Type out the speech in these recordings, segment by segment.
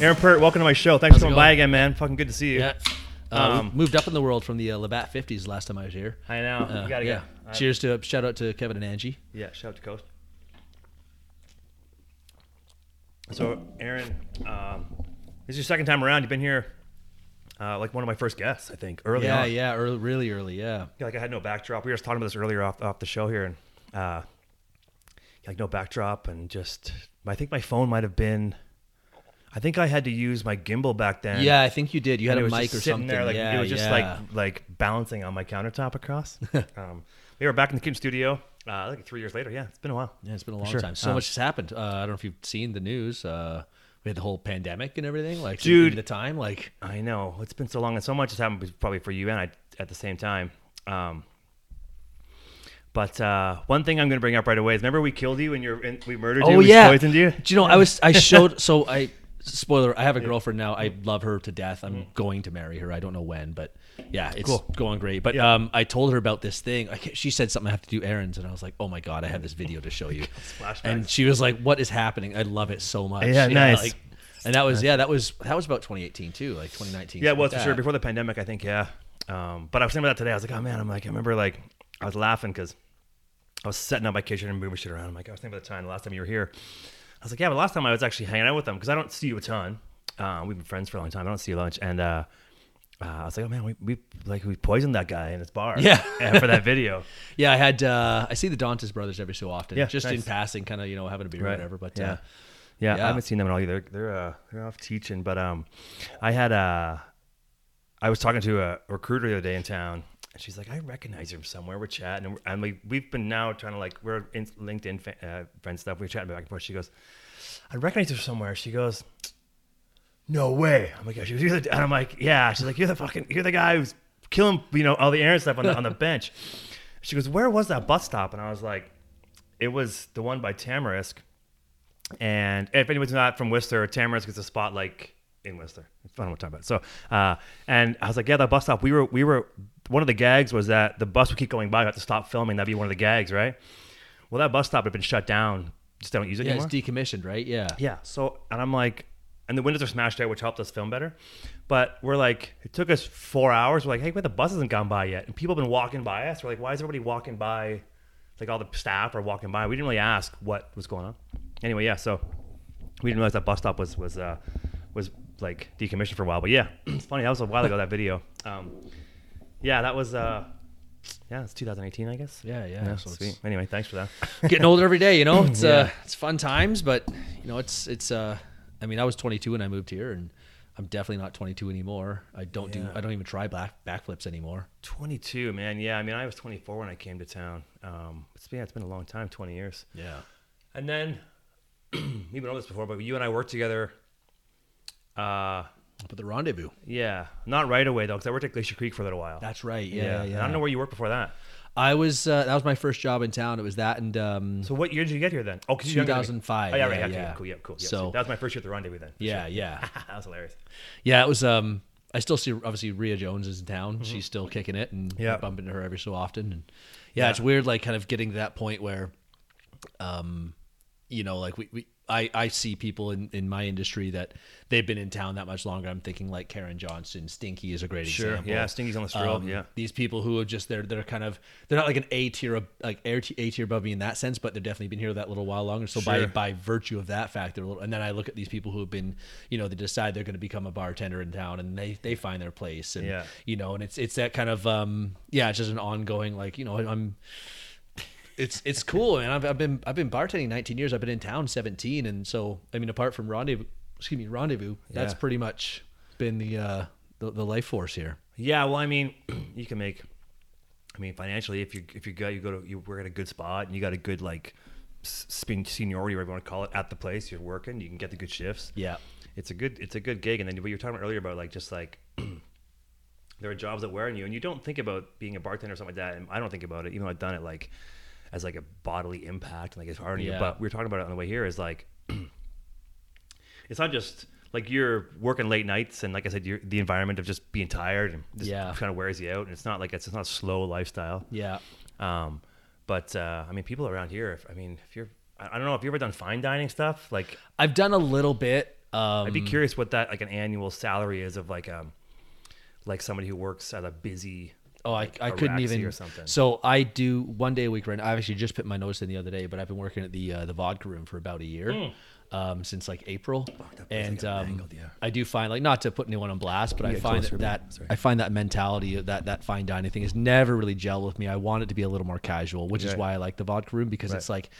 Aaron Pert, welcome to my show. Thanks How's for coming by again, man. Fucking good to see you. Yeah. Uh, Um, moved up in the world from the uh, Labatt 50s last time I was here. I know. Uh, gotta yeah. get. Cheers to shout out to Kevin and Angie. Yeah, shout out to Coast. So, Aaron, um, this is your second time around. You've been here, uh, like one of my first guests, I think, early yeah, on. yeah, early, really early. Yeah. Yeah, like I had no backdrop. We were just talking about this earlier off off the show here, and uh, like no backdrop, and just I think my phone might have been. I think I had to use my gimbal back then. Yeah, I think you did. You had a mic or something. there, like yeah, it was just yeah. like like balancing on my countertop across. um, we were back in the kitchen studio, uh, like three years later. Yeah, it's been a while. Yeah, it's been a long sure. time. So Uh, much has happened. Uh, I don't know if you've seen the news. Uh, we had the whole pandemic and everything. Like, Dude. the time, like, I know it's been so long, and so much has happened probably for you and I at the same time. Um, but uh, one thing I'm going to bring up right away is remember we killed you and you're in, we murdered you. oh yeah, poisoned you. Do you know? I was. I showed. so I. Spoiler: I have a girlfriend now. I love her to death. I'm going to marry her. I don't know when, but yeah, it's Cool. going great. But um, I told her about this thing. I, she said something I have to do errands, and I was like, "Oh my god, I have this video to show you." Flashbacks. and she was like, "What is happening?" I love it so much. Yeah, nice. like- and that was yeah, that was that was about 2018 too, like 2019. Yeah, something well, like for sure. that. Before the pandemic, I think, yeah. Um, but I was thinking about that today. I was like, oh man, I'm like, I remember like I was laughing because I was setting up my kitchen and moving shit around. I'm like, I was thinking about the time the last time you were here. I was like, yeah, but last time I was actually hanging out with them because I don't see you a ton. Uh, we've been friends for a long time. I don't see you lunch, and uh, uh, I was like, oh man, we, we like we poisoned that guy in his bar. Yeah. for that video. Yeah, I had uh, I see the Dantas brothers every so often. Yeah, just in passing, kind of you know having a beer or whatever. But Yeah. uh, Yeah, Yeah. I haven't seen them at all either. They're uh, they're off teaching, but um, I had uh, I was talking to a recruiter the other day in town, and she's like, I recognize him somewhere. We're chatting, and, we're, and we we've been now trying to like we're in LinkedIn fa- uh, friend stuff. We're chatting back and forth. She goes, I recognize her somewhere. She goes, No way. I'm like, yeah. She goes, you're the, and I'm like, Yeah. She's like, You're the fucking you're the guy who's killing you know all the Aaron stuff on the on the bench. She goes, Where was that bus stop? And I was like, It was the one by Tamarisk. And if anyone's not from Whistler, Tamarisk is a spot like in Whistler. I don't know what I'm talking about. So, uh, and I was like, yeah, that bus stop. We were, we were. One of the gags was that the bus would keep going by. I had to stop filming. That'd be one of the gags, right? Well, that bus stop had been shut down. Just don't use it yeah, anymore. it's decommissioned, right? Yeah. Yeah. So, and I'm like, and the windows are smashed out, which helped us film better. But we're like, it took us four hours. We're like, hey, wait, the bus hasn't gone by yet, and people have been walking by us. We're like, why is everybody walking by? Like all the staff are walking by. We didn't really ask what was going on. Anyway, yeah. So we didn't realize that bus stop was was uh, was like decommissioned for a while. But yeah, it's funny. That was a while ago. That video. Um, yeah, that was. Uh, yeah, it's 2018, I guess. Yeah, yeah. Yeah, So it's- sweet. Anyway, thanks for that. Getting older every day, you know. It's uh, it's fun times, but you know, it's it's. uh I mean, I was 22 when I moved here, and I'm definitely not 22 anymore. I don't do. I don't even try back backflips anymore. 22, man. Yeah, I mean, I was 24 when I came to town. Um, it's been, yeah, it's been a long time, 20 years. Yeah. And then, you know this before, but you and I worked together. Uh, But the rendezvous. yeah, not right away though, because I worked at Glacier Creek for a little while. That's right. Yeah, yeah. And I don't know where you worked before that. I was. Uh, that was my first job in town. It was that and um, So what year did you get here then? Oh, 'cause you're younger than me. 2005. Oh, yeah, yeah, right. Okay, yeah. cool. Yeah, cool. Yeah, So- that was my first year at the rendezvous then. yeah, sure. yeah. that was hilarious. Yeah, it was. Um, I still see obviously Rhea Jones is in town. She's still kicking it, and Mm-hmm. Yeah. Bump into her every so often. And yeah, Yeah. it's weird, like kind of getting to that point where, um, you know, like we, we I I see people in in my industry that they've been in town that much longer. I'm thinking like Karen Johnson, Stinky is a great Sure. example. Yeah, Stinky's on the stroll. Um, yeah. these people who are just they're they're kind of they're not like an A tier like A tier above me in that sense, but they've definitely been here that little while longer. So by by virtue of that fact, they're a little. And then I look at these people who have been, you know, they decide they're going to become a bartender in town, and they they find their place, and Yeah. you know, and it's it's that kind of um yeah, it's just an ongoing like you know I'm. It's it's cool, man. I've, I've been I've been bartending 19 years. I've been in town 17, and so I mean, apart from rendezvous, excuse me, rendezvous, that's Yeah. pretty much been the uh the, the life force here. Yeah, well, I mean, you can make. I mean, financially, if you if you go you go to you work at a good spot and you got a good like seniority, whatever you want to call it, at the place you're working, you can get the good shifts. Yeah. it's a good it's a good gig. And then what you were talking about earlier about like just like there are jobs that wear on you, and you don't think about being a bartender or something like that. And I don't think about it, even though I've done it like as like a bodily impact and like it's hard on you. Yeah. But we were talking about it on the way here. Is like it's not just like you're working late nights and like I said, you're, the environment of just being tired and just Yeah. kind of wears you out. And it's not like it's, it's not a slow lifestyle. Yeah. Um, but uh, I mean, people around here. If, I mean, if you're, I I don't know if you ever done fine dining stuff. Like, I've done a little bit. Um, I'd be curious what that like an annual salary is of like um like somebody who works at a busy Oh, I I couldn't even. or something. So I do one day a week right now. I actually just put my notice in the other day, but I've been working at the uh, the vodka room for about a year, um, since like April, place and um, mangled, yeah. I do find like not to put anyone on blast, but I find that, that I find that mentality of that that fine dining thing has never really gelled with me. I want it to be a little more casual, which is why I like the vodka room because Right. it's like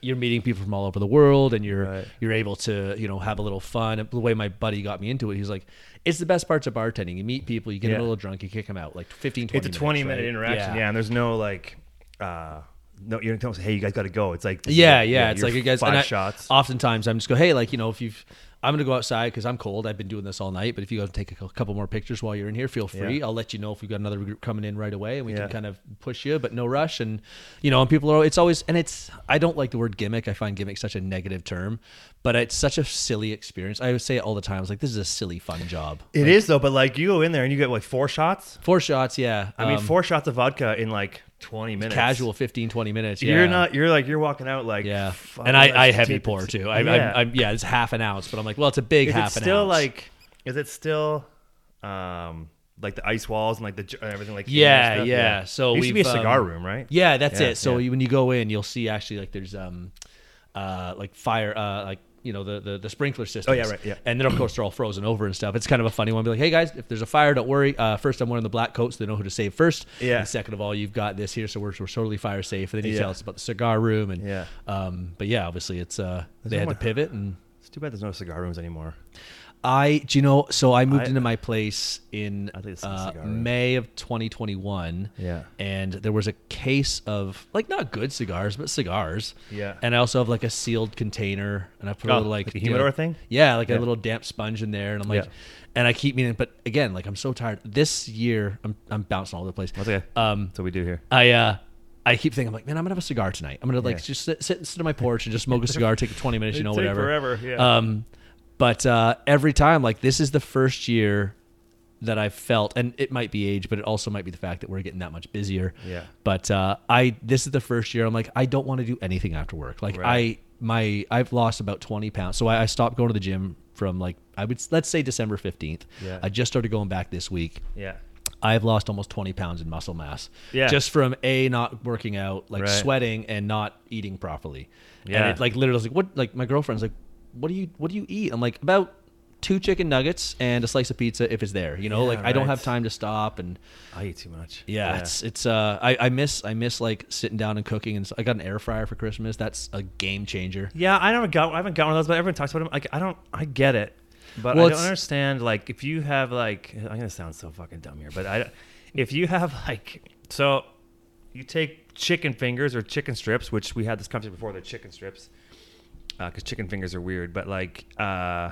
you're meeting people from all over the world and you're Right. you're able to you know have a little fun. The way my buddy got me into it, he's like, it's the best parts of bartending. You meet people, you get Yeah. a little drunk, you kick them out like 15, 20 it's a 20 minutes, minute right? interaction yeah. and there's no like uh no you don't say hey you guys got to go it's like is Yeah, yeah. It's like you guys. five and I- shots Oftentimes, I'm just go, hey, like you know, if you've, I'm gonna go outside because I'm cold. I've been doing this all night. But if you go and take a couple more pictures while you're in here, feel free. Yeah. I'll let you know if we've got another group coming in right away, and we Yeah. can kind of push you, but no rush. And you know, and people are. It's always, and it's. I don't like the word gimmick. I find gimmick such a negative term, but it's such a silly experience. I would say it all the time. It's like this is a silly fun job. It is though but like you go in there and you get like four shots Four shots, yeah. i mean Um, four shots of vodka in like 20 minutes casual 15, 20 minutes. you're not you're like you're walking out like Yeah, and I, I heavy pour too. I, yeah. yeah. I, I, yeah, it's half an ounce, but I'm like, well, it's a big is half it an still ounce. like is it still um like the ice walls and like the j- everything like Yeah, stuff? yeah. So it used to be a cigar um, room right Yeah, that's Yeah, it. So yeah. when you go in, you'll see actually like there's um, uh, like fire, uh, like you know the the, the sprinkler systems. Oh, yeah, right, yeah. And then of course they're all frozen over and stuff. It's kind of a funny one. Be like, hey guys, if there's a fire, don't worry. Uh, first, I'm wearing the black coat, so they know who to save first. Yeah. And second of all, you've got this here, so we're, we're totally fire safe. And then he Yeah. tells us about the cigar room and Yeah. Um, but yeah, obviously it's uh, they no had to pivot and. it's too bad there's no cigar rooms anymore I do you know? So I moved I- into my place in I think it's a uh. May of 2021. Yeah. and there was a case of like not good cigars, but cigars. Yeah. and I also have like a sealed container, and I put a Oh, little like like a you know- humidor thing? Yeah, like Yeah. a little damp sponge in there, and I'm like, Yeah. and I keep meaning, but again, like I'm so tired. This year, I'm I'm bouncing all over the place. That's okay. Um, That's what we do here. I uh. I keep thinking, I'm like, man, I'm gonna have a cigar tonight. I'm gonna like Yeah. just sit, sit, sit on my porch and just smoke a cigar, take 20 minutes, you know, whatever. forever, yeah. Um, but uh, every time, like, this is the first year that I've felt, and it might be age, but it also might be the fact that we're getting that much busier. Yeah. But uh, I, this is the first year I'm like, I don't want to do anything after work. Like, Right. I, my, I've lost about 20 pounds, so I, I stopped going to the gym from like, I would let's say December 15th. Yeah. I just started going back this week. Yeah. I've lost almost 20 pounds in muscle mass. Yeah. Just from A, not working out, like Right. sweating and not eating properly. Yeah. And it like literally was like, what, like my girlfriend's like, what do you, what do you eat? I'm like, about two chicken nuggets and a slice of pizza if it's there, you know, Yeah, like I don't have time to stop. And I eat too much. yeah, it's, it's, uh, I, I miss, I miss like sitting down and cooking. And so I got an air fryer for Christmas. That's a game changer. Yeah, I never got. I haven't got one of those, but everyone talks about them. Like, I don't. I get it, but Well, I don't understand. Like, if you have like, I'm gonna sound so fucking dumb here, but I, if you have like, so you take chicken fingers or chicken strips, which we had this conversation before. The chicken strips, because chicken fingers are weird, but like, uh,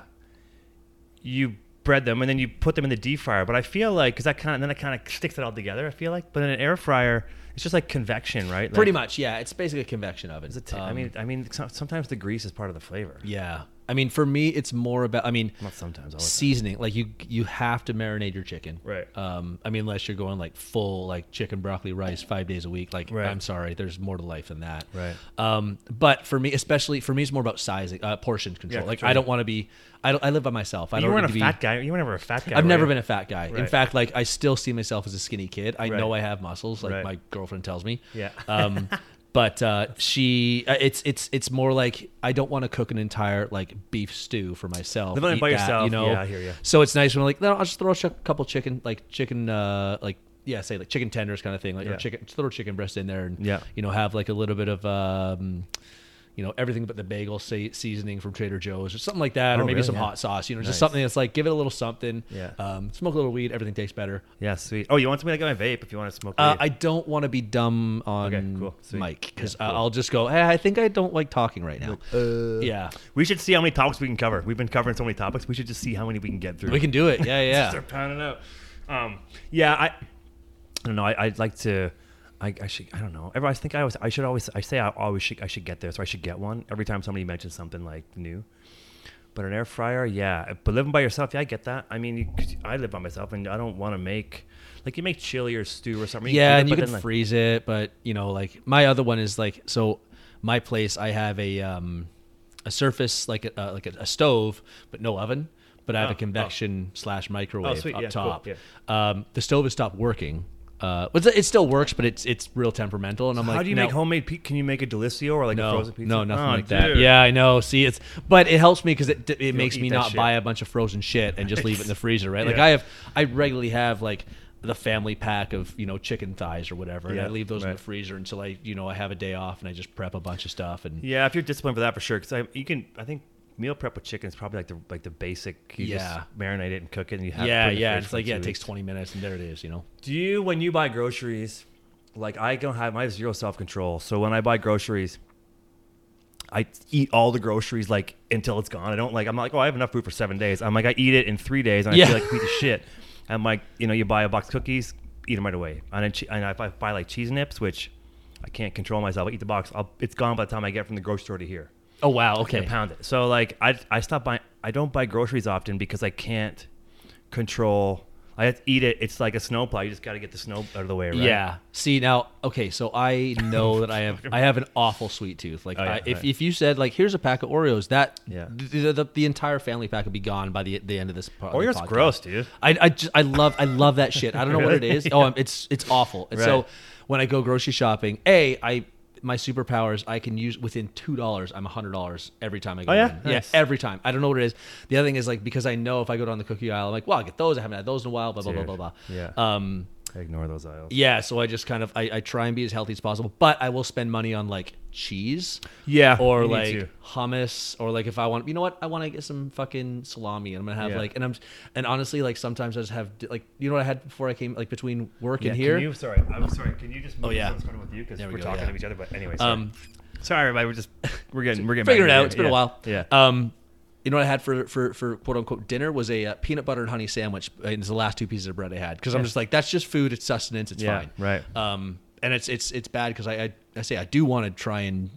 you bread them and then you put them in the deep fryer. But I feel like because that kind of then it kind of sticks it all together. I feel like, but in an air fryer, it's just like convection, right? Pretty much. Yeah. It's basically a convection oven. T- I Um, mean, I mean, sometimes the grease is part of the flavor. yeah. I mean, for me, it's more about, I mean, Not sometimes. All the time. seasoning like you you have to marinate your chicken Right. um i mean unless you're going like full like chicken broccoli rice five days a week like Right. i'm sorry there's more to life than that Right. um but for me especially for me it's more about sizing uh portion control like i don't want to be i don't i live by myself i you don't weren't need a to be fat guy. You were never a fat guy. I've were never you? been a fat guy. In Right. fact, like I still see myself as a skinny kid. I Right. know I have muscles, like Right. my girlfriend tells me. Yeah. Um, but uh, she, uh, it's it's it's more like I don't want to cook an entire like beef stew for myself. Living by that, yourself, you know. yeah, I hear ya. So it's nice when I'm like, no, I'll just throw a couple chicken, like chicken, uh, like yeah, say like chicken tenders kind of thing, like Yeah. or chicken, just throw chicken breast in there, and Yeah. you know, have like a little bit of. Um, you know everything but the bagel sa- seasoning from Trader Joe's or something like that, or Oh, maybe really? some Yeah. hot sauce. You know, Nice. just something that's like give it a little something. Yeah. Um, smoke a little weed, everything tastes better. Yeah, sweet. Oh, you want somebody to get my vape if you want to smoke? Uh. I don't want to be dumb on Okay, cool, sweet. mic because Yeah, cool. I'll just go. Hey, I think I don't like talking right now. Uh, yeah, We should see how many topics we can cover. We've been covering so many topics. We should just see how many we can get through. we can do it. Yeah, yeah. Start pounding out. Um, yeah, I, I don't know. I, I'd like to. I, I should. I don't know. I think I always. I should always. I say I always should. I should get there. So I should get one every time somebody mentions something like new. But an air fryer, yeah. But living by yourself, yeah, I get that. I mean, you, I live by myself, and I don't want to make like you make chili or stew or something. yeah, keep and it, you but can then, like- freeze it, but you know, like my other one is like so. My place, I have a um, a surface like a, uh, like a, a stove, but no oven. But I have Oh, a convection slash microwave Oh, up Yeah, cool. top. Yeah. Um, the stove has stopped working. Uh, but it still works, but it's it's real temperamental. And I'm like, How do you now- make homemade? Pe- can you make a delicioso or like a no, frozen pizza? no, nothing Oh, like that. Yeah, I know. See, it's but it helps me because it it makes me not shit. buy a bunch of frozen shit and just leave it in the freezer, right? Like Yeah. I have, I regularly have like the family pack of you know chicken thighs or whatever, and I leave those in the freezer until I you know I have a day off and I just prep a bunch of stuff and Yeah, if you're disciplined for that, for sure. Because I, you can, I think meal prep with chicken is probably like the like the basic. You Yeah. just marinate it and cook it, and you have. yeah, the yeah. It's like yeah, it takes twenty minutes and there it is. You know. Do you, when you buy groceries, like I don't have, I have zero self control. So when I buy groceries, I eat all the groceries like until it's gone. I don't like, I'm like, oh, I have enough food for seven days. I'm like, I eat it in three days and I Yeah. feel like a piece of shit. I'm like, you know, you buy a box of cookies, eat them right away. And, then che- and if I buy like cheese nips, which I can't control myself, I eat the box, I'll, it's gone by the time I get from the grocery store to here. Oh wow. Okay. pound it. So like I I stop buying. I don't buy groceries often because I can't control. I have to eat it. It's like a snowplow. You just got to get the snow out of the way, right? Yeah. See now, okay, so I know that I have I have an awful sweet tooth. Like Oh, yeah, I, if right. if you said like here's a pack of Oreos, that Yeah. the, the, the entire family pack would be gone by the the end of this. the Oreo's podcast. gross, dude. I I, just, I love I love that shit. I don't know what it is. Really? is. Oh, it's it's awful. And so when I go grocery shopping, a I my superpowers I can use within two dollars. I'm a hundred dollars every time I go. Oh, yeah? in. Nice. yeah, every time. I don't know what it is. The other thing is like because I know if I go down the cookie aisle, I'm like, well, I'll get those. I haven't had those in a while. Blah blah blah blah blah. Yeah. Um. I ignore those aisles. Yeah, so I just kind of I, I try and be as healthy as possible, but I will spend money on like cheese Yeah, or like hummus or like if I want you know what I want to get some fucking salami and I'm gonna have Yeah. like and I'm and honestly like sometimes I just have like you know what I had before I came like between work Yeah, and can here you, sorry, I'm sorry. Can you just move Oh, yeah. this one with you because we we're go, talking yeah. to each other? But anyway, um sorry, everybody. We're just we're getting we're getting figure it out. It's been a while Yeah. um you know what I had for for for quote unquote dinner was a uh, peanut butter and honey sandwich and it's the last two pieces of bread I had because I'm just like that's just food it's sustenance it's Yeah, fine right. um and it's it's it's bad because I, I I say I do want to try and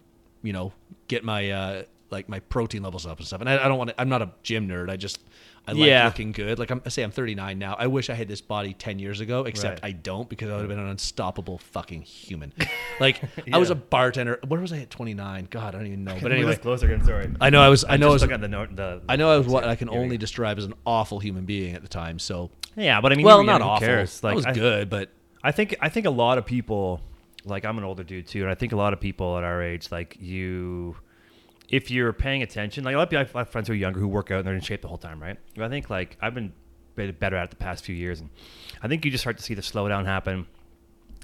you know get my uh like my protein levels up and stuff and I, I don't want to I'm not a gym nerd I just I like Yeah. looking good like I'm, I say I'm 39 now I wish I had this body 10 years ago except Right. I don't because I would have been an unstoppable fucking human like I was a bartender where was I at 29 God I don't even know but anyway closer again. Sorry. I know I was I know I was the note. The, I know I was what I can only describe as an awful human being at the time so Yeah, but I mean, well not awful Cares? that was I, good but I think I think a lot of people, like I'm an older dude too, and I think a lot of people at our age, like you, if you're paying attention, like a lot of I have friends who are younger who work out and they're in shape the whole time, right? I think like I've been better at it the past few years, and I think you just start to see the slowdown happen.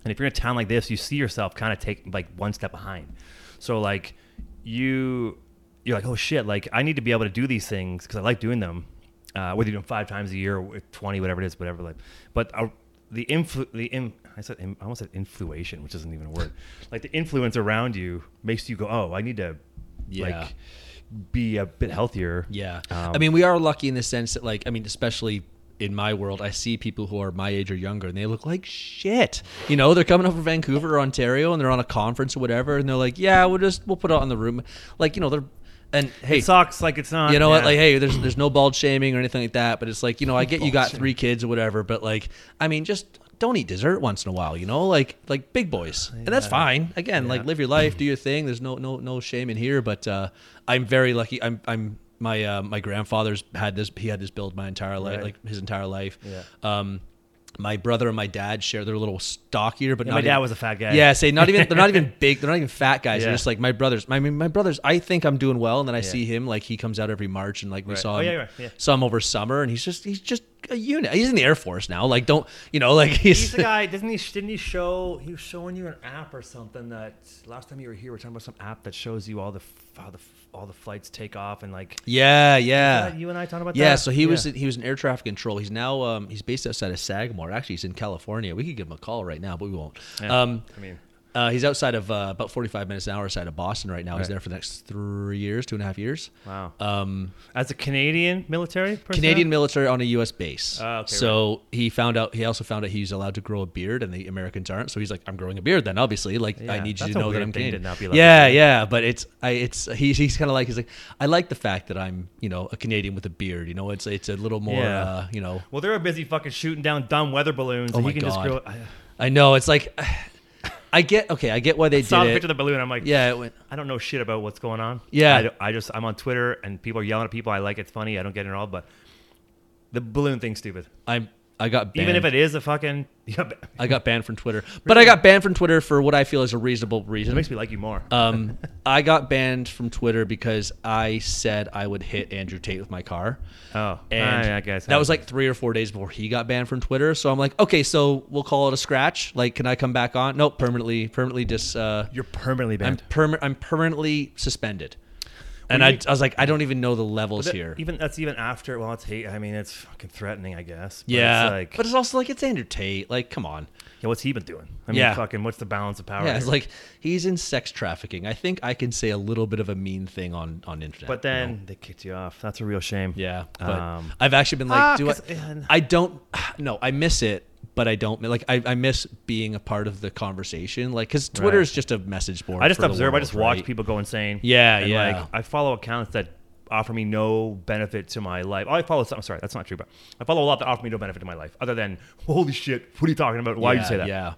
And if you're in a town like this, you see yourself kind of take like one step behind. So like you, you're like, oh shit, like I need to be able to do these things because I like doing them. Uh, whether you're doing five times a year or 20, whatever it is, whatever. Like, but uh, the influ, the in, I said, in, I almost said influation, which isn't even a word. Like the influence around you makes you go, oh, I need to, Yeah. like, be a bit healthier. Yeah. Um, I mean, we are lucky in the sense that, like, I mean, especially in my world, I see people who are my age or younger and they look like shit. You know, they're coming up from Vancouver or Ontario and they're on a conference or whatever and they're like, yeah, we'll just, we'll put it on the room. Like, you know, they're, and hey, it sucks. Like it's not. you know what? Like, hey, there's there's no bald shaming or anything like that, but it's like, you know, I get you got Bald three kids or whatever, but like, I mean, just don't eat dessert once in a while, you know, like like big boys, and that's fine. Again, like live your life, do your thing. There's no no no shame in here, but uh, I'm very lucky. I'm I'm my uh, my grandfather's had this. He had this build my entire life, Right. like his entire life. Yeah. Um, my brother and my dad share their little stockier, but Yeah, not my even- dad was a fat guy. Yeah, say not even they're not even big. They're not even fat guys. They're just like my brothers. I mean, my brothers. I think I'm doing well, and then I Yeah. see him like he comes out every March, and like we Right. saw Oh, him, yeah, yeah. him over summer, and he's just he's just a unit. He's in the Air Force now. Like don't you know like he's, He's the guy. Doesn't he? Didn't he show? He was showing you an app or something that last time you were here, we are talking about some app that shows you all the how the all the flights take off and like. yeah yeah. Yeah, you and I talking about that. Yeah, that. so he was he was in air traffic control. He's now um, he's based outside of Sagamore. Actually, he's in California. We could give him a call right now, but we won't. Yeah, Um, I mean, uh, he's outside of uh, about forty five minutes an hour outside of Boston right now. He's there for the next three years, two and a half years. wow. Um, As a Canadian military person, Canadian military on a U.S. base. Oh, okay, so he found out. He also found out he's allowed to grow a beard, and the Americans aren't. So he's like, "I'm growing a beard." Then obviously, like, I need you to know that I'm Canadian. not be allowed yeah, yeah, but it's, I, it's he's he's kind of like he's like, I like the fact that I'm, you know, a Canadian with a beard. You know, it's it's a little more, Yeah. uh, you know. Well, they're busy fucking shooting down dumb weather balloons. Oh and my you can just God. grow. I, I know it's like. I get okay. I get why they saw did the it. picture of the balloon. I'm like, yeah, it went, I don't know shit about what's going on. Yeah. I, I just I'm on Twitter and people are yelling at people. I like it's funny. I don't get it at all, but the balloon thing's stupid. I'm I got banned. Even if it is a fucking, I got banned from Twitter, but I got banned from Twitter for what I feel is a reasonable reason. It makes me like you more. Um, I got banned from Twitter because I said I would hit Andrew Tate with my car. oh, And I, I guess that was like three or four days before he got banned from Twitter. So I'm like, okay, so we'll call it a scratch. Like, can I come back on? Nope, permanently, permanently just. Uh, you're permanently I'm banned. perma- I'm permanently suspended. And I, I was like, I don't even know the levels That- here. Even that's even after. Well, it's hate. I mean, it's fucking threatening. I guess. But yeah, It's like, but it's also like it's Andrew Tate. Like, come on. yeah, what's he been doing? I mean, Yeah. fucking. What's the balance of power? Yeah, it's like he's in sex trafficking. I think I can say a little bit of a mean thing on on internet. But you know? then they kicked you off. That's a real shame. Yeah, but Um, I've actually been like, ah, do I? I don't. No, I miss it, but I don't like. I, I miss being a part of the conversation, like because Twitter Right. is just a message board. I just observe. I world, just watch people go insane. Yeah, and yeah. Like I follow accounts that offer me no benefit to my life. Oh, I follow some. Sorry, that's not true. But I follow a lot that offer me no benefit to my life, other than holy shit. What are you talking about? Why yeah, you say that? Yeah.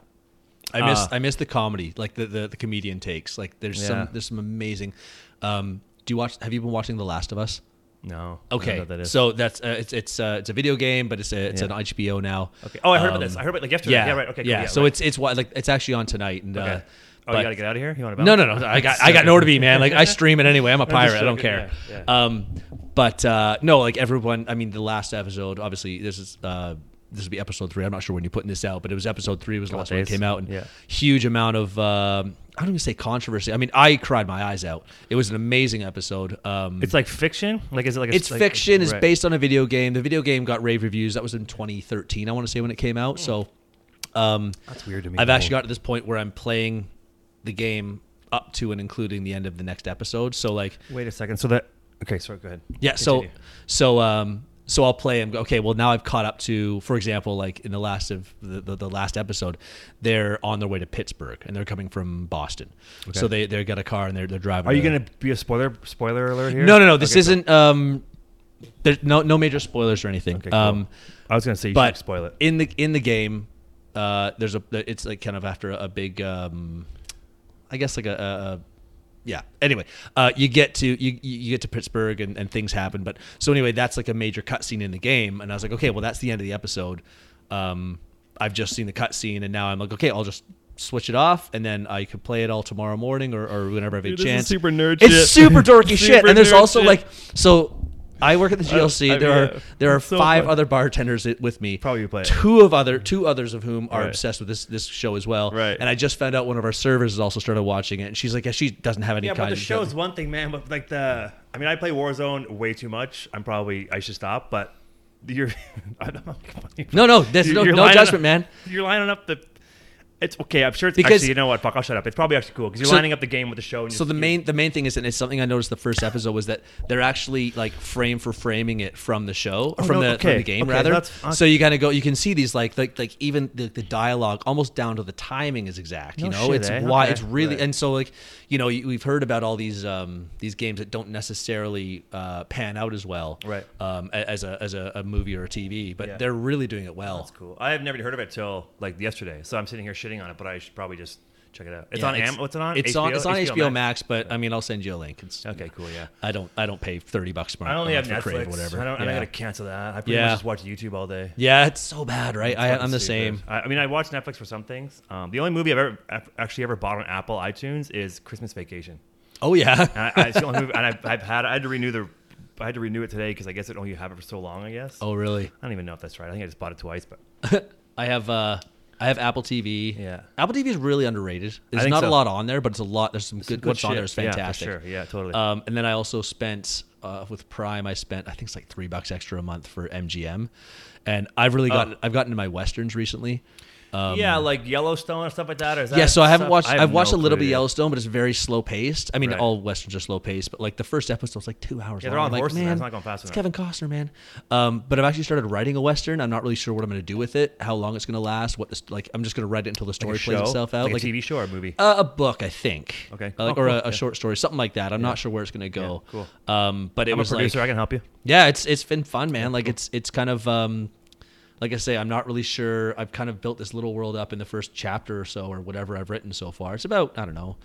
I miss Uh, I miss the comedy, like the, the, the comedian takes. Like there's Yeah. some there's some amazing. Um, do you watch? Have you been watching The Last of Us? No. I don't know Okay, that so that's uh, it's it's uh, it's a video game, but it's a, it's Yeah. an HBO now. okay. Oh, I heard about Um, this. I heard about it like yesterday. Yeah, Yeah. right. Okay. Cool. Yeah. Yeah. so right. it's it's like it's actually on tonight, and Okay. uh, oh, but- you gotta get out of here. You want to? No, no, no. I got I got nowhere to be, man. Like I stream it anyway. I'm a pirate. I don't care. Um, but uh, no, like everyone. I mean, the last episode. Obviously, this is uh, this will be episode three. I'm not sure when you're putting this out, but it was episode three. Was the last one that came out, and Yeah. huge amount of. Um, I don't even say controversy. I mean, I cried my eyes out. It was an amazing episode. Um, It's like fiction. Like is it like? A, it's like- fiction. It's right. based on a video game. The video game got rave reviews. That was in 2013. I want to say when it came out. So, um, That's weird to me. I've though. actually got to this point where I'm playing the game up to and including the end of the next episode. So like, Wait a second. So that. Okay. Sorry. Go ahead. yeah. So so um so I'll play and go. Okay. Well, now I've caught up to, for example, like in the last of the, the, the last episode, they're on their way to Pittsburgh and they're coming from Boston. Okay. So they they got a car and they're they're driving. Are you gonna be a spoiler? Spoiler alert here? No, no, no. This Okay, isn't. Um, there's no no major spoilers or anything. Okay, cool. Um, I was gonna say you but spoil it. in the in the game, uh, there's a it's like kind of after a big, um, I guess like a, a, a yeah. Anyway, uh, you get to you you get to Pittsburgh and, and things happen. But so anyway, that's like a major cutscene in the game, and I was like, okay, well that's the end of the episode. Um, I've just seen the cutscene, and now I'm like, okay, I'll just switch it off, and then I could play it all tomorrow morning or, or whenever I have a Dude, chance. super nerd It's shit. super dorky shit, and there's also shit. like so. I work at the GLC. I there mean, are yeah. there are so five fun. other bartenders with me. Probably you play it. Two of other two others of whom are Right. obsessed with this this show as well. Right. And I just found out one of our servers has also started watching it, and she's like, yeah, she doesn't have any Yeah, but the of show's one thing, man. But like the, I mean, I play Warzone way too much. I'm probably I should stop. But you're, I don't know. No, no, there's no- no judgment, up- man. You're lining up the. It's okay. I'm sure it's Because- actually. You know what? Fuck. I'll shut up. It's probably actually cool because you're So- lining up the game with the show. And So the main the main thing is, and it's something I noticed the first episode was that they're actually like frame for framing it from the show, Oh, from no, the from the game okay, rather. that's- so you kind of go, you can see these like like like even the, the dialogue almost down to the timing is exact. You know, shit, it's eh? why Okay, it's really and so like you know we've heard about all these um these games that don't necessarily uh, pan out as well, Right. Um, as a as a, a movie or a TV, but Yeah. they're really doing it well. That's cool. I have never heard of it till like yesterday. So I'm sitting here shitting on it, but I should probably just check it out. It's Yeah, on Am. What's it on? It's on. It's on HBO, Max. Max, but I mean, I'll send you a link. It's, Okay, cool. Yeah. I don't. I don't pay thirty bucks a month. I only have Netflix. Crave whatever. I don't. And I gotta cancel that. I pretty Yeah. much just watch YouTube all day. Yeah, it's so bad, right? I, I'm the same. I, I mean, I watch Netflix for some things. Um, the only movie I've ever ac- actually ever bought on Apple iTunes is Christmas Vacation. Oh yeah. And I, I, it's the only movie, and I've, I've had I had to renew the I had to renew it today because I guess it only have it for so long. I guess. oh really? I don't even know if that's right. I think I just bought it twice, but I have. uh I have Apple TV. Yeah. Apple TV is really underrated. There's not a lot on there, but it's a lot. There's some some good. What's on there is shit. Yeah, for fantastic. sure. Yeah, totally. Um, and then I also spent uh, with Prime. I spent I think it's like three bucks extra a month for MGM, and I've really gotten I've gotten into my westerns recently. Um, yeah, like Yellowstone and stuff like that. Or is that yeah, so I haven't stuff- watched. have I've watched no a little clue, bit of. Yellowstone, but it's very slow paced. I mean, Right. all westerns are slow paced, but like the first episode was like two hours. Yeah, they're long. on I'm like, horses, man. man, It's not going fast It's enough." Kevin Costner, man. Um, but I've actually started writing a western. I'm not really sure what I'm going to do with it, how long it's going to last, what this like. I'm just going to write it until the story a plays itself out, like, a TV show or a movie. uh, a book, I think. Okay. Uh, like, Oh, or cool. a, a Yeah. short story, something like that. I'm not sure where it's going to go. Yeah, Um, but it I'm a was producer. like, I can help you. yeah, it's it's been fun, man. Like it's it's kind of um, like I say, I'm not really sure. I've kind of built this little world up in the first chapter or so, or whatever I've written so far. It's about I don't know,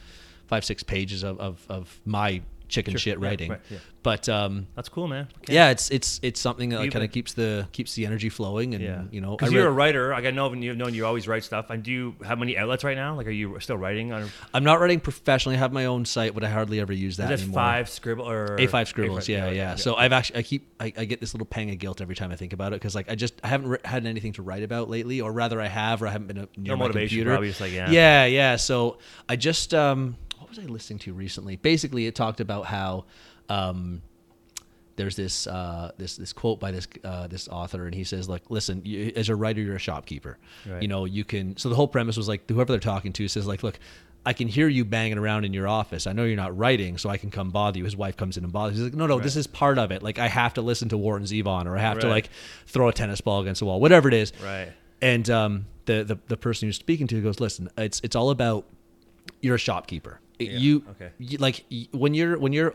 five six pages of of, of my chicken Sure. shit Yeah, writing. right, yeah. But um, That's cool, man. yeah, it's it's it's something that kind of keeps the keeps the energy flowing, and Yeah, you know, because you're a writer. Like I know, you've known you always write stuff. And do you have many outlets right now? Like, are you still writing on? I'm not writing professionally. I have my own site, but I hardly ever use that that anymore. five scribble or A5 scribbles, A5, yeah, yeah. So I've actually, I keep, I, I get this little pang of guilt every time I think about it because, like, I just, I haven't ri- had anything to write about lately, or rather, I have, or I haven't been near No my motivation, computer. probably just like, yeah. yeah, yeah. So I just, um, was I listening to recently? Basically, it talked about how, um, there's this uh, this this quote by this uh, this author, and he says like, "Listen, you, as a writer, you're a shopkeeper. Right. You know, you can." So the whole premise was like, whoever they're talking to says like, "Look, I can hear you banging around in your office. I know you're not writing, so I can come bother you." His wife comes in and bothers. He's like, "No, no, this is part of it. Like, I have to listen to Warren Zevon, or I have to like throw a tennis ball against the wall, whatever it is." Right. And um, the, the the person you're speaking to goes, "Listen, it's it's all about you're a shopkeeper. You, okay. you like when you're when you're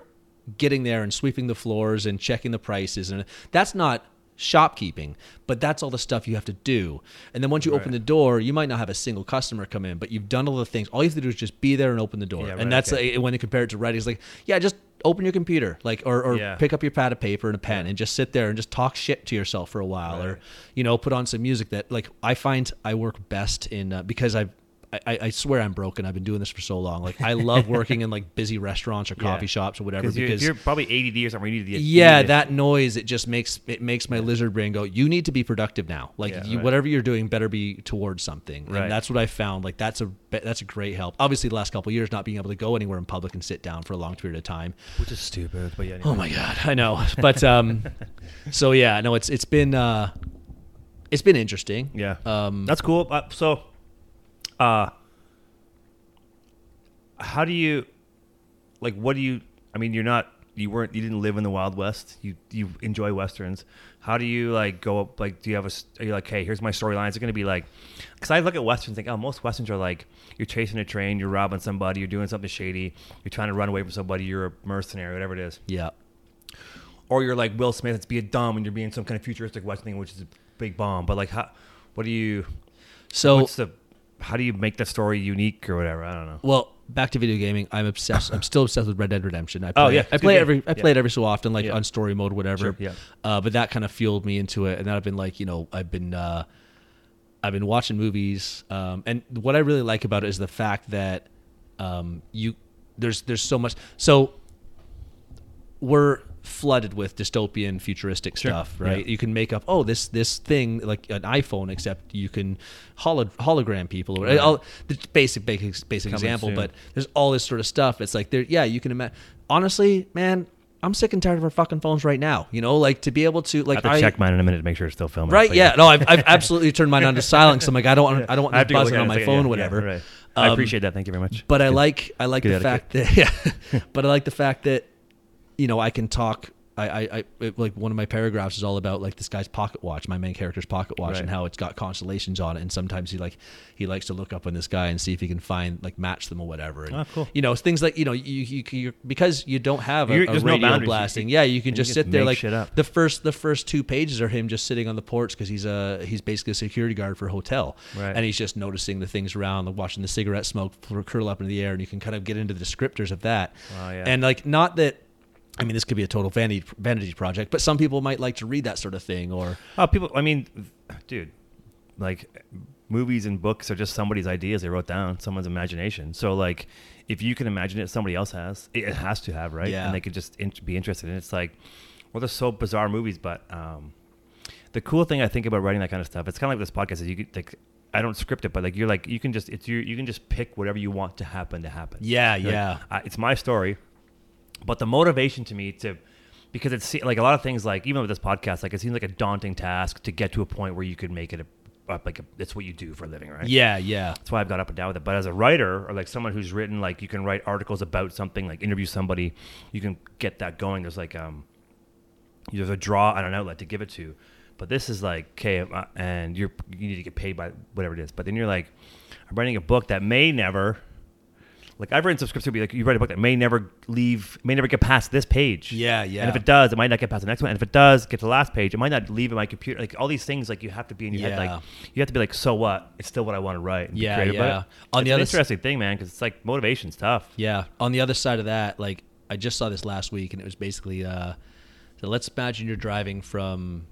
getting there and sweeping the floors and checking the prices and that's not shopkeeping but that's all the stuff you have to do and then once you open the door you might not have a single customer come in but you've done all the things all you have to do is just be there and open the door Yeah, right, and that's okay. like, when they compare it to writing it's like yeah just open your computer like or, or Yeah. pick up your pad of paper and a pen and just sit there and just talk shit to yourself for a while or you know put on some music that like i find i work best in uh, because i've I, I swear I'm broken. I've been doing this for so long. Like I love working in like busy restaurants or coffee Yeah. shops or whatever Because you're, you're probably ADD or something. You need to get, yeah, need that noise it just makes it makes my lizard brain go. You need to be productive now. Like Yeah, you, right. whatever you're doing, better be towards something. Right. And that's what I found. Like that's a that's a great help. Obviously, the last couple of years, not being able to go anywhere in public and sit down for a long period of time. which is stupid. But yeah. Oh my god, I know. But um, so yeah, no, it's it's been uh, it's been interesting. Yeah. Um, That's cool. Uh, so, uh, how do you, like, what do you? I mean, you're not, you weren't, you didn't live in the Wild West. You you enjoy westerns. How do you like go up? Like, do you have a? Are you like, hey, here's my storyline? Is it going to be like? Because I look at westerns, think, oh, most westerns are like, you're chasing a train, you're robbing somebody, you're doing something shady, you're trying to run away from somebody, you're a mercenary, whatever it is. yeah. Or you're like Will Smith, it's be a dumb, and you're being some kind of futuristic western thing, which is a big bomb. But like, how? What do you? So what's the how do you make the story unique or whatever? I don't know. Well, back to video gaming. I'm obsessed. I'm still obsessed with Red Dead Redemption. I play, Oh, yeah, I play every. I Yeah. play it every so often, like Yeah. on story mode, whatever. Sure, yeah. Uh, but that kind of fueled me into it, and then I've been like, you know, I've been, uh, I've been watching movies, um, and what I really like about it is the fact that um, you there's there's so much. So we're flooded with dystopian futuristic Sure. stuff right Yeah. you can make up oh this this thing like an iphone except you can holo- hologram people or Right. all the basic basic basic Coming example soon. but there's all this sort of stuff it's like there yeah you can imagine honestly man i'm sick and tired of our fucking phones right now you know like to be able to I like have to I, check mine in a minute to make sure it's still filming. right yeah no I've, I've absolutely turned mine on to silence so i'm like i don't want i don't want I this to go look buzzing on my in a second. phone Yeah, whatever yeah, right. I Um, appreciate that. Thank you very much. but I like I like Good the fact that yeah, but I like the fact that you know I can talk. I, I, I it, like one of my paragraphs is all about like this guy's pocket watch, my main character's pocket watch, Right. and how it's got constellations on it. And sometimes he like he likes to look up on this guy and see if he can find like match them or whatever. And, Oh, cool. You know things like you know you you you because you don't have a, a no radio. You- blasting. you- yeah, you can you just just sit there like the first the first two pages are him just sitting on the porch because he's a he's basically a security guard for a hotel, Right. and he's just noticing the things around, like watching the cigarette smoke curl up into the air, and you can kind of get into the descriptors of that. Wow, yeah. And like, not that. I mean, this could be a total vanity vanity project, but some people might like to read that sort of thing, or Oh, people. I mean, dude, like movies and books are just somebody's ideas they wrote down, someone's imagination. So like, if you can imagine it, somebody else has. It has to have, right? Yeah. And they could just in- be interested. And it's like, well, they're so bizarre movies, but um, the cool thing I think about writing that kind of stuff, it's kind of like this podcast. Is you could like. I don't script it, but like you're like you can just it's you you can just pick whatever you want to happen to happen. Yeah, You're like, yeah. I, it's my story, but the motivation to me to because it's like a lot of things like even with this podcast like it seems like a daunting task to get to a point where you could make it a, like a, it's what you do for a living right? Yeah, yeah, that's why i've got up and down with it. But as a writer or like someone who's written like you can write articles about something like interview somebody you can get that going. There's like um there's a draw and an outlet to give it to. But this is like okay uh, and you're you need to get paid by whatever it is. But then you're like i'm writing a book that may never like I've written some scripts to be like you write a book that may never leave, may never get past this page. Yeah, yeah. And if it does, it might not get past the next one. And if it does get to the last page, it might not leave in my computer. Like all these things, like you have to be in your head. Yeah. Like you have to be like, so what? It's still what I want to write. Yeah, yeah. On it's the an other s- interesting thing, man, because it's like motivation's tough. Yeah. On the other side of that, like I just saw this last week, and it was basically, uh, so let's imagine you're driving from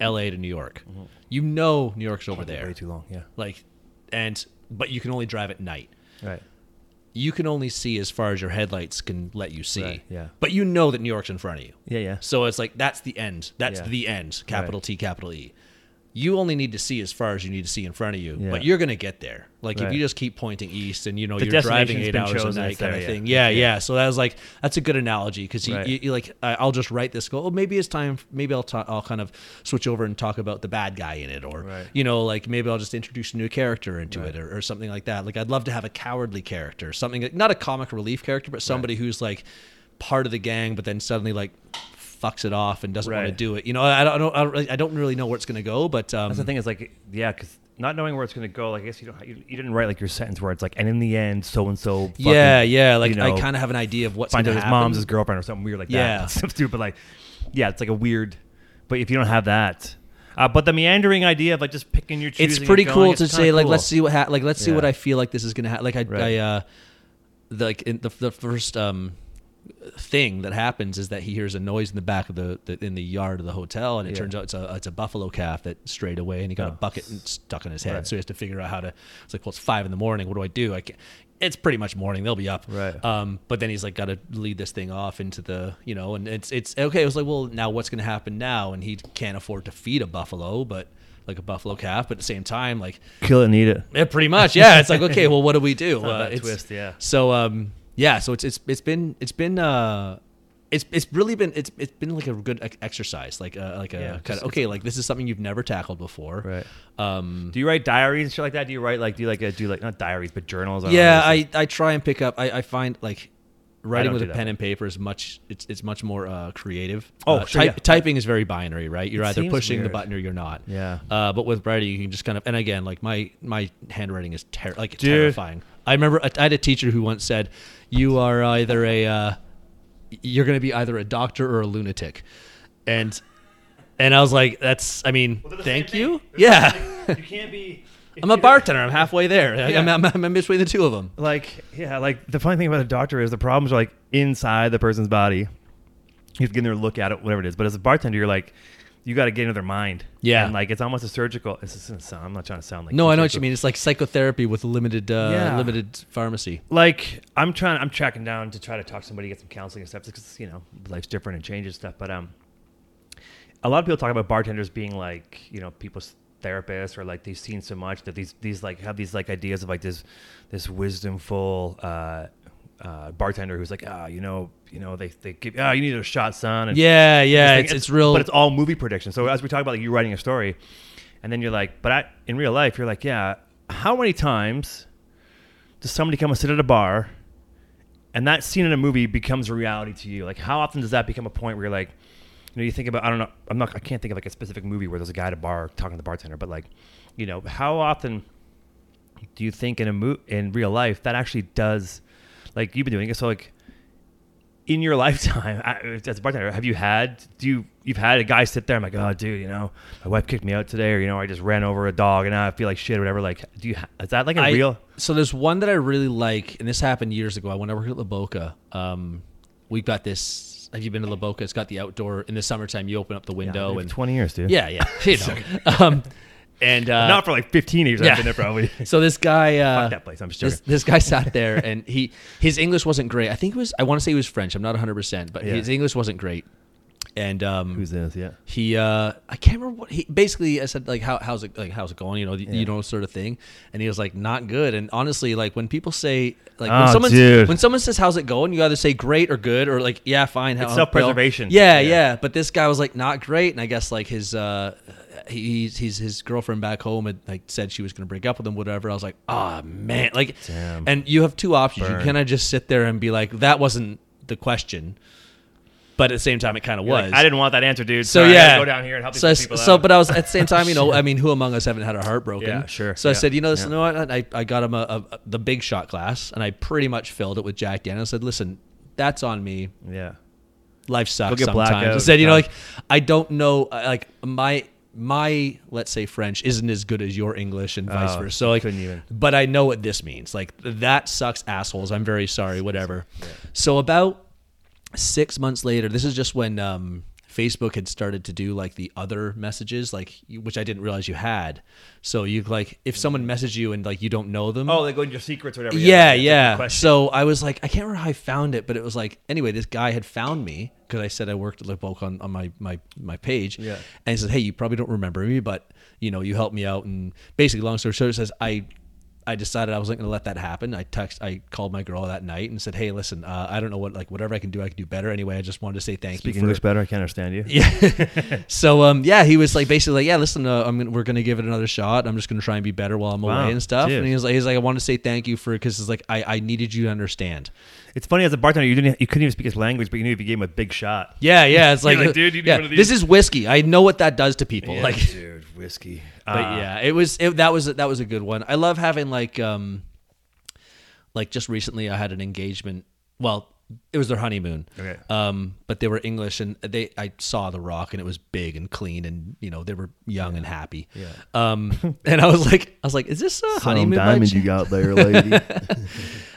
L.A. to New York. You know New York's over there, Way too long. Yeah. like, and but you can only drive at night. Right. You can only see as far as your headlights can let you see. Right, yeah. But you know that New York's in front of you. Yeah. Yeah. So it's like that's the end. That's Yeah. the end. Capital T, capital E. You only need to see as far as you need to see in front of you, Yeah. but you're gonna get there. Like if you just keep pointing east and you know The you're driving eight hours a night kind there, of thing. Yeah, Yeah. yeah, So that was like that's a good analogy because you, Right. you, you like I'll just write this. Go. Oh, maybe it's time. Maybe I'll talk. I'll kind of switch over and talk about the bad guy in it, or Right. you know, like maybe I'll just introduce a new character into Right. it, or, or something like that. Like I'd love to have a cowardly character, something like- not a comic relief character, but somebody who's like part of the gang, but then suddenly like fucks it off and doesn't want to do it. You know, I don't, I don't, I don't, really, I don't really know where it's going to go, but um, That's the thing is like, yeah, because not knowing where it's going to go, like, I guess you don't, you, you didn't write like your sentence where it's like, and in the end, so and so. yeah, yeah. Like you I kind of have an idea of what's find out his happen. mom's his girlfriend or something weird like Yeah. that. Some stupid like, yeah, it's like a weird. But if you don't have that, uh, but the meandering idea of like just picking your choosing, it's pretty going, cool it's to say like cool. let's see what ha- like let's see what I feel like this is gonna happen. Like I, Right. I uh, the, like in the the first um thing that happens is that he hears a noise in the back of the, the in the yard of the hotel, and it Yeah. turns out it's a it's a buffalo calf that strayed away, and he got a Oh. bucket stuck in his head, Right. so he has to figure out how to. It's like well, it's five in the morning. What do I do? I can't. It's pretty much morning. They'll be up. Right. Um, but then he's like got to lead this thing off into the you know, and it's it's okay. It was like well, now what's going to happen now? And he can't afford to feed a buffalo, but like a buffalo calf. But at the same time, like kill it and eat it. yeah, pretty much. Yeah, it's like okay, well, what do we do? Uh, twist, yeah. So um, yeah, so it's it's it's been it's been uh. It's, it's really been it's it's been like a good exercise like uh, like a Yeah, kind of okay like this is something you've never tackled before Right. um Do you write diaries and shit like that? Do you write like do you like uh, do like not diaries but journals? or yeah? I I try and pick up I, I find like writing with a pen way. and paper is much it's it's much more uh, creative Oh, uh, sure, type, yeah. typing is very binary right you're It either pushing the button or you're not Yeah. uh, but with writing you can just kind of and again like my my handwriting is ter- like Dude. terrifying I remember I had a teacher who once said you are either a uh, you're going to be either a doctor or a lunatic. And and I was like that's I mean thank you. Yeah. you can't be. I'm a bartender. I'm halfway there. Yeah. I'm, I'm, I'm between the two of them. Like yeah like the funny thing about a doctor is the problems are like inside the person's body. You have to get in there and look at it whatever it is. But as a bartender you're like you got to get into their mind Yeah. and like it's almost a surgical it's i'm not trying to sound like No, I know what you mean. It's like psychotherapy with limited uh, Yeah. limited pharmacy. like i'm trying i'm tracking down to try to talk to somebody get some counseling and stuff because you know life's different and changes stuff but um a lot of people talk about bartenders being like you know people's therapists or like they've seen so much that these these like have these like ideas of like this this wisdomful uh uh, bartender who's like, ah, you know, you know, they they give, ah, you need a shot, son. And Yeah, yeah. this It's, it's real. but it's all movie prediction. So as we talk about like you writing a story, and then you're like, but I, in real life, you're like, yeah, how many times does somebody come and sit at a bar, and that scene in a movie becomes a reality to you? Like, how often does that become a point where you're like, you know, you think about, I don't know, I'm not, I can't think of like a specific movie where there's a guy at a bar talking to the bartender, but like, you know, how often do you think in a mo- in real life that actually does, like you've been doing it, so like in your lifetime I- as a bartender, have you had do you you've had a guy sit there? I'm like, oh, dude, you know, my wife kicked me out today, or you know, I just ran over a dog and now I feel like shit or whatever. Like, do you is that like a I- real? So there's one that I really like, and this happened years ago. I went over to La Boca. Um, we've got this. Have you been to La Boca? It's got the outdoor in the summertime. You open up the window Yeah, and twenty years, dude. yeah, yeah, you know. um, and uh, not for like 15 years. yeah. I've been there probably. so this guy, uh, Fuck that place. I'm just this, this guy sat there and he his English wasn't great. I think it was. I want to say he was French. I'm not 100, percent but Yeah. his English wasn't great. And um, Who's this? Yeah. he uh I can't remember what he basically I said like how how's it like how's it going you know Yeah. you know sort of thing and he was like not good and honestly like when people say like Oh, when someone dude. when someone says how's it going you either say great or good or like yeah fine how, It's self-preservation. yeah, Yeah. yeah but this guy was like not great and I guess like his uh he, he's, he's his girlfriend back home had like said she was gonna break up with him whatever I was like oh man like Damn. and you have two options Burn. you cannot just sit there and be like that wasn't the question but at the same time, it kind of was. like, I didn't want that answer, dude. So Sorry, I yeah, go down here and help these so, I- people so, out. but I was at the same time, you know, I mean, who among us haven't had our heart broken? Yeah, sure, So I said, you know, listen, yeah. you know what? I, I got him a, a, the big shot glass, and I pretty much filled it with Jack Daniels. I said, listen, that's on me. yeah, Life sucks get sometimes. I said, you know, like I don't know, like my my let's say French isn't as good as your English and vice Oh, versa. So like, couldn't even. but I know what this means. Like that sucks, assholes. I'm very sorry. Whatever. So about six months later, this is just when um, Facebook had started to do like the other messages, like which I didn't realize you had. So you like if someone messaged you and like you don't know them. Oh, they go into your secrets or whatever. Yeah, good yeah. So I was like, I can't remember how I found it, but it was like, anyway, this guy had found me because I said I worked at book on, on my, my, my page. Yeah. And he said, Hey, you probably don't remember me, but you know, you helped me out. And basically, long story short, it says, I, I decided I wasn't going to let that happen. I text, I called my girl that night and said, Hey, listen, uh, I don't know what, like, whatever I can do, I can do better. Anyway, I just wanted to say thank Speak you. for English better. I can't understand you. yeah. so um yeah, he was like basically like yeah, listen, uh, I'm gonna, we're gonna give it another shot. I'm just gonna try and be better while I'm Wow, away and stuff. dude. And he was like, he's like, I want to say thank you for because it's like I I needed you to understand. It's funny as a bartender, you didn't, you couldn't even speak his language, but you knew if you gave him a big shot. Yeah, yeah. It's like, like, dude, you need yeah, one of these. this is whiskey. I know what that does to people. Yeah, Like, dude, whiskey. But Uh, yeah, it was it, that was that was a good one. I love having like um like just recently I had an engagement. Well, it was their honeymoon. Okay. Um, but they were English and they I saw the rock and it was big and clean and you know they were young and happy. Yeah. Um, and I was like I was like, is this a honeymoon? diamond chance? you got there, lady.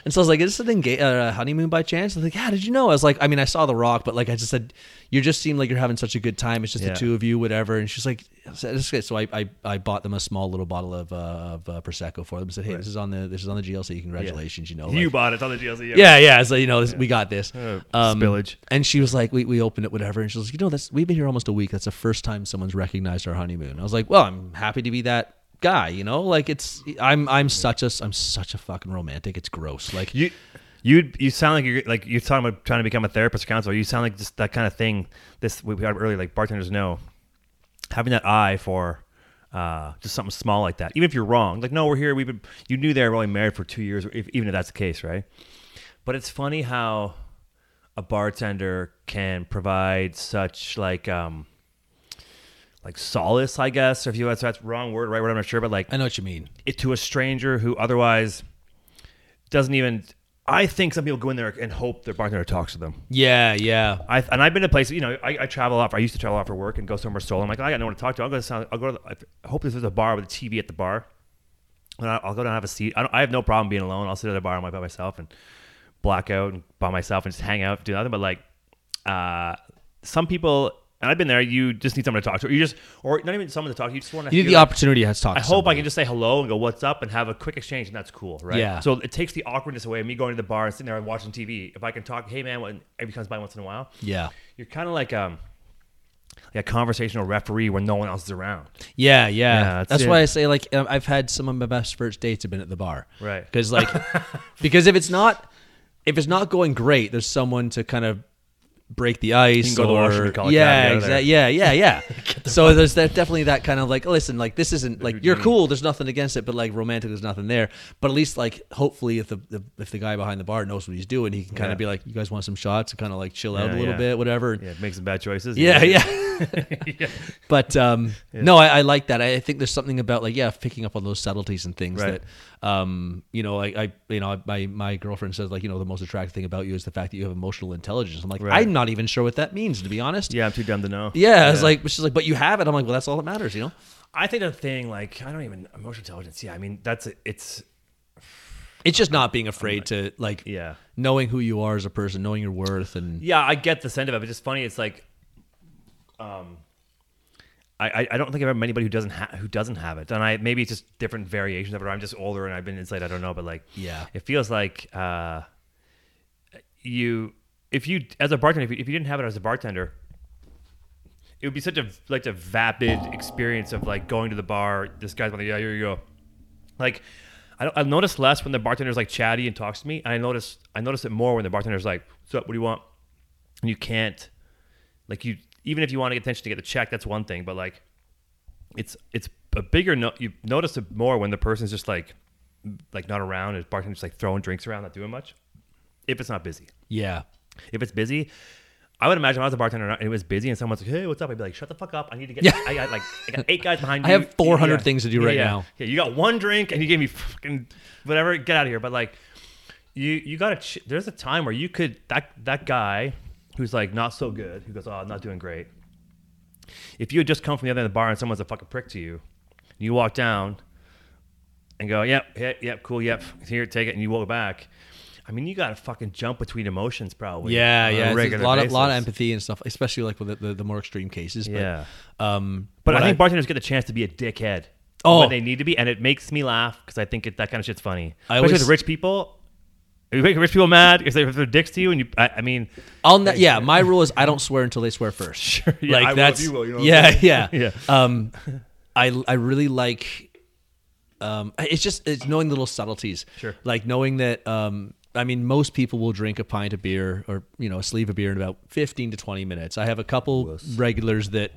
And so I was like, "Is this an enga- uh, honeymoon by chance?" I was like, "Yeah." Did you know? I was like, "I mean, I saw the rock, but like, I just said, you just seem like you're having such a good time. It's just Yeah. the two of you, whatever." And she's like, "So that's good." So I, I, I bought them a small little bottle of, uh, of uh, prosecco for them. and said, "Hey, this is on the this is on the GLC. Congratulations, you know." You bought it it's on the GLC. yeah, yeah. So you know, this, we got this Uh, um, spillage. And she was like, "We we opened it, whatever." And she was like, "You know, that's we've been here almost a week. That's the first time someone's recognized our honeymoon." I was like, "Well, I'm happy to be that." guy you know like it's i'm i'm such a i'm such a fucking romantic it's gross like You, you, you sound like you're like you're talking about trying to become a therapist or counselor. You sound like just that kind of thing. This we had earlier, like bartenders know, having that eye for uh, just something small like that. Even if you're wrong, like no, we're here. We've been. You knew they were only married for two years, if, even if that's the case, right? But it's funny how a bartender can provide such like um like solace, I guess, or if you that's that's wrong word, right? Word, I'm not sure, but like i know what you mean it to a stranger who otherwise doesn't even. I think some people go in there and hope their bartender talks to them. yeah yeah I and I've been to places. You know, I, I travel a lot. I used to travel a lot for work and go somewhere solo. I'm like, I got no one to talk to. I'll go to. Sound, I'll go to. The, I hope there's a bar with a TV at the bar. And I- I'll go down and have a seat. I, don't, I have no problem being alone. I'll sit at a bar by myself and black out and by myself and just hang out, do nothing. But like, uh, some people, and I've been there. You just need someone to talk to. Or you just, or not even someone to talk to. You just want to. you need the opportunity to talk I to hope I can just say hello and go, "What's up?" and have a quick exchange, and that's cool, right? Yeah. So it takes the awkwardness away. of Me going to the bar and sitting there and watching TV. If I can talk, "Hey man," when everybody comes by once in a while, yeah you're kind of like um, like a conversational referee when no one else is around. Yeah, yeah. Yeah, that's that's why I say like um, I've had some of my best first dates have been at the bar. Right. Because like because if it's not if it's not going great, there's someone to kind of break the ice. can go to the or, and call yeah, get out of there. exactly. Yeah, yeah, yeah. so there's that definitely that kind of like listen, like this isn't like you're cool. There's nothing against it, but like romantic, there's nothing there. But at least like hopefully if the, the if the guy behind the bar knows what he's doing, he can kind Yeah. of be like, you guys want some shots and kind of like chill out Yeah, a little yeah. bit, whatever. Yeah, make some bad choices. Yeah, yeah. But um, no, I, I like that. I, I think there's something about like yeah, picking up on those subtleties and things Right. that um, you know, like I, you know, my my girlfriend says like you know the most attractive thing about you is the fact that you have emotional intelligence. I'm like Right. I'm not even sure what that means to be honest. Yeah, I'm too dumb to know. Yeah, it's like she's like, but you have it. I'm like, well, that's all that matters, you know. I think the thing, like, I don't even emotional intelligence. Yeah, I mean, that's it's It's just not being afraid to like yeah. knowing who you are as a person, knowing your worth, and Yeah, I get the sense of it, but it's just funny. It's like, um, I, I, don't think I've ever met anybody who doesn't ha- who doesn't have it, and I maybe it's just different variations of it. Or I'm just older and I've been inside. I don't know, but like, Yeah. it feels like uh, you if you as a bartender if you, if you didn't have it as a bartender. It would be such a like a vapid experience of like going to the bar. This guy's like, yeah, here you go. Like, I I've noticed less when the bartender's like chatty and talks to me. I notice I notice it more when the bartender's like, "What's up? What do you want?" And you can't, like, you even if you want to get attention to get the check, that's one thing. But like, it's it's a bigger no. You notice it more when the person's just like, like not around. And bartender's just, like throwing drinks around, not doing much. If it's not busy, yeah, if it's busy, I would imagine if I was a bartender and it was busy and someone's like, "Hey, what's up?" I'd be like, "Shut the fuck up! I need to get. Yeah. I got like I got eight guys behind me. I you. have 400 things to do Yeah, right yeah. now. Yeah, you got one drink and you gave me fucking whatever. Get out of here. But like, you you got to. Ch- there's a time where you could that that guy who's like not so good, who goes, "Oh, I'm not doing great." If you had just come from the other end of the bar and someone's a fucking prick to you, you walk down and go, "Yep, yep, yep, cool, yep, here, take it," and you walk back. I mean, you got to fucking jump between emotions, probably. Yeah, yeah. A regular lot of lot of empathy and stuff, especially like with the, the, the more extreme cases. But, Yeah. Um, But I think bartenders get the chance to be a dickhead Oh. when they need to be, and it makes me laugh because I think it, that kind of shit's funny. I Especially always- with rich people. If you make rich people mad if, they, if they're dicks to you, and you, I, I mean, I'll ne- yeah. My rule is I don't swear until they swear first. Sure, yeah, like I will that's you will, you know yeah, yeah, Yeah. Um, I I really like. Um, it's just it's knowing little subtleties. Sure. Like knowing that. Um, I mean, most people will drink a pint of beer or you know a sleeve of beer in about fifteen to twenty minutes. I have a couple regulars that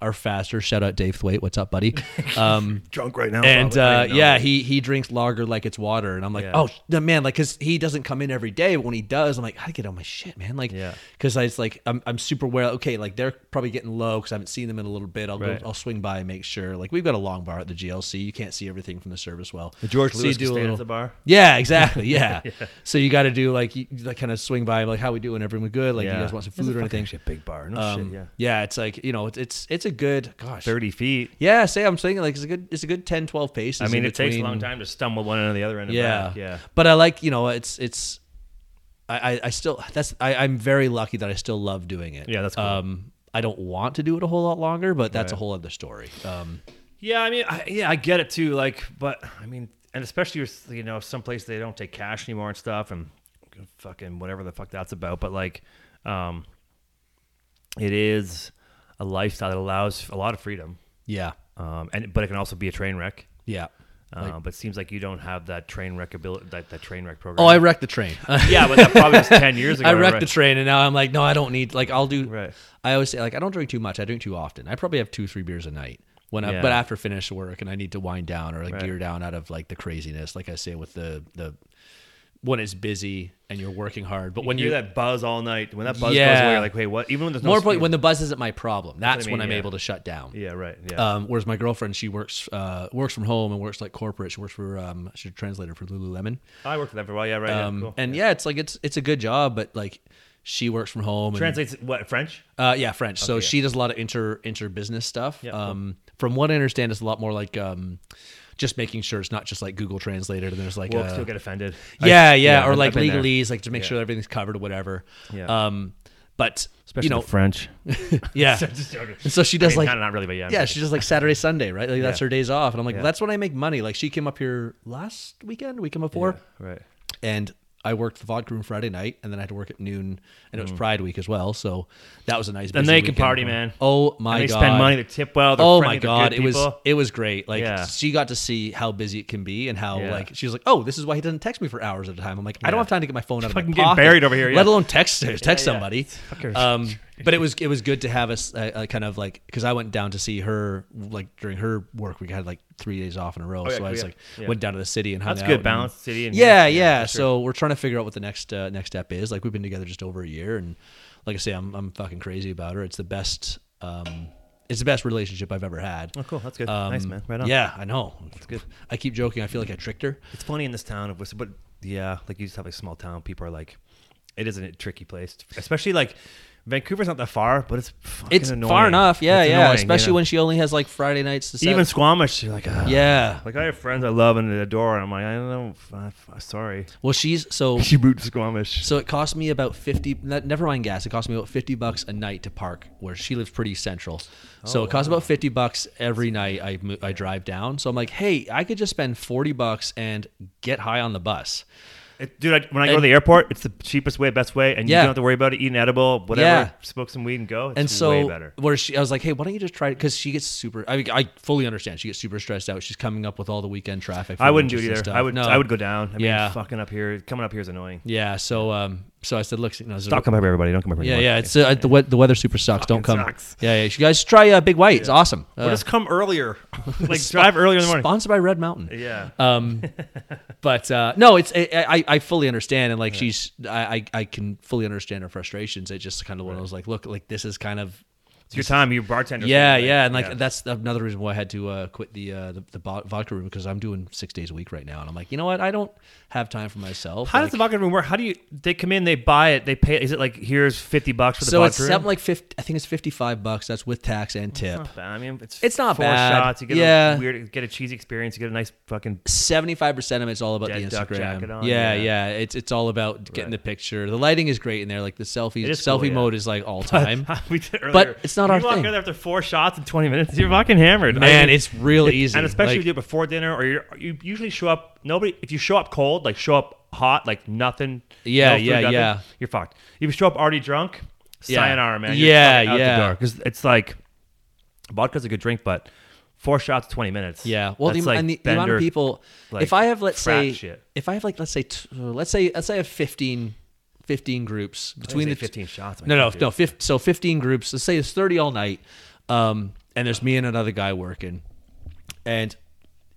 are faster. Shout out Dave Thwaite. What's up, buddy? Um, drunk right now. and. Uh, yeah, he he drinks lager like it's water, and I'm like, Yeah. oh the man, like because he doesn't come in every day, but when he does, I'm like, I get on my shit, man, like, Yeah. because I was like, I'm I'm super aware, okay, like they're probably getting low because I haven't seen them in a little bit. I'll Right. go, I'll swing by and make sure. Like we've got a long bar at the GLC, you can't see everything from the service well. The George So you Lewis do a little- at the bar. Yeah, exactly. Yeah. So you got to do like you like kind of swing by, like how we doing? Everyone good? Like yeah. you guys want some food or anything? Shit, big bar. No Um, shit. Yeah. yeah, it's like you know, it's it's it's a good gosh. Thirty feet. Yeah, say I'm saying like it's a good it's a good 10, 12 paces. I mean, it takes a long time to stumble one end to the other end. Yeah, back. Yeah. But I like you know it's it's I I, I still that's I, I'm very lucky that I still love doing it. Yeah, that's cool. Um, I don't want to do it a whole lot longer, but that's a whole other story. Um, Yeah, I mean, I, yeah, I get it too. Like, but I mean, and especially with you know, some place they don't take cash anymore and stuff, and fucking whatever the fuck that's about. But like, um, it is a lifestyle that allows a lot of freedom, yeah, um, and but it can also be a train wreck. yeah. Uh, but it seems like you don't have that train wreck ability, that, that train wreck program. Oh, I wrecked the train. yeah, but that probably was ten years ago. I wrecked right? the train, and now I'm like, no, I don't need. Like, I'll do. Right. I always say, like, I don't drink too much. I drink too often. I probably have two, three beers a night. When I, but after finish work and I need to wind down or like Right. gear down out of like the craziness, like I say with the the when it's busy and you're working hard. But when you you hear that buzz all night, when that buzz goes away, you're like, wait, what? Even when there's no more speed- when the buzz isn't my problem, that's, I when I'm yeah. able to shut down. yeah, right, yeah, Um, whereas my girlfriend, she works uh, works from home and works like corporate. She works for um, she's a translator for Lululemon. I worked with them for a while. Yeah, right. Um, yeah, cool. And yeah, it's like it's it's a good job, but like she works from home. And, translates what French? Uh, yeah, French. so yeah. she does a lot of inter inter business stuff. Yeah, cool. um, from what I understand, it's a lot more like um, just making sure it's not just like Google Translated and there's like We'll a, still get offended. yeah, I- yeah, or I've- like I've legalese, like to make Yeah. sure everything's covered or whatever. Yeah. Um, but Especially you know, French. yeah. And so she does I mean, like kinda not really, but yeah. I'm yeah, she does like Saturday, Sunday, right? Like that's her days off, and I'm like, Yeah. that's when I make money. Like she came up here last weekend, weekend before, Yeah, right. and I worked the vodka room Friday night, and then I had to work at noon, and it Mm. was Pride Week as well. So that was a nice. Busy they can weekend party, man. Oh my and they god! spend money. They tip well. They're Oh friendly, my they're god! good It was people. it was great. Like Yeah. she got to see how busy it can be, and how Yeah. like she was like, "Oh, this is why he doesn't text me for hours at a time." I'm like, I don't have time to get my phone out of my Fucking pocket, getting buried over here, yeah. let alone text text yeah. somebody. Fucker. Um, but it was it was good to have us kind of like because I went down to see her like during her work we had like three days off in a row, Oh, yeah, so I was yeah, like yeah. went down to the city and hung That's out good. and- Balance city and yeah, yeah. sure. So we're trying to figure out what the next uh, next step is. Like we've been together just over a year, and like I say, I'm I'm fucking crazy about her. It's the best. Um, it's the best relationship I've ever had. Oh, cool. That's good. Um, nice, man. Right on. Yeah, I know. It's good. I keep joking. I feel like I tricked her. It's funny in this town of Whistler, but yeah, like you just have a small town. People are like, it is a tricky place, especially like Vancouver's not that far, but it's fucking It's annoying. far enough. Yeah, It's yeah. annoying, Especially yeah. when she only has like Friday nights to see. even. Squamish, you're like, ah. Yeah. Like I have friends I love and adore, and I'm like, I don't know. sorry. Well, she's so. You boot Squamish. So it cost me about fifty. Never mind gas. It cost me about fifty bucks a night to park where she lives pretty central. So it costs about fifty bucks every night I I drive down. So I'm like, hey, I could just spend forty bucks and get high on the bus. It, dude, I, when I go to the airport, it's the cheapest way, best way, and you don't have to worry about it. Eat an edible, whatever. Yeah. Smoke some weed and go. It's and so way better. where she, I was like, hey, why don't you just try it? Because she gets super. I mean, I fully understand. She gets super stressed out. She's coming up with all the weekend traffic. I wouldn't do it either. stuff. I would. No. I would go down. I mean, Yeah. fucking up here, coming up here is annoying. Yeah. So um. So I said, look, you know, Stop coming here, everybody. Don't come here. yeah, yeah. It's uh, the we- the weather super sucks. Don't come. Fucking sucks. Yeah, yeah. You guys try uh, Big White. It's awesome. Or Uh, just come earlier. like drive earlier in the morning. Sponsored by Red Mountain. Yeah. Um, but uh, no, it's I, I I fully understand, and like she's I, I I can fully understand her frustrations. It just kind of one of those like, look, like this is kind of It's your time. You bartender. yeah, yeah, and like that's another reason why I had to uh, quit the uh, the, the vodka room because I'm doing six days a week right now, and I'm like, you know what, I don't have time for myself. How Like, does the vodka room work? How do you? They come in, they buy it, they pay. Is it like here's fifty bucks for the so vodka it's room? something like fifty. I think it's fifty five bucks. That's with tax and tip. I mean, it's It's not four bad. shots. You get Yeah. a weird, get a cheesy experience. You get a nice fucking. Seventy five percent of it's all about the Instagram. jacket on, yeah, yeah. yeah, It's it's all about getting Right. the picture. The lighting is great in there. Like the selfie selfie cool, yeah. mode is like all time. we did earlier. But it's not you our walk thing. in there after four shots in twenty minutes. You're fucking hammered. I Man, mean, it's real easy. and especially Like- if you do it before dinner, or you're, you usually show up. Nobody. If you show up cold, like show up hot, like nothing. Yeah, no food, yeah, nothing, yeah. You're fucked. If you show up already drunk, Yeah. sayonara, man. You're Yeah, out yeah. Because it's like vodka's a good drink, but four shots, twenty minutes. Yeah. Well, the, like and the, the amount of people. like, if I have, let's say, shit. if I have like, let's say, t- let's say, let's say I have 15, 15 groups between the 15 shots, No, no, no. Fif- so fifteen groups. Let's say it's thirty all night, um, and there's me and another guy working, and.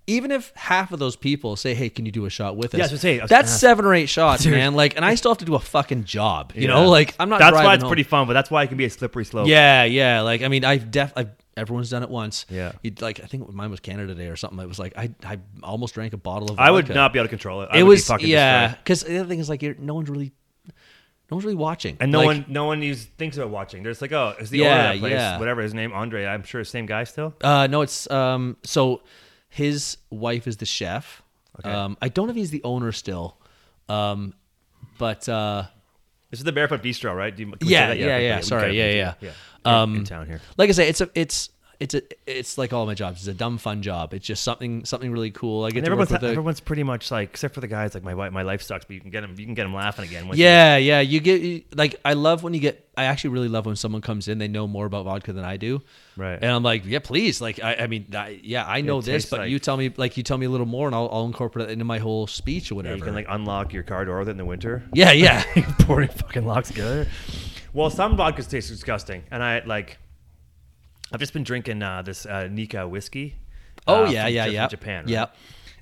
Even if half of those people say, "Hey, can you do a shot with us?" Yeah, say, that's seven or eight shots, man. Like, and I still have to do a fucking job. You Yeah. know, like I'm not. That's why it's home. pretty fun, but that's why it can be a slippery slope. Yeah, yeah. Like I mean, I've def I've, everyone's done it once. Yeah. You'd, like I think mine was Canada Day or something. It was like I I almost drank a bottle of. I would not be able to control it. I It would was be fucking yeah. Because the other thing is like you're, no one's really, no one's really watching. And no Like, one, no one use, thinks about watching. There's like, oh, is the Yeah, owner of that place, yeah. whatever his name, Andre. I'm sure the same guy still. Uh, no, it's um. So his wife is the chef. Okay. Um, I don't know if he's the owner still. Um, but uh, This is the Barefoot Bistro, right? Do you, say Yeah, yeah, yeah. Sorry, yeah, yeah. yeah. Um, in town here. like I say, it's a it's it's a it's like all my jobs. It's a dumb fun job. It's just something something really cool. I get And to work everyone's, with the, everyone's pretty much like, except for the guys like my wife, my life sucks, but you can get them, you can get them laughing again. once you- Yeah, yeah. You get you- like I love when you get. I actually really love when someone comes in. They know more about vodka than I do. Right. And I'm like, yeah, please. Like, I, I mean, I, yeah, I know this, but like- you tell me, like, you tell me a little more, and I'll, I'll incorporate it into my whole speech or Yeah, whatever. you can like unlock your car door with it in the winter. yeah, yeah. pouring fucking locks together. Well, some vodkas taste disgusting, and I like. I've just been drinking uh, this uh, Nikka whiskey. Oh, uh, yeah, from- yeah, yeah. Japan. Right? Yep.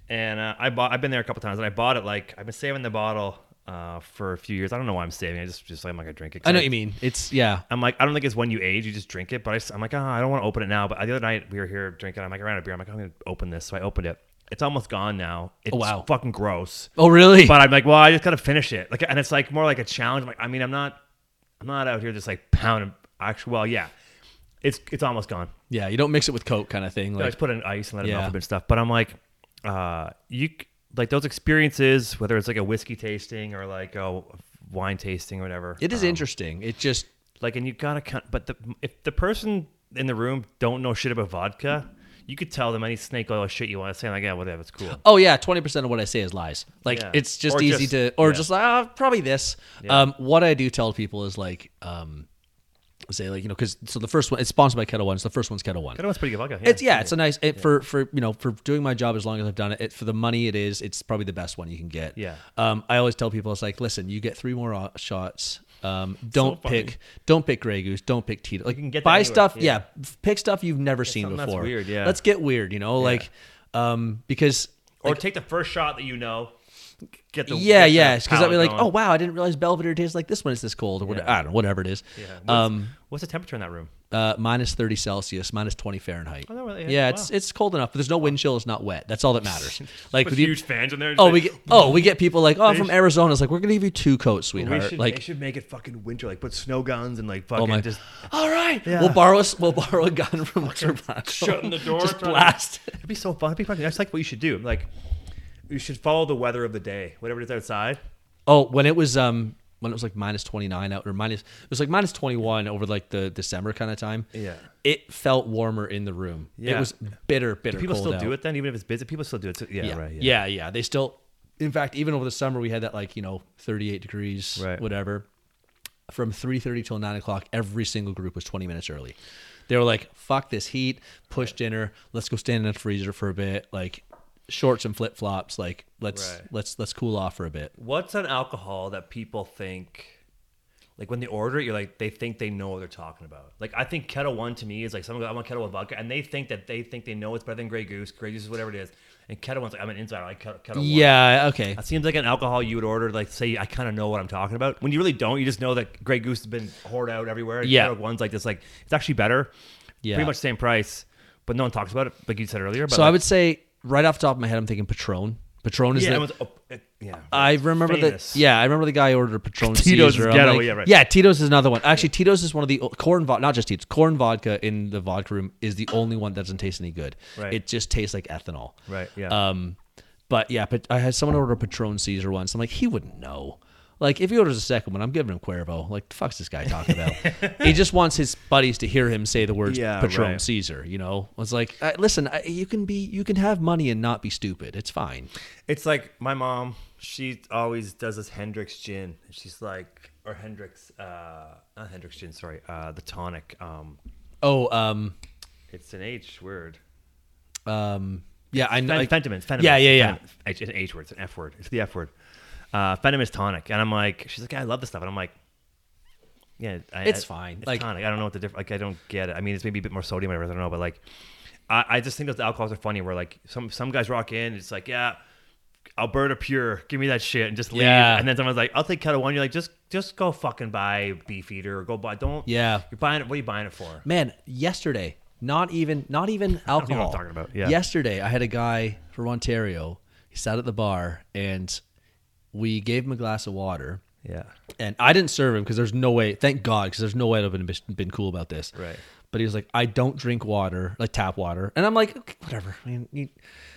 And uh, I bought. I've been there a couple times, and I bought it like I've been saving the bottle uh, for a few years. I don't know why I'm saving. it. I just just like I'm not gonna drink it. I know what you mean. It's yeah. I'm like, I don't think it's when you age, you just drink it. But I, am like, oh, I don't want to open it now. But the other night we were here drinking. I'm like, I ran a beer. I'm like, I'm gonna open this. So I opened it. It's almost gone now. It's Oh, wow. fucking gross. Oh, really? But I'm like, well, I just gotta finish it. Like, and it's like more like a challenge. I'm like, I mean, I'm not, I'm not out here just like pounding. Actually, well, yeah, it's it's almost gone. yeah, you don't mix it with Coke, kind of thing. Like, I just put it in ice and let it Yeah. melt a bit and stuff. But I'm like, uh, you like those experiences, whether it's like a whiskey tasting or like a wine tasting or whatever. it is um, interesting. It just like and you gotta but the if the person in the room don't know shit about vodka you could tell them any snake oil shit you want to say like yeah whatever it's cool Oh yeah, twenty percent of what I say is lies. Like Yeah. it's just Or easy just- to, or yeah. just like oh, probably this. Um, what I do tell people is like, um, say like you know, because so the first one it's sponsored by Ketel One. So the first one's Ketel One. Ketel one's pretty good vodka It's yeah, it's a nice it, for for you know for doing my job as long as I've done it, it. For the money, it is. It's probably the best one you can get. Yeah. Um, I always tell people it's like, listen, you get three more uh, shots. Um, don't funny. pick, don't pick Grey Goose, don't pick Tito. Like can get buy anywhere, stuff. yeah. Yeah. pick stuff you've never seen something that's before. weird, yeah. Let's get weird. You know, like, um, because or take the first shot that you know get the yeah, yeah, because I'd be like, going. oh wow, I didn't realize Belvedere tastes like this when it's this cold, or whatever. Yeah. I don't know, whatever it is. yeah what's, Um, what's the temperature in that room uh, minus thirty Celsius, minus twenty Fahrenheit. Oh, no, yeah, Yeah, it's wow. it's cold enough, but there's no wind chill. It's not wet. That's all that matters. Like with with you, huge fans in there oh, Just we get oh we get people like oh I'm from should- Arizona. It's like we're gonna give you two coats, we sweetheart. should, like they should make it fucking winter like put snow guns and like fucking oh my, just all right, Yeah. we'll borrow us. We'll borrow a gun from Black. shutting the door just blast. it'd be so fun it'd be fun that's like what you should do like you should follow the weather of the day whatever it is outside Oh, when it was um when it was like minus 29 out or minus it was like minus 21 over like the December kind of time. Yeah. It felt warmer in the room. It Yeah. was bitter, bitter Do people still out. do it then, even if it's busy? People still do it. Too. Yeah, Yeah. right. yeah. Yeah, They still in fact, even over the summer we had that like, you know, 38 degrees, Right. whatever. From 3:30 till 9 o'clock, every single group was 20 minutes early. They were like, "Fuck this heat! Push dinner. Let's go stand in the freezer for a bit. Like, shorts and flip flops. Like, let's Right. let's let's cool off for a bit." What's an alcohol that people think like when they order it, you're like they think they know what they're talking about. Like I think Ketel One to me is like someone goes, I want Ketel with vodka, and they think that they think they know it's better than Grey Goose. Grey Goose is whatever it is, and Ketel One's like I'm an insider. I like Ketel, Ketel One. Yeah. Okay. That seems like an alcohol you would order, like say I kind of know what I'm talking about. When you really don't, you just know that Grey Goose has been poured out everywhere. and Yeah. Ketel One's like this, like it's actually better. Yeah. Pretty much same price, but no one talks about it, like you said earlier. But So I would say right off the top of my head, I'm thinking Patron. Patron is yeah, the. oh, it- yeah. I remember that. Yeah, I remember the guy ordered a Patron Tito's Caesar. ghetto, like- yeah, right. Yeah, Tito's is another one. Actually, Tito's is one of the corn vodka, not just Tito's. Corn vodka in the vodka room is the only one that doesn't taste any good. Right. It just tastes like ethanol. Right, yeah. Um, but yeah, but I had someone order a Patron Caesar once. I'm like, he wouldn't know. Like, if he orders a second one, I'm giving him Cuervo. Like, the fuck's this guy talking about? he just wants his buddies to hear him say the words Yeah, Patron right. Caesar. You know, it's like, uh, listen, I, you can be, you can have money and not be stupid. It's fine. It's like my mom. She always does this Hendrick's gin. She's like, or Hendrick's, uh, not Hendrick's gin. Sorry, uh, the tonic. Um, Oh, um, it's an H word. um, yeah, I know. Fen- like- Fentimans. Fentimans. Yeah, yeah, yeah. Fen- H, it's an H word. It's an F word. It's the F word. Uh, Fentimans tonic. And I'm like, she's like, I love this stuff. And I'm like, yeah, I, It's I- fine. It's Like- tonic. I don't know what the difference. Like, I don't get it. I mean, it's maybe a bit more sodium, whatever. I don't know, but like, I, I just think those alcohols are funny. Where like some some guys rock in, it's like, yeah, Alberta pure, give me that shit, and just leave. Yeah. And then someone's like, I'll take Ketel One. You're like, just just go fucking buy Beefeater or go buy. Don't. Yeah. You're buying it. What are you buying it for? Man, yesterday, not even not even know what I'm talking about, yeah. Yesterday, I had a guy from Ontario. He sat at the bar, and we gave him a glass of water. Yeah. And I didn't serve him because there's no way. Thank God, because there's no way I'd have been been cool about this. Right. But he was like, I don't drink water, like tap water, and I'm like, okay, whatever. I mean, you,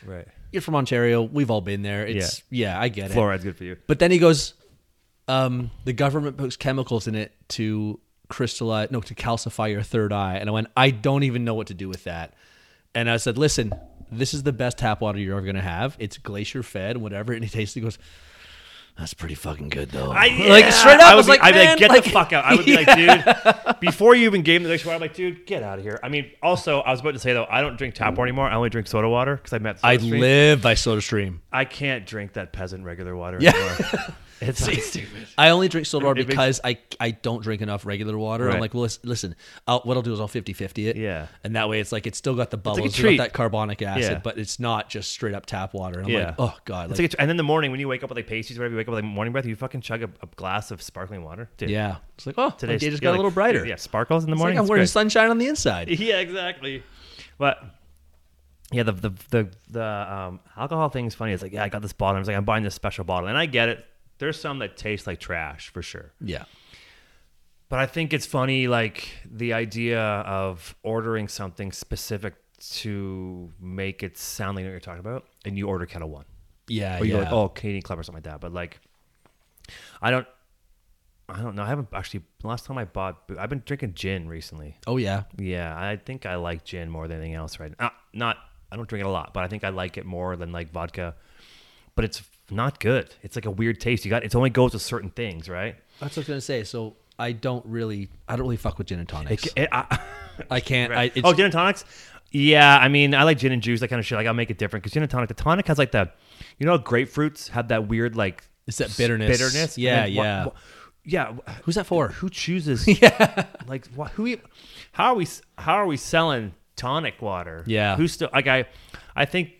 Right. you're from Ontario. We've all been there. It's yeah, I get it. Fluoride's good for you. But then he goes, um, the government puts chemicals in it to crystallize, no, to calcify your third eye. And I went, I don't even know what to do with that. And I said, listen, this is the best tap water you're ever going to have. It's glacier fed whatever. And he tastes it, he goes, that's pretty fucking good though. I, like straight up, I I was like, I'd be like, get like- the fuck out. I would be like, dude, before you even gave me the next water, I'm like, dude, get out of here. I mean, also, I was about to say though, I don't drink tap water anymore. I only drink soda water because I met. I SodaStream. live by SodaStream. I can't drink that peasant regular water Yeah. anymore. it's like stupid. I only drink soda water It makes- because I I don't drink enough regular water. I'm like, well, listen, I'll, what I'll do is I'll 50-50 it. Yeah. And that way it's like it's still got the like bubbles, treat. got that carbonic acid, Yeah. but it's not just straight up tap water. And I'm Yeah. like, oh god, like, like and then the morning when you wake up with like pasties, or whatever, you wake up with like morning breath, you fucking chug a, a glass of sparkling water. Dude, yeah. It's like, oh, my Today's day just got like, a little brighter. Yeah, sparkles in the It's morning. like I'm wearing great. sunshine on the inside. Yeah, exactly. But yeah, the the the, the um, alcohol thing is funny. It's like, yeah, I got this bottle. I was like, I'm buying this special bottle, and I get it. There's some that taste like trash for sure. Yeah. But I think it's funny, like the idea of ordering something specific to make it sound like what you're talking about, and you order Ketel One, Yeah. or you yeah. go like, oh, Canadian Club or something like that. But like, I don't, I don't know. I haven't actually. Last time I bought, I've been drinking gin recently. oh yeah. Yeah, I think I like gin more than anything else right now. Not, I don't drink it a lot, but I think I like it more than like vodka. But it's not good. It's like a weird taste. You got it only goes with certain things, right? That's what I was gonna say. So I don't really, I don't really fuck with gin and tonics. It, it, I, I can't. I, right. it's, oh, gin and tonics. Yeah, I mean, I like gin and juice, that kind of shit. Like, I'll make it different because gin and tonic. The tonic has like the, you know, grapefruits have that weird like It's that bitterness. bitterness. And Yeah, then wha- yeah. yeah. Who's that for? Who chooses? yeah. Like, what, who? How are we? How are we selling tonic water? Yeah. Who's still like I? I think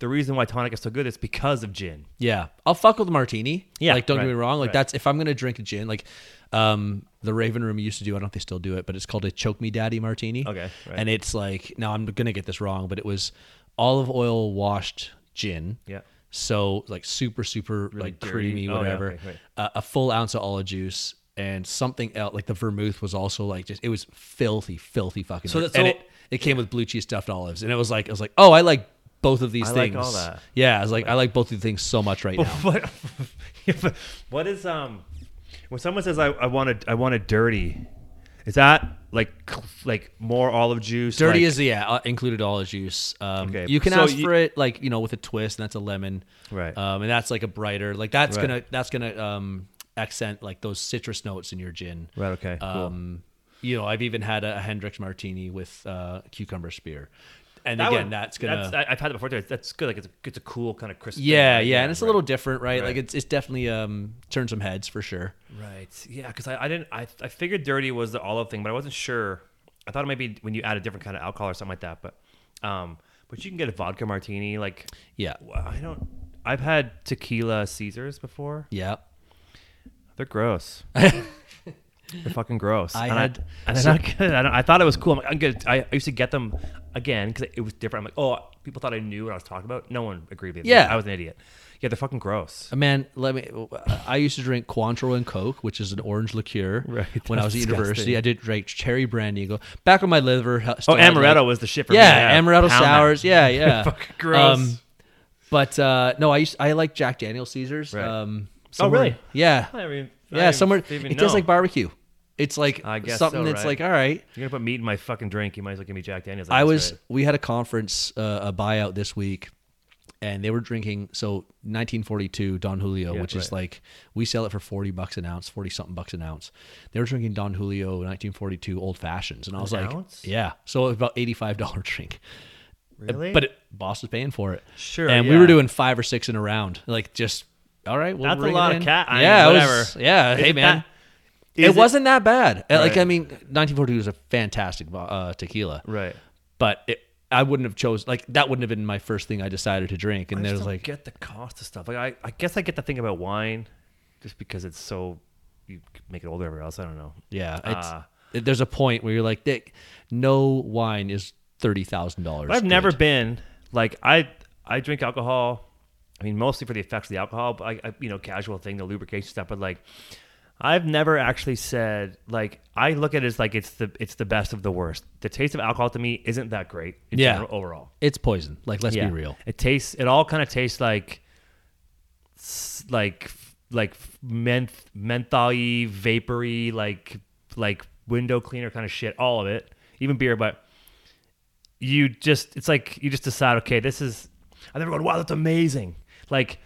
the reason why tonic is so good is because of gin. Yeah, I'll fuck with a martini. Yeah, like don't get me wrong. Like right. that's if I'm gonna drink a gin. Like, um, the Raven Room used to do. I don't know if they still do it, but it's called a Choke Me Daddy Martini. Okay, right. and it's like now I'm gonna get this wrong, but it was olive oil washed gin. Yeah. So like super super like dirty. creamy Oh, yeah, whatever. okay, right. uh, a full ounce of olive juice and something else like the vermouth was also like just it was filthy filthy fucking. So that's it it came with blue cheese stuffed olives and it was like I was like oh I like both of these I things. like all that. Yeah, I was like I like both of these things so much right now. what? what is um? When someone says I, I want it I want it dirty, is that like like more olive juice? Dirty like- is yeah uh, included olive juice. Um, Okay, You can so ask you- for it like you know with a twist, and that's a lemon. Right. Um, and that's like a brighter like that's Right. gonna that's gonna um accent like those citrus notes in your gin. right. Okay. Cool. Um, you know, I've even had a, a Hendrick's martini with uh, cucumber spear. And That again, one- that's gonna. I- I've had it before too. That's good. Like it's a, it's a cool kind of crisp. yeah, right? yeah, and it's a little different, right? Like it's it's definitely um turned some heads for sure. Right. Yeah, because I, I didn't I, I figured dirty was the olive thing, but I wasn't sure. I thought it might be when you add a different kind of alcohol or something like that. But um, but you can get a vodka martini. Like Yeah, I don't. I've had tequila Caesars before. yeah. They're gross. They're fucking gross. I and had- I, and good. I, don't, I thought it was cool. I'm I'm good. I, I used to get them again because it was different. I'm like, oh, people thought I knew what I was talking about. No one agreed with me. Yeah. I was an idiot. Yeah, they're fucking gross. Uh, Man, let me. I used to drink Cointreau and Coke, which is an orange liqueur. Right, When I was that's at university, disgusting. I did drink cherry brandy. and Go back when my liver. ha- Oh, still had, amaretto like- was the shit for me. yeah, amaretto pound that. sours. Yeah, yeah. fucking gross. Um, but uh, no, I used I like Jack Daniel's Caesars. Right. Um, Oh, somewhere- really? Yeah, I mean, I yeah. didn't Somewhere even it tastes know. like barbecue. It's like I guess something so, that's right? like all right. You're gonna put meat in my fucking drink. You might as well give me Jack Daniels. I was right. we had a conference uh, a buyout this week and they were drinking so 1942 Don Julio Yeah, which is like we sell it for 40 bucks an ounce 40 something bucks an ounce they were drinking Don Julio 1942 old fashions and I was An like ounce? yeah so it was about $85 drink really, but it, boss was paying for it Sure, and we were doing five or six in a round like just all right we'll That's a lot of cat- I yeah it was- whatever. yeah hey man that- it is wasn't that bad Uh, like I mean 1942 was a fantastic uh, tequila right. but it, I wouldn't have chose like that wouldn't have been my first thing I decided to drink. And I there just was don't like, get the cost of stuff. Like I, I guess I get the thing about wine, just because it's so you make it older everywhere else. I don't know. yeah, Ah. it- there's a point where you're like, Dick, no wine is thirty thousand dollars. I've never been like I I drink alcohol. I mean, mostly for the effects of the alcohol, but I, I you know, casual thing, the lubrication stuff. But like, I've never actually said like I look at it as like it's the it's the best of the worst. The taste of alcohol to me isn't that great. Yeah. general, overall. It's poison. Like, let's Yeah. be real. It tastes. It all kind of tastes like, like, like menth, mentholy, vapory, like, like window cleaner kind of shit. All of it, even beer. But you just, it's like you just decide, okay, this is. I never go, wow, that's amazing. Like,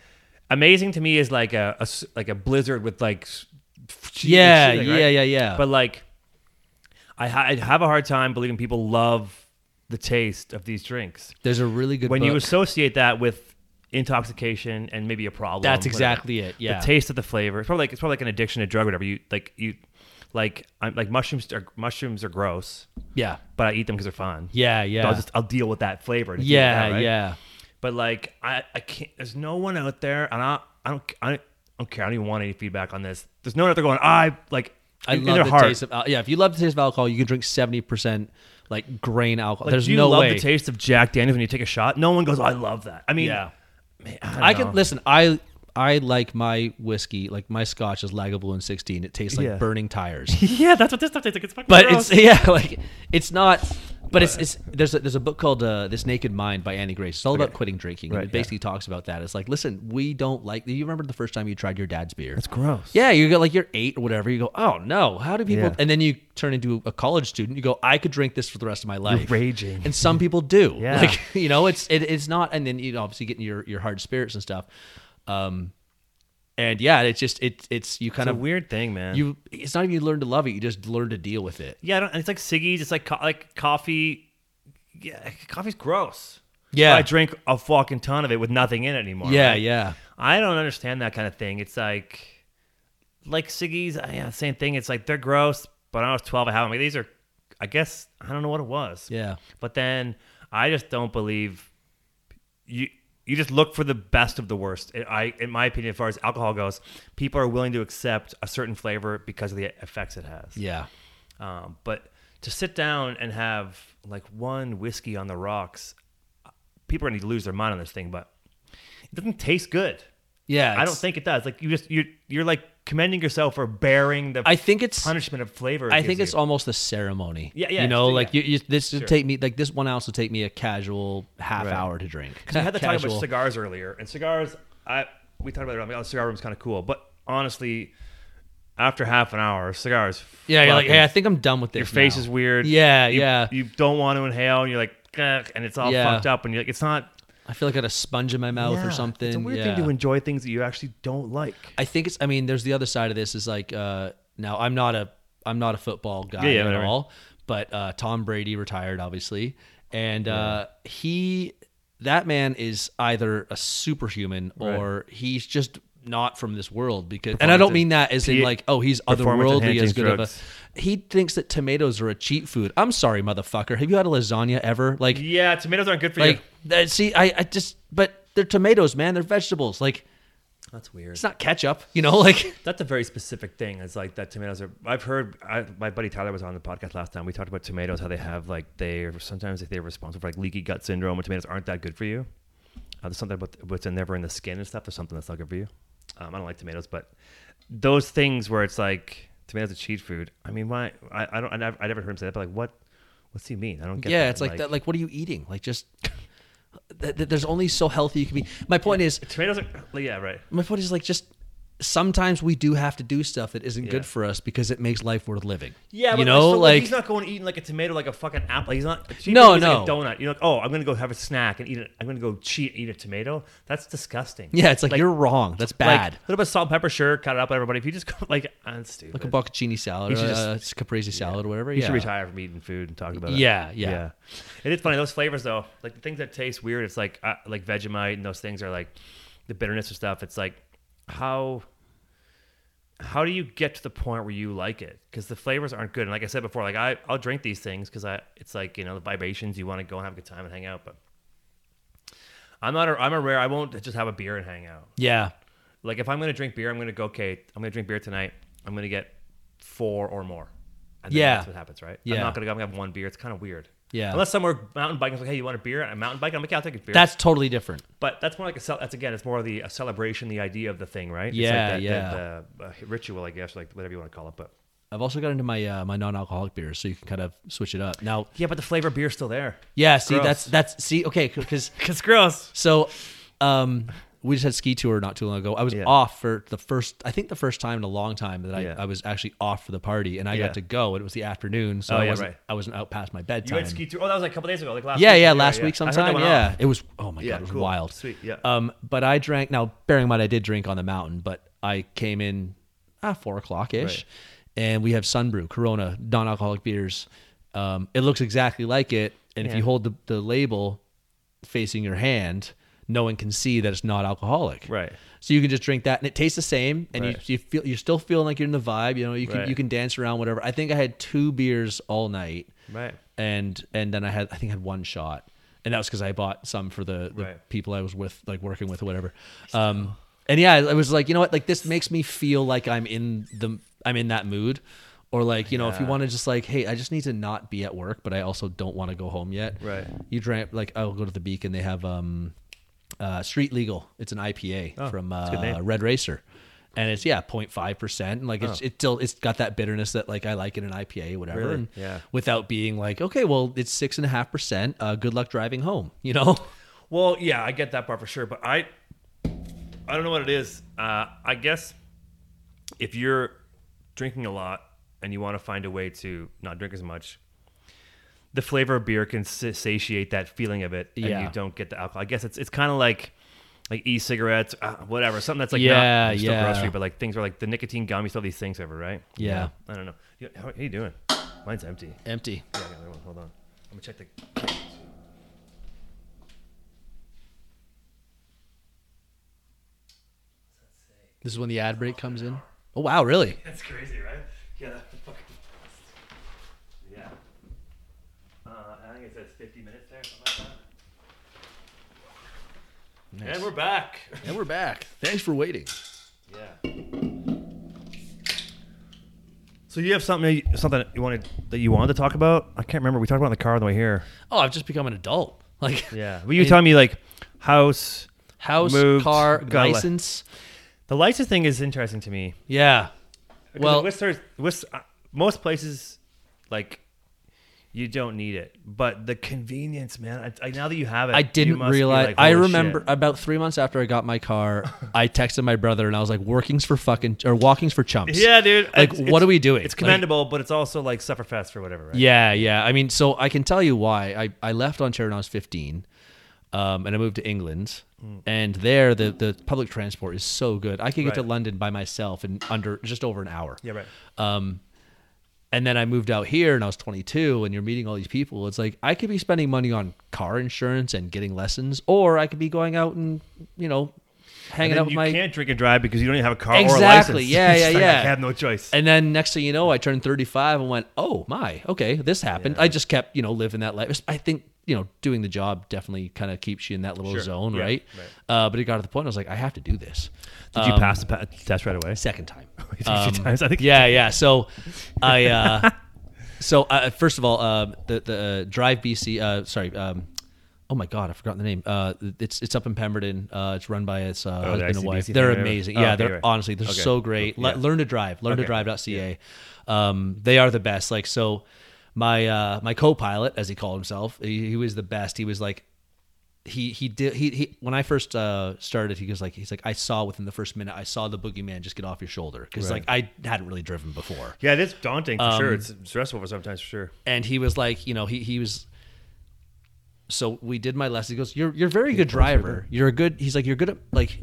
amazing to me is like a, a like a blizzard with like. S- cheese and Yeah, yeah, right? yeah, yeah. But like, I, ha- I have a hard time believing people love the taste of these drinks there's a really good when you associate that with intoxication and maybe a problem. That's whatever. exactly it. Yeah. The taste of the flavor. It's probably like it's probably like an addiction to drug or whatever. You like you like I'm like mushrooms are mushrooms are gross, yeah, but I eat them because they're fun. yeah, yeah, So I'll just I'll deal with that flavor. to deal with yeah, that, right? yeah. But like I I can't. There's no one out there, and I I don't I don't care. I don't even want any feedback on this. There's no one out there going I like. I in love their the heart, taste of al- yeah. If you love the taste of alcohol, you can drink seventy percent like grain alcohol. Like, There's do you no love way. the taste of Jack Daniels when you take a shot? No one goes, oh, "I love that." I mean, Yeah. man, I, I can listen. I I like my whiskey, like my Scotch is Lagavulin 16. It tastes like Yeah. burning tires. Yeah, that's what this stuff tastes like. It's fucking but gross. it's yeah, like it's not. But it's, it's there's a, there's a book called uh, This Naked Mind by Annie Grace. It's all about quitting drinking. Right, it basically talks about that. It's like, listen, we don't like. Do you remember the first time you tried your dad's beer? It's gross. Yeah, you go like you're eight or whatever. You go, oh no, how do people? Yeah. And then you turn into a college student. You go, I could drink this for the rest of my life. raging. And some people do. Yeah. like you know, it's it, it's not. And then you know, obviously getting your your hard spirits and stuff. Um, and yeah, it's just it it's you kind It's a of weird thing, man. you. It's not even you learn to love it. You just learn to deal with it. yeah, I don't, it's like ciggies. It's like co- like coffee. Yeah, coffee's gross. Yeah. I drink a fucking ton of it with nothing in it anymore. Yeah, right? yeah. I don't understand that kind of thing. It's like, like ciggies. uh, Yeah, same thing. It's like they're gross, but when I was twelve. I have them. Like, these are, I guess I don't know what it was. Yeah. But then I just don't believe you. You just look for the best of the worst. I- I, in my opinion, as far as alcohol goes, people are willing to accept a certain flavor because of the effects it has. Yeah. Um, but to sit down and have like one whiskey on the rocks, people are going to lose their mind on this thing. But it doesn't taste good. Yeah. I don't think it does. Like you just you you're like commending yourself for bearing the I think it's punishment of flavor. I think it's you. almost a ceremony. Yeah, yeah, You know, like yeah. you, you, this would Sure. take me like this one ounce would take me a casual half Right. hour to drink. Because we had the talk Casual. about cigars earlier, and cigars, I we talked about it. I mean, oh, the cigar room's kind of cool, but honestly, after half an hour, cigars. Yeah, you're like, hey, I think I'm done with this. your face now. is weird. Yeah, yeah. You don't want to inhale, and you're like, and it's all Yeah. fucked up, and you're like, it's not I feel like I got a sponge in my mouth Yeah, or something. It's a weird yeah. thing to enjoy things that you actually don't like. I think it's. I mean, there's the other side of this. Is like uh, now I'm not a I'm not a football guy Yeah, yeah, at whatever. all. But uh, Tom Brady retired, obviously, and uh, he that man is either a superhuman or he's just not from this world because and I don't mean that as in P- like oh he's otherworldly as enhancing good of a he thinks that tomatoes are a cheat food. I'm sorry, motherfucker. Have you had a lasagna ever? Like Yeah, tomatoes aren't good for like you. that, see I, I just but they're tomatoes, man. They're vegetables. Like That's weird. it's not ketchup, you know, like That's a very specific thing. It's like that tomatoes are. I've heard. I, my buddy Tyler was on the podcast last time. We talked about tomatoes, how they have like they are sometimes if they're responsible for like leaky gut syndrome, and tomatoes aren't that good for you. Uh, there's something about what's in there in the skin and stuff. There's something that's not good for you. Um, I don't like tomatoes, but those things where it's like tomatoes are cheat food. I mean, why? I, I don't. I never, I never heard him say that. But like, what? What's he mean? I don't get. yeah, that. it's like, that. Like, what are you eating? Like, just th- th- there's only so healthy you can be. My point is, tomatoes are. Yeah, right. my point is like just sometimes we do have to do stuff that isn't Yeah. good for us because it makes life worth living. Yeah, you but know, still, like he's not going eating like a tomato like a fucking apple. He's not. No, like no. a donut. You're like, oh, I'm gonna go have a snack and eat it. I'm gonna go cheat eat a tomato. That's disgusting. yeah, it's like, you're wrong. That's bad. Like, a little bit of salt, pepper, sure, cut it up, everybody. If you just go like, uh, that's stupid. like a bocconcini salad, or uh, just- caprese salad, or whatever. You yeah. should retire from eating food and talk about it. Yeah, yeah. It is funny those flavors though, like the things that taste weird. It's like uh, like Vegemite and those things are like the bitterness of stuff. It's like how how do you get to the point where you like it? Because the flavors aren't good. And like I said before, like I I'll drink these things because I it's like you know the vibrations. You want to go and have a good time and hang out, but I'm not. A, I'm a rare. I won't just have a beer and hang out. Yeah, Like if I'm gonna drink beer, I'm gonna go. Okay, I'm gonna drink beer tonight. I'm gonna get four or more. And Yeah. that's what happens, right? Yeah. I'm not gonna go. I'm gonna have one beer. It's kind of weird. Yeah. Unless somewhere mountain biking is like, hey, you want a beer? A mountain bike? I'm like, yeah, I'll take a beer. that's totally different. but that's more like a cel- that's again, it's more of the a celebration, the idea of the thing, right? It's Yeah, like that, yeah. that, uh, uh, ritual, I guess, like whatever you want to call it. But I've also got into my uh, my non-alcoholic beers, so you can kind of switch it up. Now, yeah, but the flavor of beer's still there. yeah, see, Gross. that's that's see, okay, because It's gross. So, um, we just had ski tour not too long ago. I was Yeah. off for the first, I think the first time in a long time that I, Yeah. I was actually off for the party, and I Yeah. got to go. It was the afternoon, so Oh, I wasn't, right. I wasn't out past my bedtime. You went ski tour. Oh, that was like a couple days ago, like last. yeah, week. yeah, last week I heard that sometime. Yeah, off. it was. Oh my god, it was cool. wild. Sweet, yeah. Um, but I drank. Now, bearing in mind, I did drink on the mountain, but I came in ah four o'clock ish, Right. and we have Sunbrew, Corona, non-alcoholic beers. Um, it looks exactly like it, and if you hold the, the label facing your hand, no one can see that it's not alcoholic. Right. So you can just drink that, and it tastes the same, and Right. you you feel you're still feeling like you're in the vibe. You know, you can Right. you can dance around, whatever. I think I had two beers all night Right. and and then I had I think I had one shot, and that was because I bought some for the, the Right. people I was with, like working with or whatever. Um, and yeah, I was like, you know what, like this makes me feel like I'm in the I'm in that mood, or like you know, if you want to just like, hey, I just need to not be at work, but I also don't want to go home yet. Right. You drank like I'll go to the Beacon. They have um, uh, Street Legal. It's an IPA Oh, from uh. Red Racer. And it's yeah, 0.5 percent. And like it's Oh. it's still it's got that bitterness that like I like in an IPA, whatever. Really? And Yeah. Without being like, okay, well, it's six and a half percent. Uh, good luck driving home. You know? Well, yeah, I get that part for sure, but I, I don't know what it is. Uh, I guess if you're drinking a lot and you want to find a way to not drink as much, the flavor of beer can satiate that feeling of it, and Yeah. you don't get the alcohol. I guess it's it's kind of like like e-cigarettes, uh, whatever, something that's like Yeah, not still yeah. grocery, but like things are like the nicotine gum. You still these things ever, right? Yeah. I don't know. How, how you doing? Mine's empty. Empty. Yeah, I one. Hold on. I'm gonna check the. This is when the ad break comes in. Oh wow, really? That's crazy, right? Yeah, that's the fucking. Yeah. Uh, I think it says 50 minutes there, something like that. And we're back. And we're back. Thanks for waiting. Yeah. So you have something you- something you wanted that you wanted to talk about? I can't remember. We talked about it in the car on the way here. Oh, I've just become an adult. Like Yeah. Were you telling me like house? house, Moved, car, got a li- license. The license thing is interesting to me. Yeah. Well- Whistler's, Whist, uh, most places, like, you don't need it, but the convenience, man. I, I, now that you have it, I didn't realize. like, I remember shit." about three months after I got my car, I texted my brother and I was like, "Workings for fucking or walkings for chumps." Yeah, dude. Like, It's- what are we doing? It's Like- commendable, but it's also like sufferfest for whatever, right? Yeah, yeah. I mean, so I can tell you why. I, I left Ontario when I was 15, um, and I moved to England. And there, the, the public transport is so good. I could get to London by myself in under just over an hour. Yeah, right. Um, And then I moved out here and I was 22 and you're meeting all these people. It's like I could be spending money on car insurance and getting lessons or I could be going out and, you know, hanging out with you my can't drink and drive because you don't even have a car or a Exactly. Yeah, yeah, yeah. I have no choice. And then next thing you know, I turned 35 and went, "Oh my, okay, this happened." Yeah. I just kept, you know, living that life. I think, you know, doing the job definitely kind of keeps you in that little Sure. zone, Yeah, right? Uh, but it got to the point I was like, I have to do this. Did you Um, pass the pa- test right away? Second time. You took a few Um, times, I think. Yeah, yeah. So, I uh, so uh, first of all, um, the the uh, Drive BC. Uh, sorry. Um, oh my God, I forgot the name. Uh, it's it's up in Pemberton. Uh, it's run by its uh, Oh, the husband and wife. They're amazing. Oh, yeah, okay, they're right. honestly they're Okay. so great. Le- Yeah. learn to drive. Learn to Okay. drive.ca. Um, they are the best. Like so, my uh, my co-pilot, as he called himself, he, he was the best. He was like he he did he, he when I first uh, started, he goes like he's like I saw within the first minute I saw the boogeyman just get off your shoulder because Right. like I hadn't really driven before, Yeah, it is daunting for sure. Um, It's stressful for sometimes for sure. and he was like you know he he was. So we did my lesson. He goes, "You're you're a very good driver. You're a good." He's like, "You're good at like."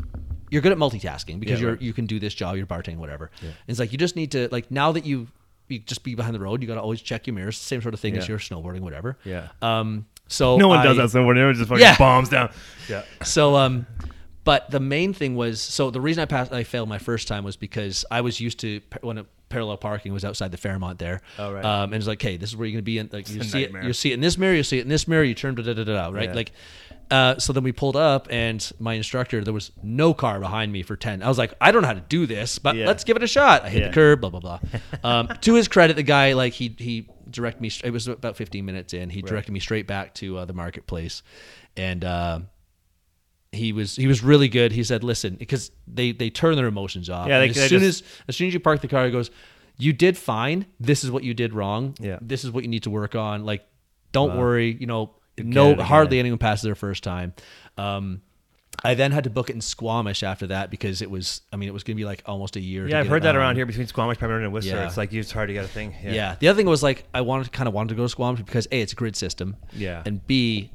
You're good at multitasking because Yeah, you're right. you can do this job, you're bartending, whatever. And it's like you just need to like now that you you just be behind the road, you got to always check your mirrors. Same sort of thing as Yeah. your snowboarding, whatever. Yeah. Um. So No one I- does that somewhere. Everyone just fucking Yeah. bombs down. Yeah. So um but the main thing was so the reason I passed I failed my first time was because I was used to when a parallel parking was outside the Fairmont there. Oh, right. Um and it's like, hey, this is where you're gonna be in like you see it you see it in this mirror, you see it in this mirror, you turn to da da da da right? Yeah. Like uh, so then we pulled up, and my instructor, there was no car behind me for 10. I was like, I don't know how to do this, but Yeah. let's give it a shot. I hit Yeah. the curb, blah, blah, blah. Um, to his credit, the guy, like, he, he directed me, it was about 15 minutes in, he directed me straight back to uh, the marketplace. And, uh, he was he was really good. He said, "Listen, because they they turn their emotions off. Yeah, they- as soon just- as as soon as you park the car, he goes, "You did fine. This is what you did wrong. Yeah. this is what you need to work on. Like, don't Wow. worry. You know, no, again. hardly anyone passes their first time. Um, I then had to book it in Squamish after that because it was. I mean, it was going to be like almost a year. to Yeah, I've heard that around here between Squamish, Pemberton, and Whistler. Yeah. It's like it's hard to get a thing. Yeah. Yeah. The other thing was like I wanted kind of wanted to go to Squamish because a it's a grid system. Yeah. And b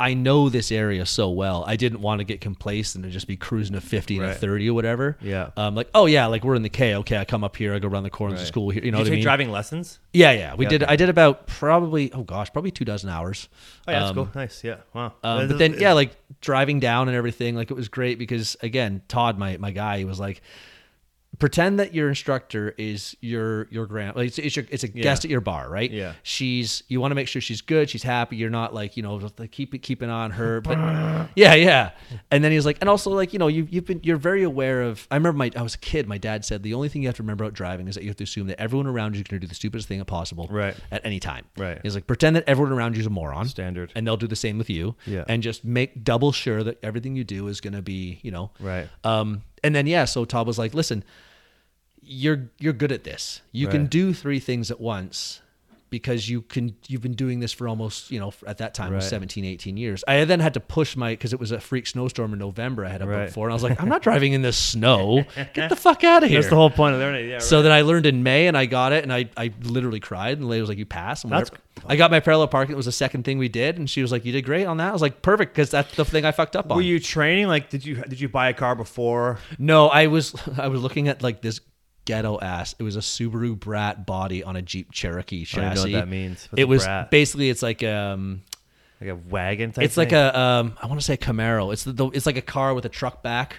I know this area so well. I didn't want to get complacent and just be cruising to 50 and a 30 or whatever. Yeah. Um, like, oh yeah, like we're in the K. Okay, I come up here, I go around the corner to Right. school here. You know Did what you I mean? driving lessons? Yeah, yeah. We Yeah, did. okay. I did about probably oh gosh, probably two dozen hours. Oh, yeah, that's Um, cool. Nice. Yeah. Wow. um, but then yeah, like driving down and everything, like it was great because again, Todd, my my guy, he was like, pretend that your instructor is your your grand, like it's, it's your it's a guest at your bar, right? Yeah. She's you want to make sure she's good, she's happy. You're not like you know like keep keeping on her, but yeah, yeah. And then he was like, and also like you know you you've been you're very aware of. I remember my I was a kid. My dad said the only thing you have to remember about driving is that you have to assume that everyone around you is going to do the stupidest thing possible, Right. at any time. Right. He's like pretend that everyone around you is a moron Standard. and they'll do the same with you. Yeah. And just make double sure that everything you do is going to be, you know. Right. Um. And then yeah, so Todd was like, "Listen, you're you're good at this. You can do three things at once." Because you can, you've been doing this for almost, you know, at that time, Right. 17, 18 years. I then had to push my, because it was a freak snowstorm in November. I had a book Right. for, and I was like, I'm not driving in this snow. Get the fuck out of here. That's the whole point of learning. Yeah. So then I learned in May and I got it and I, I literally cried and the lady was like, you passed. And That's. I got my parallel parking. It was the second thing we did. And she was like, you did great on that. I was like, perfect. Cause that's the thing I fucked up on. Were you training? Like, did you did you buy a car before? no, I was, I was looking at like this ghetto ass. It was a Subaru Brat body on a Jeep Cherokee I don't know chassis. what that means. What's it was Brat? basically, it's like, um, like a wagon. Type it's like thing? a, um, I want to say Camaro. It's the, the, it's like a car with a truck back.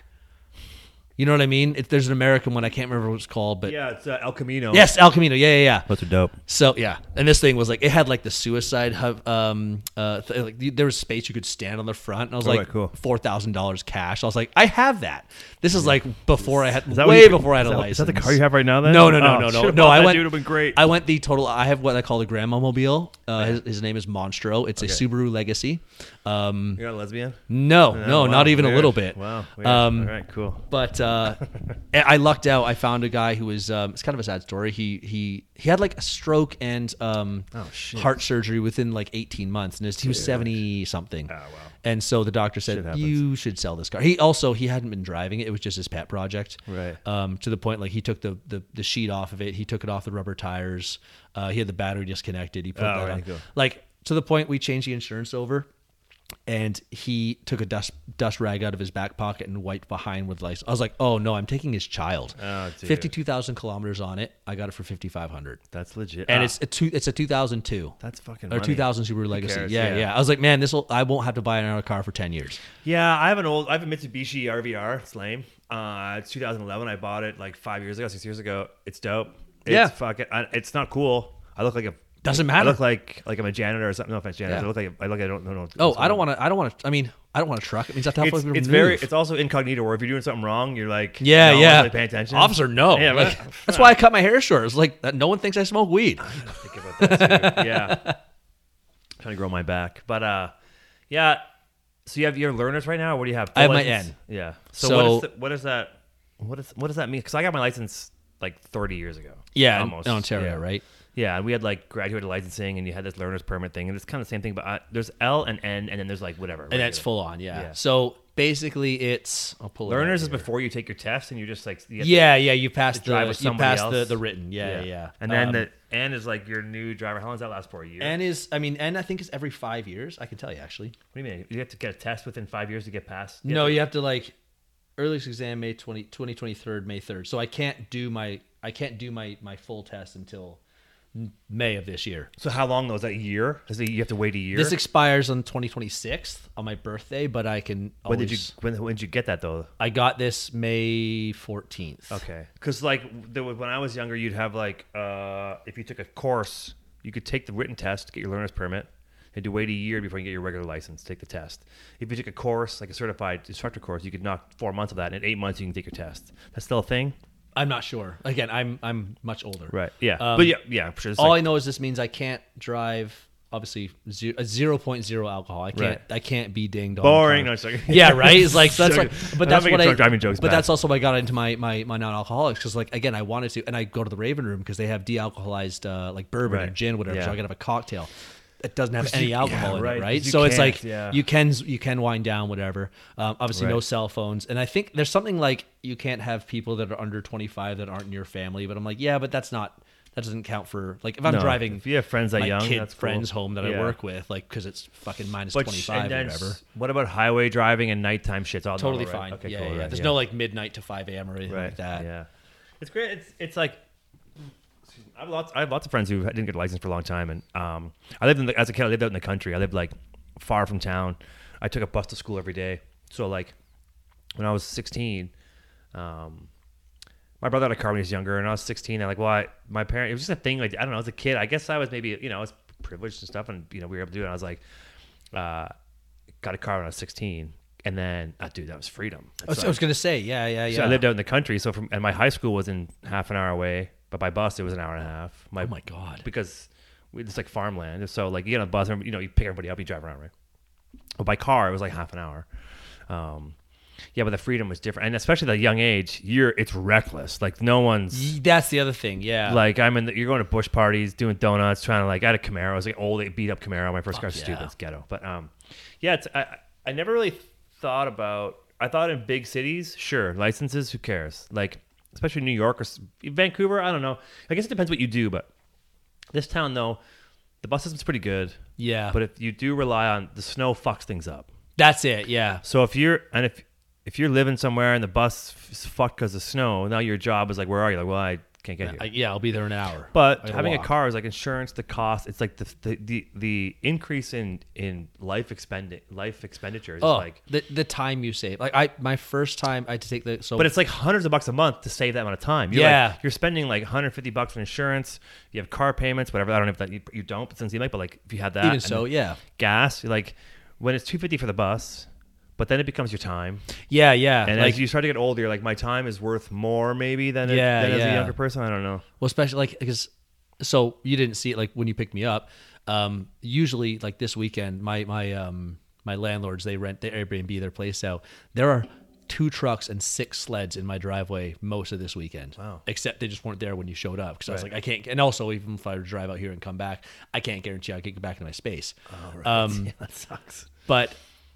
You know what I mean? It, there's an American one. I can't remember what it's called, but yeah. It's uh, El Camino. yes, El Camino. Yeah, yeah, yeah. Those are dope. So yeah, and this thing was like it had like the suicide hub. Um, uh, th- like there was space you could stand on the front, and I was Oh, like, right, cool. four thousand dollars cash. I was like, I have that. This is like before I had that what way you- before I had is a that- license. Is that the car you have right now? Then? No, no, no, Oh, no, no, should've no. I went. Dude, would have been great. I went the total. I have what I call the grandma mobile. Uh, his, his name is Monstro. It's a Subaru Legacy. Um, You're a lesbian? no, no, Oh, wow, not even a little bit. Wow. Weird. Um, All right. Cool. but uh, I lucked out. I found a guy who was. Um, it's kind of a sad story. He he he had like a stroke and um, Oh, shit. heart surgery within like 18 months, and his, he was 70 something. Oh, wow. And so the doctor said you should sell this car. He also he hadn't been driving it. It was just his pet project. Right. Um, to the point like he took the, the the sheet off of it. He took it off the rubber tires. Uh, he had the battery disconnected. He put Oh, that right, on. cool. Like to the point we changed the insurance over. And he took a dust dust rag out of his back pocket and wiped behind with lice. I was like, oh no, I'm taking his child. Oh, dude. Fifty two thousand kilometers on it. I got it for fifty five hundred, That's legit. and Ah, it's a two. It's a two thousand two. that's fucking Or money. 2000 Subaru Legacy. Yeah, Yeah. yeah, I was like, man, this will. I won't have to buy another car for 10 years. Yeah, I have an old. I have a Mitsubishi RVR. It's lame. Uh, it's 2011. I bought it like five years ago, six years ago. It's dope. It's Yeah. fucking. It's not cool. I look like a. Doesn't matter. I look like like I'm a janitor or something. No offense, janitor. Yeah. I look like I look. Like I don't know. Oh, I don't want to. I don't want to. I mean, I don't want to truck. It means I have to help It's, it's very. It's also incognito. Where if you're doing something wrong, you're like. yeah, no yeah. Really paying attention. Officer, no. Yeah, Like, but- that's why I cut my hair short. It's like that. No one thinks I smoke weed. think about that too. yeah. Trying to grow my back, but uh, yeah. So you have your learners right now. Or what do you have? I have my? N. Yeah. So, So- what is the, what is that? What is what does that mean? Because I got my license like 30 years ago. Yeah, almost in Ontario, Yeah. right? Yeah, and we had like graduated licensing, and you had this learner's permit thing, and it's kind of the same thing. But I, there's L and N, and then there's like whatever. And that's full on. Yeah. Yeah. So basically, it's I'll pull it up Learners is here. before you take your test, and you're just like you get Yeah, yeah. You passed to drive the with you somebody passed the, else. the written. Yeah, yeah. And then Um, the N is like your new driver. How long does that last for? A year? N is I mean N I think is every five years. I can tell you actually. what do you mean? You have to get a test within five years to get past. No, you have to like earliest exam May 20, 2023rd, May 3rd. So I can't do my I can't do my my full test until May of this year. So how long though? Is that a year? Is it you have to wait a year? This expires on 2026 on my birthday, but I can when always did you when, when did you get that though? I got this May 14th. Okay, because like there was, when I was younger, you'd have like uh, if you took a course, you could take the written test, get your learner's permit, and to wait a year before you get your regular license, take the test. If you took a course like a certified instructor course, you could knock four months of that, and in eight months you can take your test. That's still a thing, I'm not sure. Again, I'm I'm much older. right? Yeah, Um, but yeah, yeah, sure. All like, I know is this means I can't drive. Obviously, zero, a 0.0 alcohol. I can't. Right. I can't be dinged on. boring. No, sorry. yeah, right. It's like that's Joking. like, but that's what I. driving jokes but bad. that's also why I got into my my, my non-alcoholics because like again I wanted to, and I go to the Raven Room because they have de-alcoholized uh, like bourbon or gin, whatever. So I could have a cocktail. It doesn't have any you- alcohol yeah, in right, it, right? So it's like yeah. you can you can wind down whatever. Um, obviously, no cell phones, and I think there's something like you can't have people that are under 25 that aren't in your family. But I'm like, yeah, but that's not that doesn't count for like if I'm No, driving If you have friends that young, kid that's cool. friends home that I work with, like because it's fucking minus But 25 or whatever. What about highway driving and nighttime shit's all Totally normal, fine. right? Okay, yeah, cool, yeah. right, There's yeah. no like midnight to 5 a.m. or anything right. like that. Yeah, it's great. It's it's like I have lots. I have lots of friends who didn't get a license for a long time, and um, I lived in the, as a kid. I lived out in the country. I lived like far from town. I took a bus to school every day. So like when I was 16, um, my brother had a car when he was younger, and I was 16. I'm like, well, I, my parent. It was just a thing. Like I don't know. As a kid, I guess I was maybe you know I was privileged and stuff, and you know we were able to do it. And I was like, uh, got a car when I was 16, and then, uh, dude, that was freedom. I was, I was gonna say, yeah, yeah, yeah. So I lived out in the country. So from and my high school was in half an hour away, but by bus it was an hour and a half. My, oh my god. Because we, it's like farmland. So like you get on a bus, and, you know, you pick everybody up, you drive around, right? But by car it was like half an hour. Um, yeah, but the freedom was different, and especially the young age, you're it's reckless. Like no one's That's the other thing. Yeah. like I'm in. The, you're going to bush parties, doing donuts, trying to like. I had a Camaro. I was like old, beat up Camaro. My first car was Fuck stupid. yeah. It's ghetto. But um, yeah, it's I. I never really thought about. I thought in big cities, sure, licenses. Who cares? Like especially New York or Vancouver. I don't know. I guess it depends what you do. But this town though, the bus system's pretty good. yeah. But if you do rely on the snow, fucks things up. that's it. Yeah. So if you're and if if you're living somewhere and the bus is fucked because of snow, now your job is like, where are you? Like, well, I can't get here. I, yeah. I'll be there in an hour. But having a car is like insurance, the cost. It's like the the the, the increase in in life expend life expenditures. Is Oh, like, the the time you save. Like I, my first time I had to take the so. but it's like hundreds of bucks a month to save that amount of time. You're Yeah. like, you're spending like 150 bucks on insurance. You have car payments, whatever. I don't know if that you, you don't, but since you like, but like if you had that, even so, yeah, gas, you're like when it's 250 for the bus, but then it becomes your time. yeah, yeah. And like as you start to get older, you're like, my time is worth more maybe than, it, Yeah, as a younger person. I don't know. Well, especially like because so you didn't see it like when you picked me up. Um, usually like this weekend, my my um my landlords they rent their Airbnb their place out. There are two trucks and six sleds in my driveway most of this weekend. Wow. Except they just weren't there when you showed up because I was like I can't. And also even if I were to drive out here and come back, I can't guarantee I can get back into my space. Oh, right. Um, yeah, that sucks. but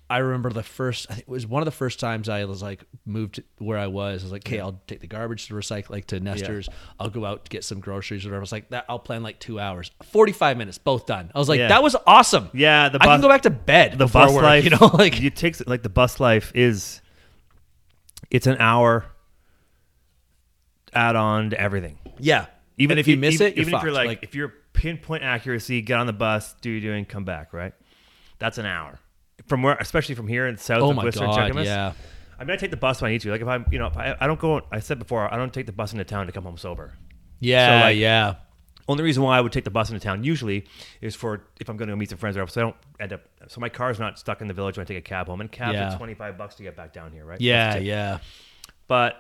I remember the first. I think it was one of the first times I was like moved to where I was. I was like, okay, I'll take the garbage to recycle, like to Nestor's. I'll go out to get some groceries or whatever. I was like, that I'll plan like two hours, forty five minutes, both done. I was like, Yeah. that was awesome. Yeah, the bus, I can go back to bed. the bus work, life, you know, like it takes like the bus life is. It's an hour. Add on to everything. yeah. Even if if you miss even, it, even if you're fucked. like, if you're pinpoint accuracy, get on the bus, do your doing, come back. Right, that's an hour from where, especially from here in south oh of my Whistler and god, yeah. I mean, I take the bus when I need to. Like if I'm, you know, if I, I don't go. I said before, I don't take the bus into town to come home sober. Yeah, so like, yeah. Only reason why I would take the bus into town usually is for if I'm going to go meet some friends or so I don't end up. So my car's not stuck in the village when I take a cab home, and cabs Yeah. are twenty five bucks to get back down here, right? Yeah, yeah. But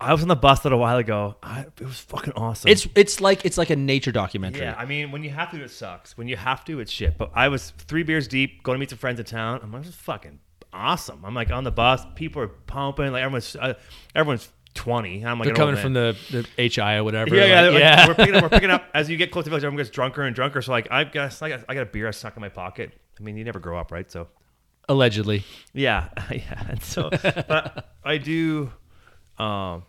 I was on the bus a little while ago. I, it was fucking awesome. It's it's like it's like a nature documentary. yeah. I mean, when you have to, it sucks. When you have to, it's shit. But I was three beers deep, going to meet some friends in town. I'm like, this is fucking awesome. I'm like on the bus, people are pumping, like everyone's uh, everyone's twenty. I'm like They're coming from the, the HI or whatever. Yeah, yeah, like, like, yeah. We're picking up. We're picking up as you get close to the village. Everyone gets drunker and drunker. So like, I guess I got I got a beer I stuck in my pocket. I mean, you never grow up, right? So Allegedly. yeah, yeah. And so, but I do, um,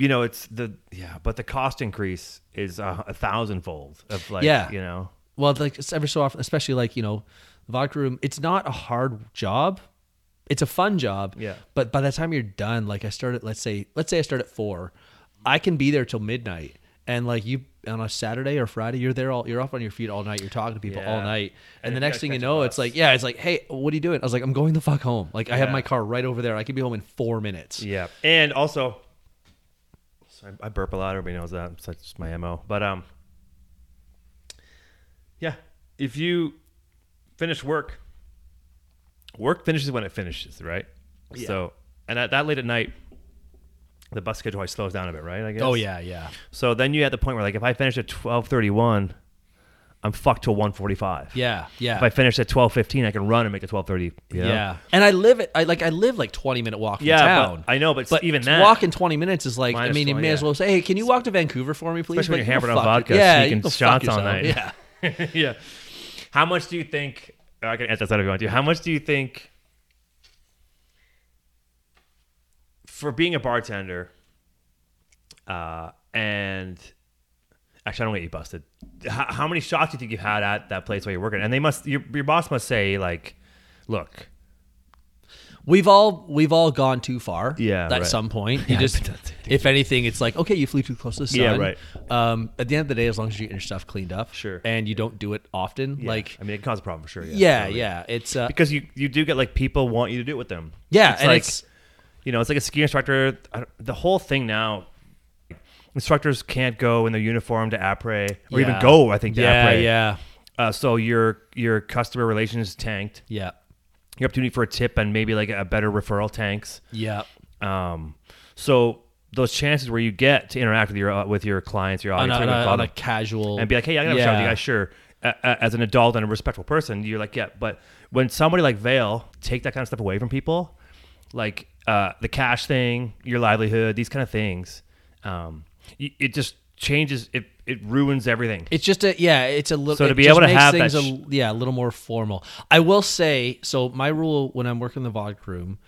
you know, it's the yeah, but the cost increase is a, a thousandfold of like, Yeah. you know, Well, like it's every so often, especially like you know, the vodka room. It's not a hard job. It's a fun job. Yeah. But by the time you're done, like I started, let's say, let's say I start at four, I can be there till midnight, and like you on a Saturday or Friday, you're there all, you're off on your feet all night. You're talking to people all Yeah. night, and, And the you next gotta thing you catch a know, bus. it's like, yeah, it's like, hey, what are you doing? I was like, I'm going the fuck home. Like I have Yeah. my car right over there. I can be home in four minutes. yeah, and also, I, I burp a lot. Everybody knows that. It's just my mo. But um, yeah, if you finish work, work finishes when it finishes, right? Yeah. So, and at that late at night, the bus schedule always slows down a bit, right? I guess. Oh yeah, yeah. So then you at the point where like if I finish at twelve thirty one, I'm fucked till one forty five. Yeah, yeah. If I finish at twelve fifteen, I can run and make it twelve thirty. Yeah, and I live it. I like I live like twenty minute walk from Yeah, town. I know, but but even that- walk in twenty minutes is like. I mean, you 20, may as well say, "Hey, can you walk to Vancouver for me, please?" Especially when you're hammered on vodka, yeah, sneaking you shots all night. Yeah, yeah. How much do you think? I can answer that if you want to. How much do you think for being a bartender? Uh, and actually, I don't get you busted. How, how many shots do you think you've had at that place while you're working? And they must, your, your boss must say like, "Look, we've all we've all gone too far. Yeah, at right. some point, you Yeah, just, if anything, it's like okay, you flew too close to the sun. Yeah, right. Um, at the end of the day, as long as you get your stuff cleaned up, Sure. and you don't do it often, Yeah. like I mean, it causes a problem for sure. Yeah, yeah, totally. yeah, it's uh, Because you you do get like people want you to do it with them. yeah, it's and like it's you know, it's like a ski instructor. I don't- The whole thing now, instructors can't go in their uniform to après or even go. I think to yeah, yeah, Uh, so your your customer relations is tanked. yeah, Your opportunity for a tip and maybe like a better referral tanks. yeah. Um, so those chances where you get to interact with your uh, with your clients, your audience, on a, on a casual and be like, hey, I'm gonna have a shot with you guys, sure. Uh, as an adult and a respectful person, you're like, yeah. But when somebody like Vail take that kind of stuff away from people, like uh, the cash thing, your livelihood, these kind of things, um, it just changes. It it ruins everything. It's just a yeah. It's a little. So to be able to have things that a, sh- yeah a little more formal. I will say so. My rule when I'm working the vodka room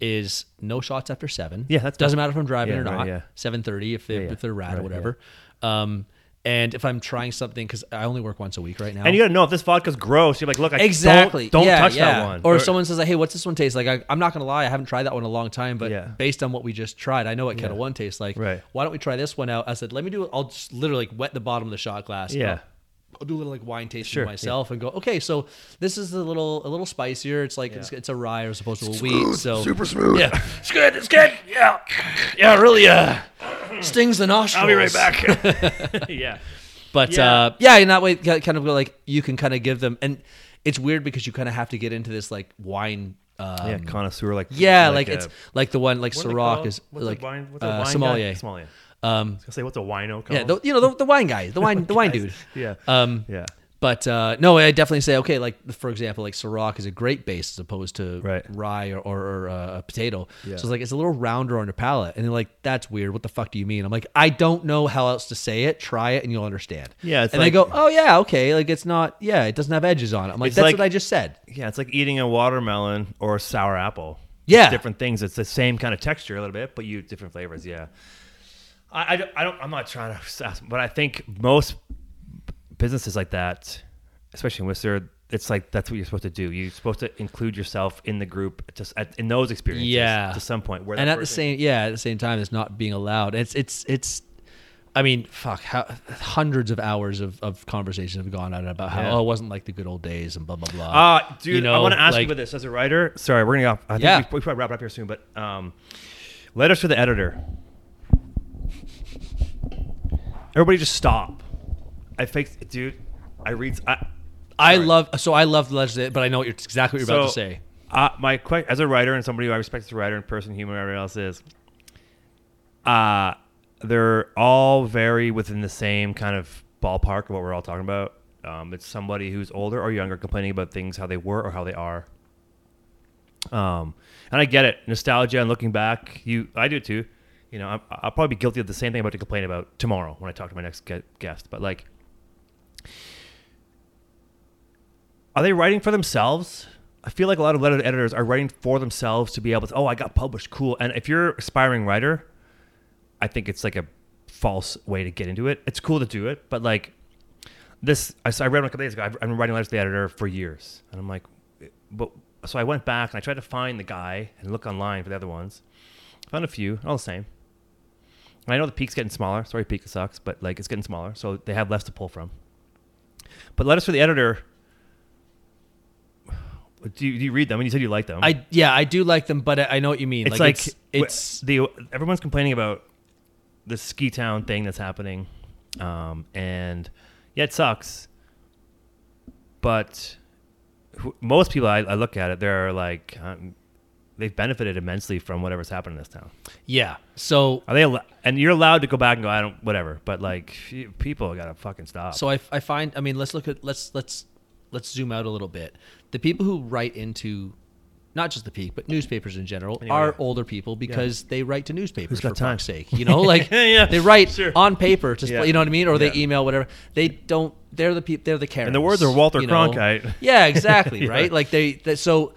is no shots after seven. Yeah, that doesn't matter if I'm driving Yeah, or right, not. yeah. Seven thirty if they Yeah, yeah. if they're rad Right, or whatever. Um, and if I'm trying something because I only work once a week right now. and you gotta know if this vodka's gross. You're like, look, I Exactly. Don't, don't yeah, touch yeah. that one. Or, if someone says, like, "Hey, what's this one taste like?" I, I'm not gonna lie, I haven't tried that one in a long time, but Yeah. based on what we just tried, I know what Ketel. One tastes like. Right. Why don't we try this one out? I said, "Let me do it." I'll just literally like, wet the bottom of the shot glass. Yeah. I'll, I'll do a little like wine tasting Sure, myself and go, "Okay, so this is a little a little spicier. It's like it's, it's a rye as opposed to a wheat. So super smooth. Yeah, it's good. It's good. Yeah, yeah. it Really, uh, stings the nostrils. I'll be right back. yeah. But Yeah. uh, yeah, in that way, kind of go like you can kind of give them, and it's weird because you kind of have to get into this like wine. Um, yeah, connoisseur like yeah, like, uh, it's like the one like what Ciroc is what's like a wine, what's a uh, wine sommelier. Guy? Sommelier. Um, I was gonna say what's a wino called? yeah, the, you know the, the wine guy, the wine the wine dude. yeah, Um, yeah, But uh, no, I definitely say okay. Like for example, like Ciroc is a great base as opposed to Right. rye or, or, or uh, a potato. Yeah. So it's like it's a little rounder on your palate, and they're like, "That's weird. What the fuck do you mean?" I'm like, "I don't know how else to say it. Try it, and you'll understand." Yeah, and they go, "Oh yeah, okay. Like it's not. Yeah, it doesn't have edges on it." I'm like, "That's like- what I just said." Yeah, it's like eating a watermelon or a sour apple. Yeah. It's different things. It's the same kind of texture a little bit, but you different flavors. Yeah. I, I, I don't. I'm not trying to, but I think most businesses like that, especially in Whistler, it's like that's what you're supposed to do. You're supposed to include yourself in the group, just at, in those experiences. Yeah. To some point, where and at the same yeah at the same time it's not being allowed it's it's it's i mean fuck how, hundreds of hours of, of conversations have gone on about how Yeah. oh it wasn't like the good old days and blah blah blah Uh, dude, You know, I want to ask like- you about this as a writer. Sorry, we're gonna go. I think Yeah. we, we probably wrap it up here soon, but um, letters to the editor. Everybody, just stop. I faked, dude. I read. I, i love so i love the legend but i know what you're exactly what you're about to say Uh, my que- as a writer and somebody who I respect as a writer and person, human, whatever else is, uh, they're all very within the same kind of ballpark of what we're all talking about. Um, it's somebody who's older or younger complaining about things how they were or how they are. Um, and I get it, nostalgia and looking back. You, I do too. You know, I'm, I'll probably be guilty of the same thing I'm about to complain about tomorrow when I talk to my next guest. But like, are they writing for themselves? I feel like a lot of letter editors are writing for themselves to be able to, oh, I got published, cool. And if you're an aspiring writer, I think it's like a false way to get into it. It's cool to do it, but like this, I, I read one a couple days ago. I've, I've been writing letters to the editor for years, and I'm like, but so I went back and I tried to find the guy and look online for the other ones. Found a few, all the same. I know the Pique's getting smaller. Sorry, Pique sucks, but like it's getting smaller, so they have less to pull from. But letters for the editor. Do you, do you read them? And you said you like them. i yeah i do like them but i, I know what you mean It's like, like, it's, it's the everyone's complaining about the ski town thing that's happening, um, and yeah, it sucks. But who- most people, I, I look at it, they're like um, they've benefited immensely from whatever's happened in this town. yeah so Are they? al- And you're allowed to go back and go, I don't, whatever. But like, people gotta fucking stop. So I, I find I mean let's look at let's let's let's zoom out a little bit. The people who write into not just the Pique but newspapers in general Anyway, oh, are older people because they write to newspapers for time? sake. You know, like Yeah, they write sure. on paper to Yeah. you know what I mean, or they email whatever. They don't. They're the people. They're the Karens. And the words are Walter you know? Cronkite. Yeah, exactly. Yeah. Right. Like they. they so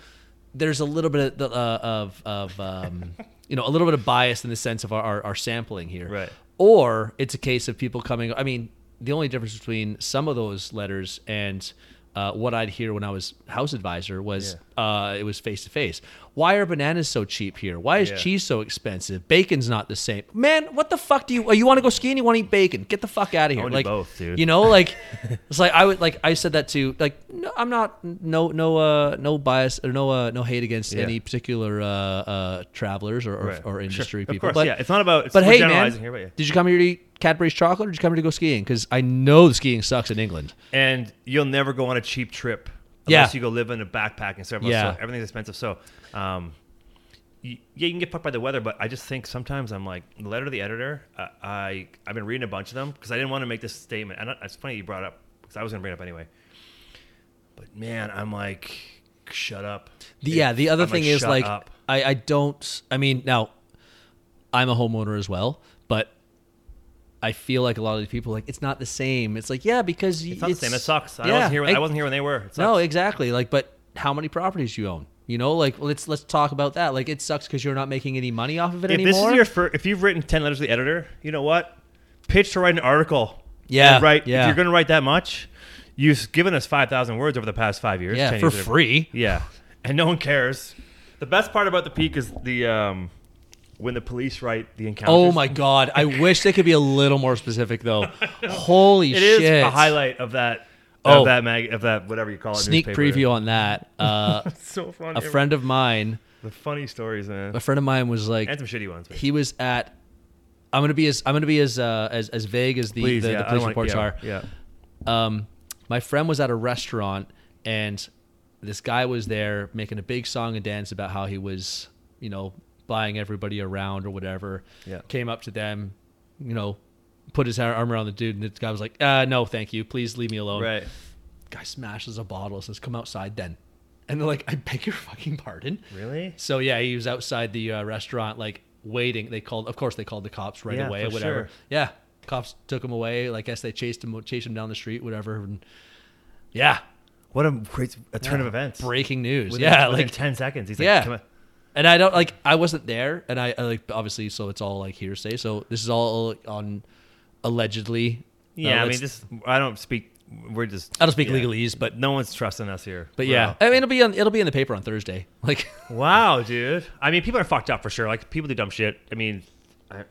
there's a little bit of, the- uh, of of um, you know a little bit of bias in the sense of our, our, our sampling here. Right. Or it's a case of people coming. I mean, the only difference between some of those letters and uh, what I'd hear when I was house advisor was uh, it was face to face. Why are bananas so cheap here? Why is Yeah. cheese so expensive? Bacon's not the same. Man, what the fuck do you? oh, You want to go skiing? You want to eat bacon? Get the fuck out of here! like both, dude. You know, like it's like I would like I said that to like no, I'm not no no uh no bias or no uh no hate against Yeah. any particular uh uh travelers or or, Right. or Sure. industry Of people. course, but yeah. It's not about. It's but hey, man, here, but yeah. did you come here to eat Cadbury's chocolate, or did you come here to go skiing? Because I know the skiing sucks in England. and you'll never go on a cheap trip Yeah. unless you go live in a backpack and stuff. Yeah. So everything's expensive. So, um, yeah, you can get fucked by the weather, but I just think sometimes I'm like the letter to the editor. Uh, I I've been reading a bunch of them because I didn't want to make this statement. And it's funny you brought it up because I was gonna bring it up anyway. But man, I'm like, shut up. The, yeah, the other I'm thing like, is like up. I I don't. I mean, now I'm a homeowner as well. I feel like a lot of these people like it's not the same. It's like yeah, because It's not the same. It sucks. I yeah, wasn't here. When, I I- wasn't here when they were. No, exactly. Like, but how many properties do you own? You know, like let's let's talk about that. Like, it sucks because you're not making any money off of it if anymore. this is your first, if you've written ten letters to the editor, you know what? Pitch to write an article. Yeah, right. yeah. If you're going to write that much, you've given us five thousand words over the past five years. yeah, 10 for years, free. Yeah, and no one cares. The best part about the Pique is the um, when the police write the encounter. Oh my god! I wish they could be a little more specific though. Holy It shit! is a highlight of that. Oh. of that mag, of that whatever you call it. Sneak preview on that. Uh, so funny. a friend of mine, The funny stories, man. a friend of mine was like, and some shitty ones. he was at. I'm gonna be as I'm gonna be as uh, as as vague as the Please, the, yeah, the police reports wanna- are. yeah, Yeah. um, my friend was at a restaurant and this guy was there making a big song and dance about how he was, you know, buying everybody around or whatever. Yeah. Came up to them, you know, put his arm around the dude, and the guy was like, uh, "No, thank you. Please leave me alone." Right. Guy smashes a bottle, says, "Come outside, then." And they're like, "I beg your fucking pardon." Really? So yeah, he was outside the uh, restaurant, like waiting. They called, of course, they called the cops right Yeah, away, whatever. sure. Yeah, cops took him away. Like, I guess they chased him, chased him down the street, whatever. And yeah, What a great a turn Yeah. of events. breaking news. Within- yeah, within like ten seconds. He's like, Yeah. And I don't like I wasn't there, and I, I like obviously, so it's all like hearsay. So this is all on allegedly. Uh, Yeah, I mean, this. I don't speak. We're just. I don't speak yeah. legalese, but No one's trusting us here. but We're yeah, I mean it'll be on it'll be in the paper on Thursday. Like Wow, dude. I mean, people are fucked up for sure. Like people do dumb shit. I mean,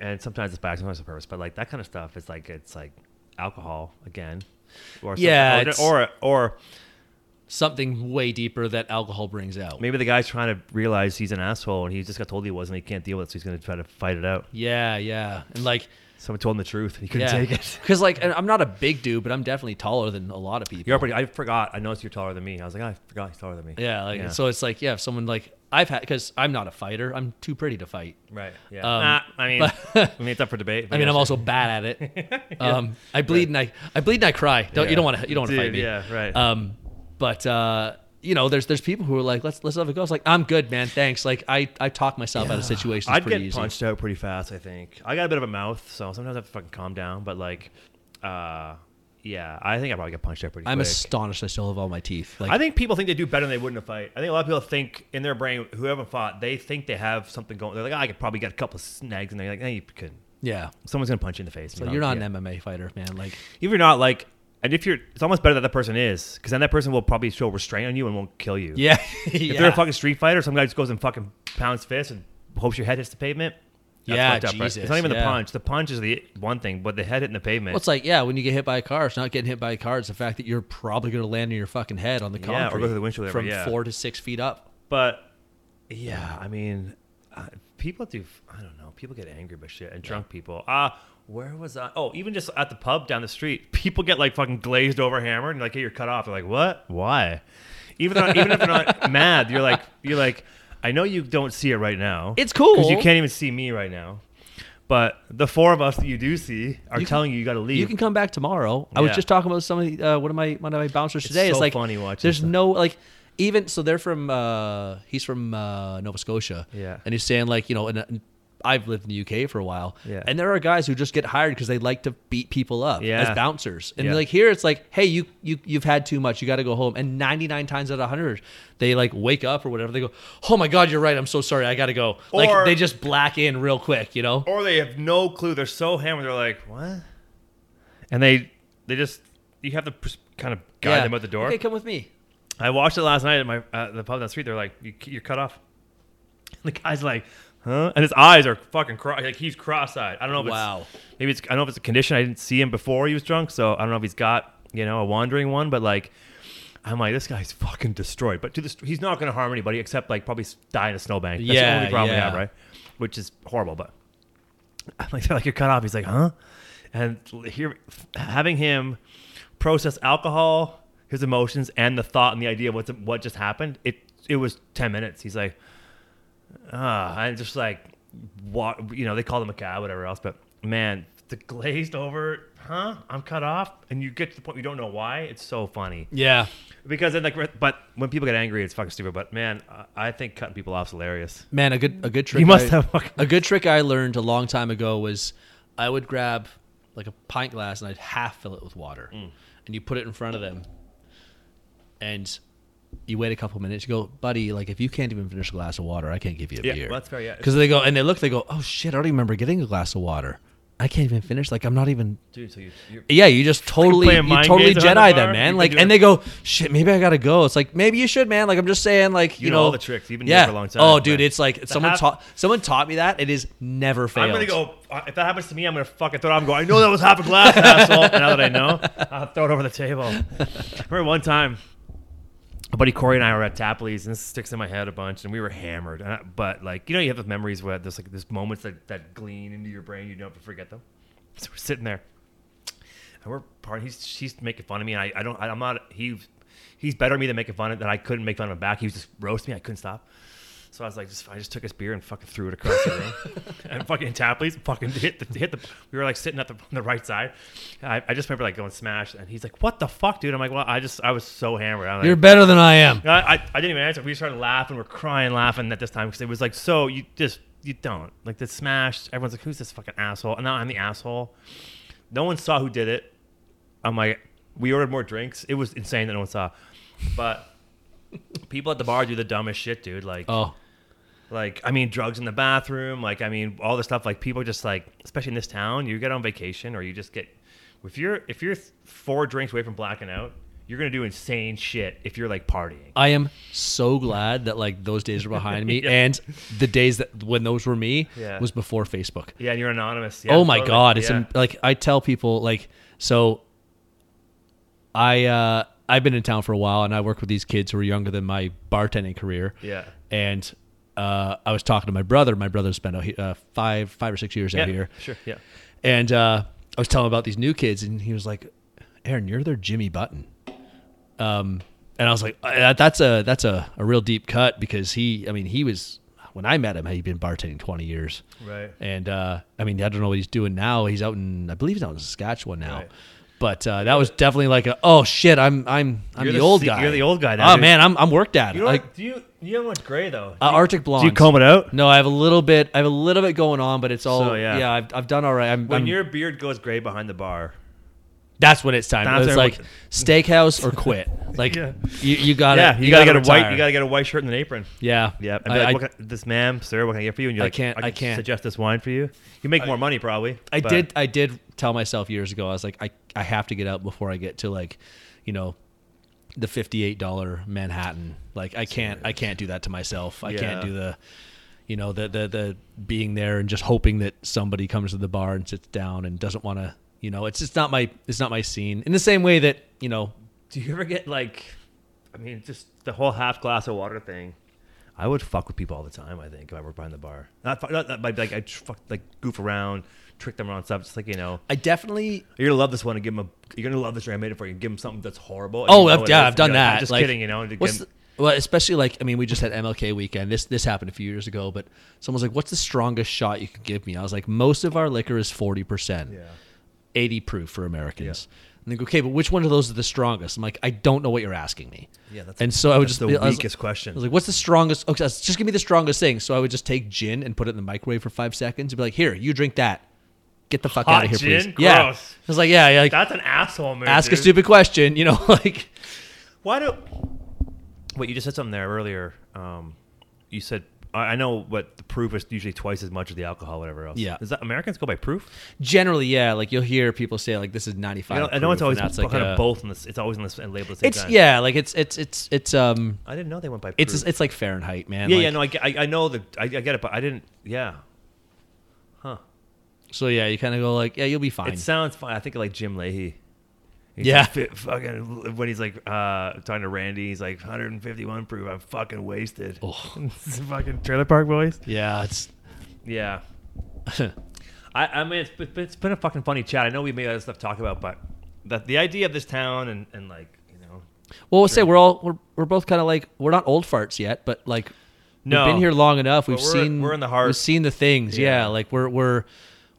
and sometimes it's back, sometimes it's purpose. But like that kind of stuff is like it's like alcohol again, or Yeah, or- or or something way deeper that alcohol brings out. maybe the guy's trying to realize he's an asshole and he just got told he wasn't. And he can't deal with it, so he's gonna try to fight it out. Yeah, yeah, and like Someone told him the truth. He couldn't yeah, take it. because like I'm not a big dude, but I'm definitely taller than a lot of people. You're pretty. I forgot. I noticed you're taller than me. I was like, I forgot he's taller than me. yeah, like Yeah. so it's like yeah, if someone like I've had because I'm not a fighter, I'm too pretty to fight. Right. Yeah. Um, Nah, I mean, but- I mean, it's up for debate. I mean, I'm also bad at it. Um, I bleed and I, I bleed and I cry. Don't Yeah. you don't want to you don't want to fight me. yeah, right. Um, but uh, you know, there's there's people who are like, let's let's have a go. It's like I'm good, man. Thanks. Like I I talk myself out of situations I'd pretty get easy. punched out pretty fast. I think I got a bit of a mouth, so sometimes I have to fucking calm down. But like, uh, yeah, I think I probably get punched out pretty I'm quick. astonished I still have all my teeth. Like I think people think they do better than they would in a fight. I think a lot of people think in their brain, whoever fought, they think they have something going. They're like, "Oh, I could probably get a couple of snags, and they're like, "No, you couldn't." yeah. Someone's gonna punch you in the face. So know? you're not Yeah. an MMA fighter, man. Like If you're not like, and if you're, it's almost better that that person is, because then that person will probably show restraint on you and won't kill you. yeah, If they're a fucking street fighter, some guy just goes and fucking pounds fists and hopes your head hits the pavement. Yeah, up, right? It's not even yeah. the punch. The punch is the one thing, but the head hitting the pavement. Well, it's like yeah, when you get hit by a car, it's not getting hit by a car. It's the fact that you're probably going to land on your fucking head on the Yeah, concrete or go through the windshield, from yeah. four to six feet up. But yeah, I mean, uh, people do. I don't know. People get angry about shit, and drunk people. Ah, where was I? Oh, even just at the pub down the street, people get like fucking glazed over, hammered, and like, hey, you're cut off. They're like, what? Why? Even though, even if they're not mad, you're like, you're like, I know you don't see it right now. It's cool. because you can't even see me right now. But the four of us that you do see are You can- telling you you got to leave. You can come back tomorrow. I was Yeah. just talking about some of the, uh, one of my one of my bouncers today. so it's like funny watching There's stuff. no like even so they're from uh he's from uh Nova Scotia. Yeah. And he's saying like, you know, and, and I've lived in the UK for a while. Yeah. And there are guys who just get hired because they like to beat people up Yeah. as bouncers. And Yeah. like here it's like, hey, you you you've had too much. You got to go home. And 99 times out of 100, they like wake up or whatever. They go, "Oh my god, you're right. I'm so sorry. I got to go." Like they just black in real quick, you know? or they have no clue. They're so hammered. They're like, what? And they they just you have to pers- kind of guide Yeah. them out the door. Okay, come with me. I watched it last night at my uh, the pub down the street. They're like, you, you're cut off. The guy's like, huh? And his eyes are fucking cross. Like he's cross-eyed. I don't know if Wow. it's maybe it's I don't know if it's a condition. I didn't see him before he was drunk, so I don't know if he's got you know a wandering one. But like, I'm like, this guy's fucking destroyed. But to this, he's not going to harm anybody except like probably die in a snowbank. That's the Yeah, only problem we have, right? Which is horrible. But I'm like, they're like you're cut off. He's like, huh? And here, having him process alcohol, his emotions, and the thought and the idea of what's what just happened. It it was ten minutes. He's like, ah, and just like, what you know, they call them a cab, whatever else. But man, the glazed over, huh? I'm cut off, and you get to the point you don't know why. It's so funny Yeah. because then like, but when people get angry, it's fucking stupid. But man, I- I think cutting people off is hilarious. Man, a good a good trick. You must I- have fucking- a good trick I learned a long time ago was I would grab like a pint glass and I'd half fill it with water, Mm. and you put it in front of them, and you wait a couple minutes. You go, buddy, like if you can't even finish a glass of water, I can't give you a Yeah, beer. well, that's fair, yeah. Because they go and they look, they go, oh shit, I don't even remember getting a glass of water. I can't even finish. Like I'm not even. Dude, so you, you're, Yeah, you just totally, you totally the Jedi them, man. Like, and it. they go, shit, maybe I gotta go. It's like maybe you should, man. Like I'm just saying, like you, You know know all the tricks. You've been yeah. for a long time, Oh, dude, man. it's like someone half- taught someone taught me that. It is never failed. I'm gonna go. uh, If that happens to me, I'm gonna fucking throw it. I'm going. I know that was half a glass, asshole. Now that I know, I'll throw it over the table. I remember one time, my buddy Corey and I were at Tapley's, and this sticks in my head a bunch, and we were hammered. I, but like, you know, you have those memories where there's like there's moments that that glean into your brain. You don't forget them. So we're sitting there, and we're part. He's she's making fun of me, and I, I don't. I, I'm not. He he's better at me than making fun of. That I couldn't make fun of him back. He was just roasting me. I couldn't stop. So I was like, just, I just took his beer and fucking threw it across the room, and fucking Tapley's fucking hit the hit the. We were like sitting at the, on the right side. I, I just remember like going smash, and he's like, "What the fuck, dude?" I'm like, "Well, I just I was so hammered." I'm like, You're better than I am. I, I, I didn't even answer. We started laughing. We're crying, laughing at this time because it was like so. You just you don't like the smash. Everyone's like, "Who's this fucking asshole?" And now I'm the asshole. No one saw who did it. I'm like, we ordered more drinks. It was insane that no one saw, but people at the bar do the dumbest shit, dude. Like, Oh, like I mean, drugs in the bathroom. Like I mean, all the stuff. Like people just like, especially in this town, you get on vacation or you just get. If you're if you're four drinks away from blacking out, you're gonna do insane shit. If you're like partying. I am so glad that like those days are behind me, Yeah. and the days that when those were me Yeah. was before Facebook. Yeah, and you're anonymous. Yeah, oh my totally. god, it's like I tell people like so. I uh, I've been in town for a while, and I work with these kids who are younger than my bartending career. yeah. and uh, I was talking to my brother. My brother spent out uh, five five or six years Yeah, out here, sure. Yeah. and uh, I was telling him about these new kids, and he was like, "Aaron, you're their Jimmy Button." Um, and I was like, "Uh, "That's a that's a, a real deep cut because he, I mean, he was when I met him, he'd been bartending twenty years, Right. and uh, I mean, I don't know what he's doing now. He's out in, I believe he's out in Saskatchewan now." Right. But uh, that was definitely like a oh shit I'm I'm I'm the, the old guy you're the old guy now, oh dude. man I'm I'm worked at You know like? Do you you have much gray though? uh, Arctic blonde Do you comb it out? no, I have a little bit. I have a little bit going on, but it's all So, yeah. yeah. I've, I've done all right. I'm, When I'm- your beard goes gray behind the bar, that's when it's time. That's it's like steakhouse or quit. Like Yeah. you, you got to yeah, you, gotta, get a white. You gotta get a white shirt and an apron. yeah, Yeah, and be I, like, I- what can, this ma'am, sir, what can I get for you? And you're I like, can't- I can can't. suggest this wine for you. You make more money probably. I but- did. I did tell myself years ago. I was like, I, I have to get out before I get to like, you know, the fifty-eight dollar Manhattan. Like I can't. I can't do that to myself. I can't do the, you know, the the the being there and just hoping that somebody comes to the bar and sits down and doesn't want to. You know, it's just not my. It's not my scene. In the same way that you know, Do you ever get like, I mean, just the whole half glass of water thing? I would fuck with people all the time. I think if I were behind the bar, not, not, not like I fuck like goof around, trick them around stuff. Just like you know, I definitely you're gonna love this one and give them a. You're gonna love this drink I made it for you. Give them something that's horrible. Oh, you know I've, yeah, I've done and you're like, that. Just Like, kidding, you know. to What's the, well, especially like I mean, we just had MLK weekend. This this happened a few years ago, but someone's like, "What's the strongest shot you can give me?" I was like, "Most of our liquor is forty percent, yeah. Eighty proof for Americans." And they go, "Okay, but which one of those are the strongest?" I'm like, "I don't know what you're asking me." Yeah, that's and so I would just the I was- weakest question. I was like, "What's the strongest?" Okay, just give me the strongest thing. So I would just take gin and put it in the microwave for five seconds and be like, "Here, you drink that. Get the fuck Hot out of here, gin? please." Yeah, I was like, "Yeah, yeah like, That's an asshole move. ask a stupid question," you know, like. Why do? Wait, you just said something there earlier. Um, you said I I know but the proof is usually twice as much as the alcohol, whatever else. Yeah. Is that Americans go by proof? Generally, yeah. Like you'll hear people say like this is ninety five. I know, I know it's always kind of both, and it's always on the label at the same It's time. yeah, like it's it's it's it's um I didn't know they went by. Proof. it's it's like Fahrenheit, man. yeah, Like, yeah. No, I, I know the I, I get it, but I didn't. Yeah. Huh. So yeah, you kind of go like, yeah, you'll be fine. It sounds fine. I think like Jim Lahey. He's Yeah. like, fucking when he's like uh, talking to Randy, he's like 151 proof. I'm fucking wasted. Oh. fucking trailer park boys. yeah, it's Yeah. I, I mean, it's, it's been a fucking funny chat. I know we made other stuff to talk about, but the, the idea of this town and, and like, you know, well, we'll say we're all we're we're both kind of like we're not old farts yet, but like No. we've been here long enough. We've we're- seen we're in the heart. We've seen the things. Yeah. Yeah. like we're we're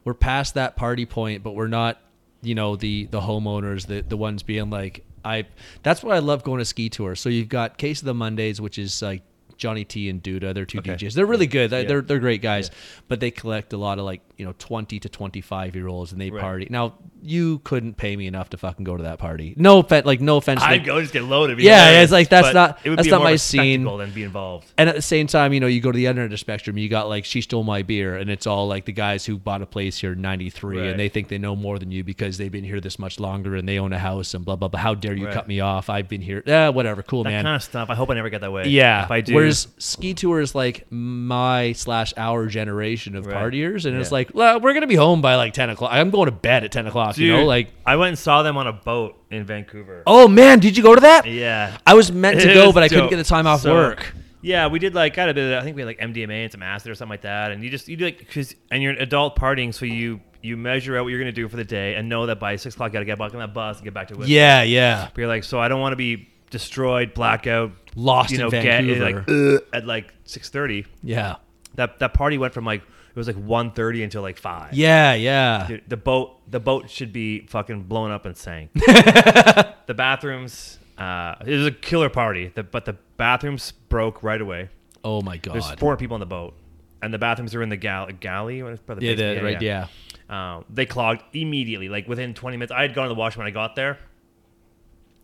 we're past that party point, but we're not. You know the the homeowners, the the ones being like I. That's what I love going to ski tours. So you've got Case of the Mondays, which is like Johnny T and Duda. They're two Okay. DJs. They're really good. They're, Yeah. they're they're great guys, but they collect a lot of like you know twenty to twenty five year olds, and they Right. party. Now you couldn't pay me enough to fucking go to that party. No offense, like no offense. I'd like- go just get loaded. Yeah, it's like, that's not- It would that's be not my scene. Than be involved. and at the same time, you know, you go to the other end of the spectrum, you got like she stole my beer, and it's all like the guys who bought a place here in '93, Right. and they think they know more than you because they've been here this much longer and they own a house and blah blah blah. How dare you Right. cut me off? I've been here. Yeah, whatever. Cool, That man. kind of stuff. I hope I never get that way. yeah. If I do, Whereas ski tour is like my slash our generation of partiers, and it's like, well, we're gonna be home by like 10 o'clock. I'm going to bed at 10 o'clock. you know, like, I went and saw them on a boat in Vancouver. oh man, did you go to that? Yeah. I was meant to It go, but I couldn't get the time off So, work. Yeah, we did like got a bit. Of, I think we had like MDMA and some acid or something like that. And you just you do like because and you're an adult partying, so you you measure out what you're gonna do for the day and know that by six o'clock you gotta get back on that bus and get back to it. Yeah, yeah. But you're like, so I don't want to be destroyed, blackout, Lost you know, in get like at like six thirty. yeah. That that party went from like it was like 1.30 until like five. Yeah, yeah. Dude, the boat the boat should be fucking blown up and sank. the bathrooms. Uh, it was a killer party, the, but the bathrooms broke right away. Oh my god! There's four people on the boat, and the bathrooms are in the gal- galley. What is- by the yeah, the, right, yeah. Uh, they clogged immediately, like within 20 minutes. I had gone to the washroom when I got there.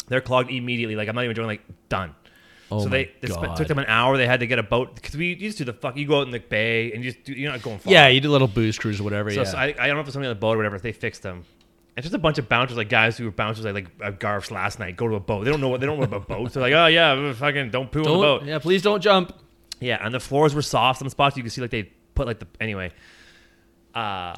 They're clogged immediately. Like I'm not even doing Like done. Oh so they, they spent, took them an hour. They had to get a boat because we you just do the fuck. You go out in the bay and you just do, you're not going far. Yeah, you do a little booze cruise or whatever. So, yeah. so I, I don't know if it's something on the boat or whatever. If they fixed them, it's just a bunch of bouncers, like guys who were bouncers, like like uh, Garfs last night. Go to a boat. They don't know what they don't know about boats. They're like, oh yeah, fucking don't poo on the boat. yeah, please don't jump. Yeah, and the floors were soft. Some spots you could see like they put like the anyway. Uh,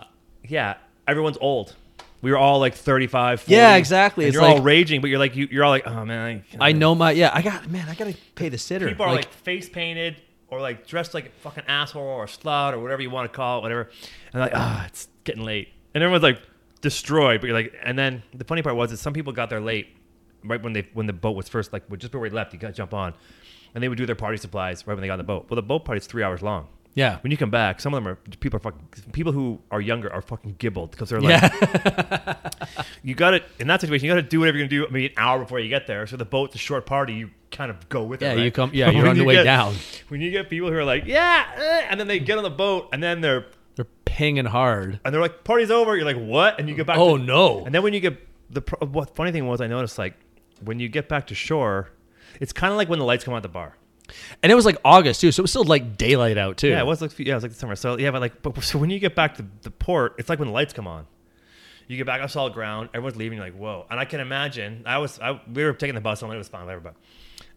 yeah, everyone's old. We were all like 35, 40, Yeah, exactly. you're all raging, but you're like you, you're all like, oh man, I know my yeah. I got man. I gotta pay the sitter. People are like, face painted or like dressed like a fucking asshole or a slut or whatever you want to call it, whatever. And like, ah, it's getting late, and everyone's like destroyed. But you're like, and then the funny part was that some people got there late, right when they when the boat was first like just before we left. You got to jump on, and they would do their party supplies right when they got on the boat. Well, the boat party's three hours long. Yeah, When you come back, some of them are people are fucking people who are younger are fucking gibbled because they're like, yeah, you got to in that situation, you got to do whatever you're gonna do. Maybe an hour before you get there. So the boat's a short party. You kind of go with yeah. it. right? You come. Yeah, you're on the you way get- down. When you get people who are like, yeah, eh," and then they get on the boat, and then they're They're pinging hard. and they're like, party's over. You're like, what? And you get back. Oh to, no. And then when you get the what funny thing was, I noticed like when you get back to shore, it's kind of like when the lights come out the bar. And it was like August too, so it was still like daylight out too. Yeah, it was like yeah, it was like the summer. So yeah, but like but so when you get back to the port, it's like when the lights come on. You get back on solid ground, everyone's leaving. You're like, whoa! And I can imagine. I was, I, we were taking the bus and It was fine, whatever. But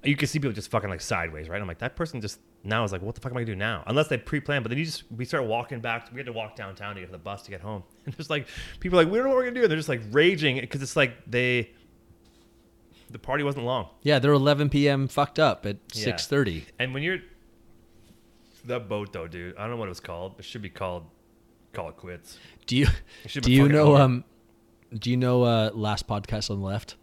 you can see people just fucking like sideways, right? I'm like, that person just now is like, what the fuck am I gonna do now? Unless they pre-planned. But then you just, we start walking back. We had to walk downtown to get to the bus to get home. And just like people are like, we don't know what we're gonna do. And they're just like raging because it's like they, the party wasn't long. Yeah, they're 11 p.m. fucked up at Yeah. 6:30. And when you're that boat though, dude, I don't know what it was called. It should be called call it quits. Do you It should do be you fucking know over. um do you know uh last podcast on the left?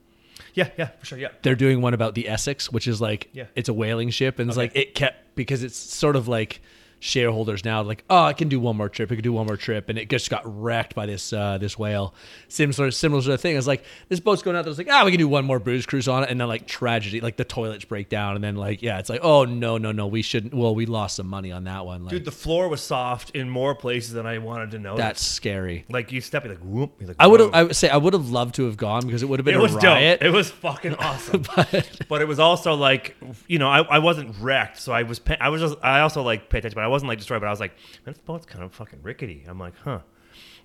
Yeah, yeah, for sure. Yeah. They're doing one about the Essex, which is like Yeah. it's a whaling ship and it's Okay. like it kept because it's sort of like shareholders now like oh I can do one more trip I can do one more trip and it just got wrecked by this uh this whale similar similar sort of thing it's like this boat's going out there's like ah we can do one more booze cruise on it and then like tragedy like the toilets break down and then like yeah it's like oh no no no we shouldn't well we lost some money on that one like Dude, the floor was soft in more places than I wanted to know. that's scary like you step, you're like whoop. You're like, I would I would say I would have loved to have gone because it would have been it was riot. dope. It was fucking awesome. but but it was also like, you know, I, I wasn't wrecked, so I was pay, I was just I also like pay attention, but I wasn't like destroyed. But I was like, man, this boat's kind of fucking rickety. I'm like, huh,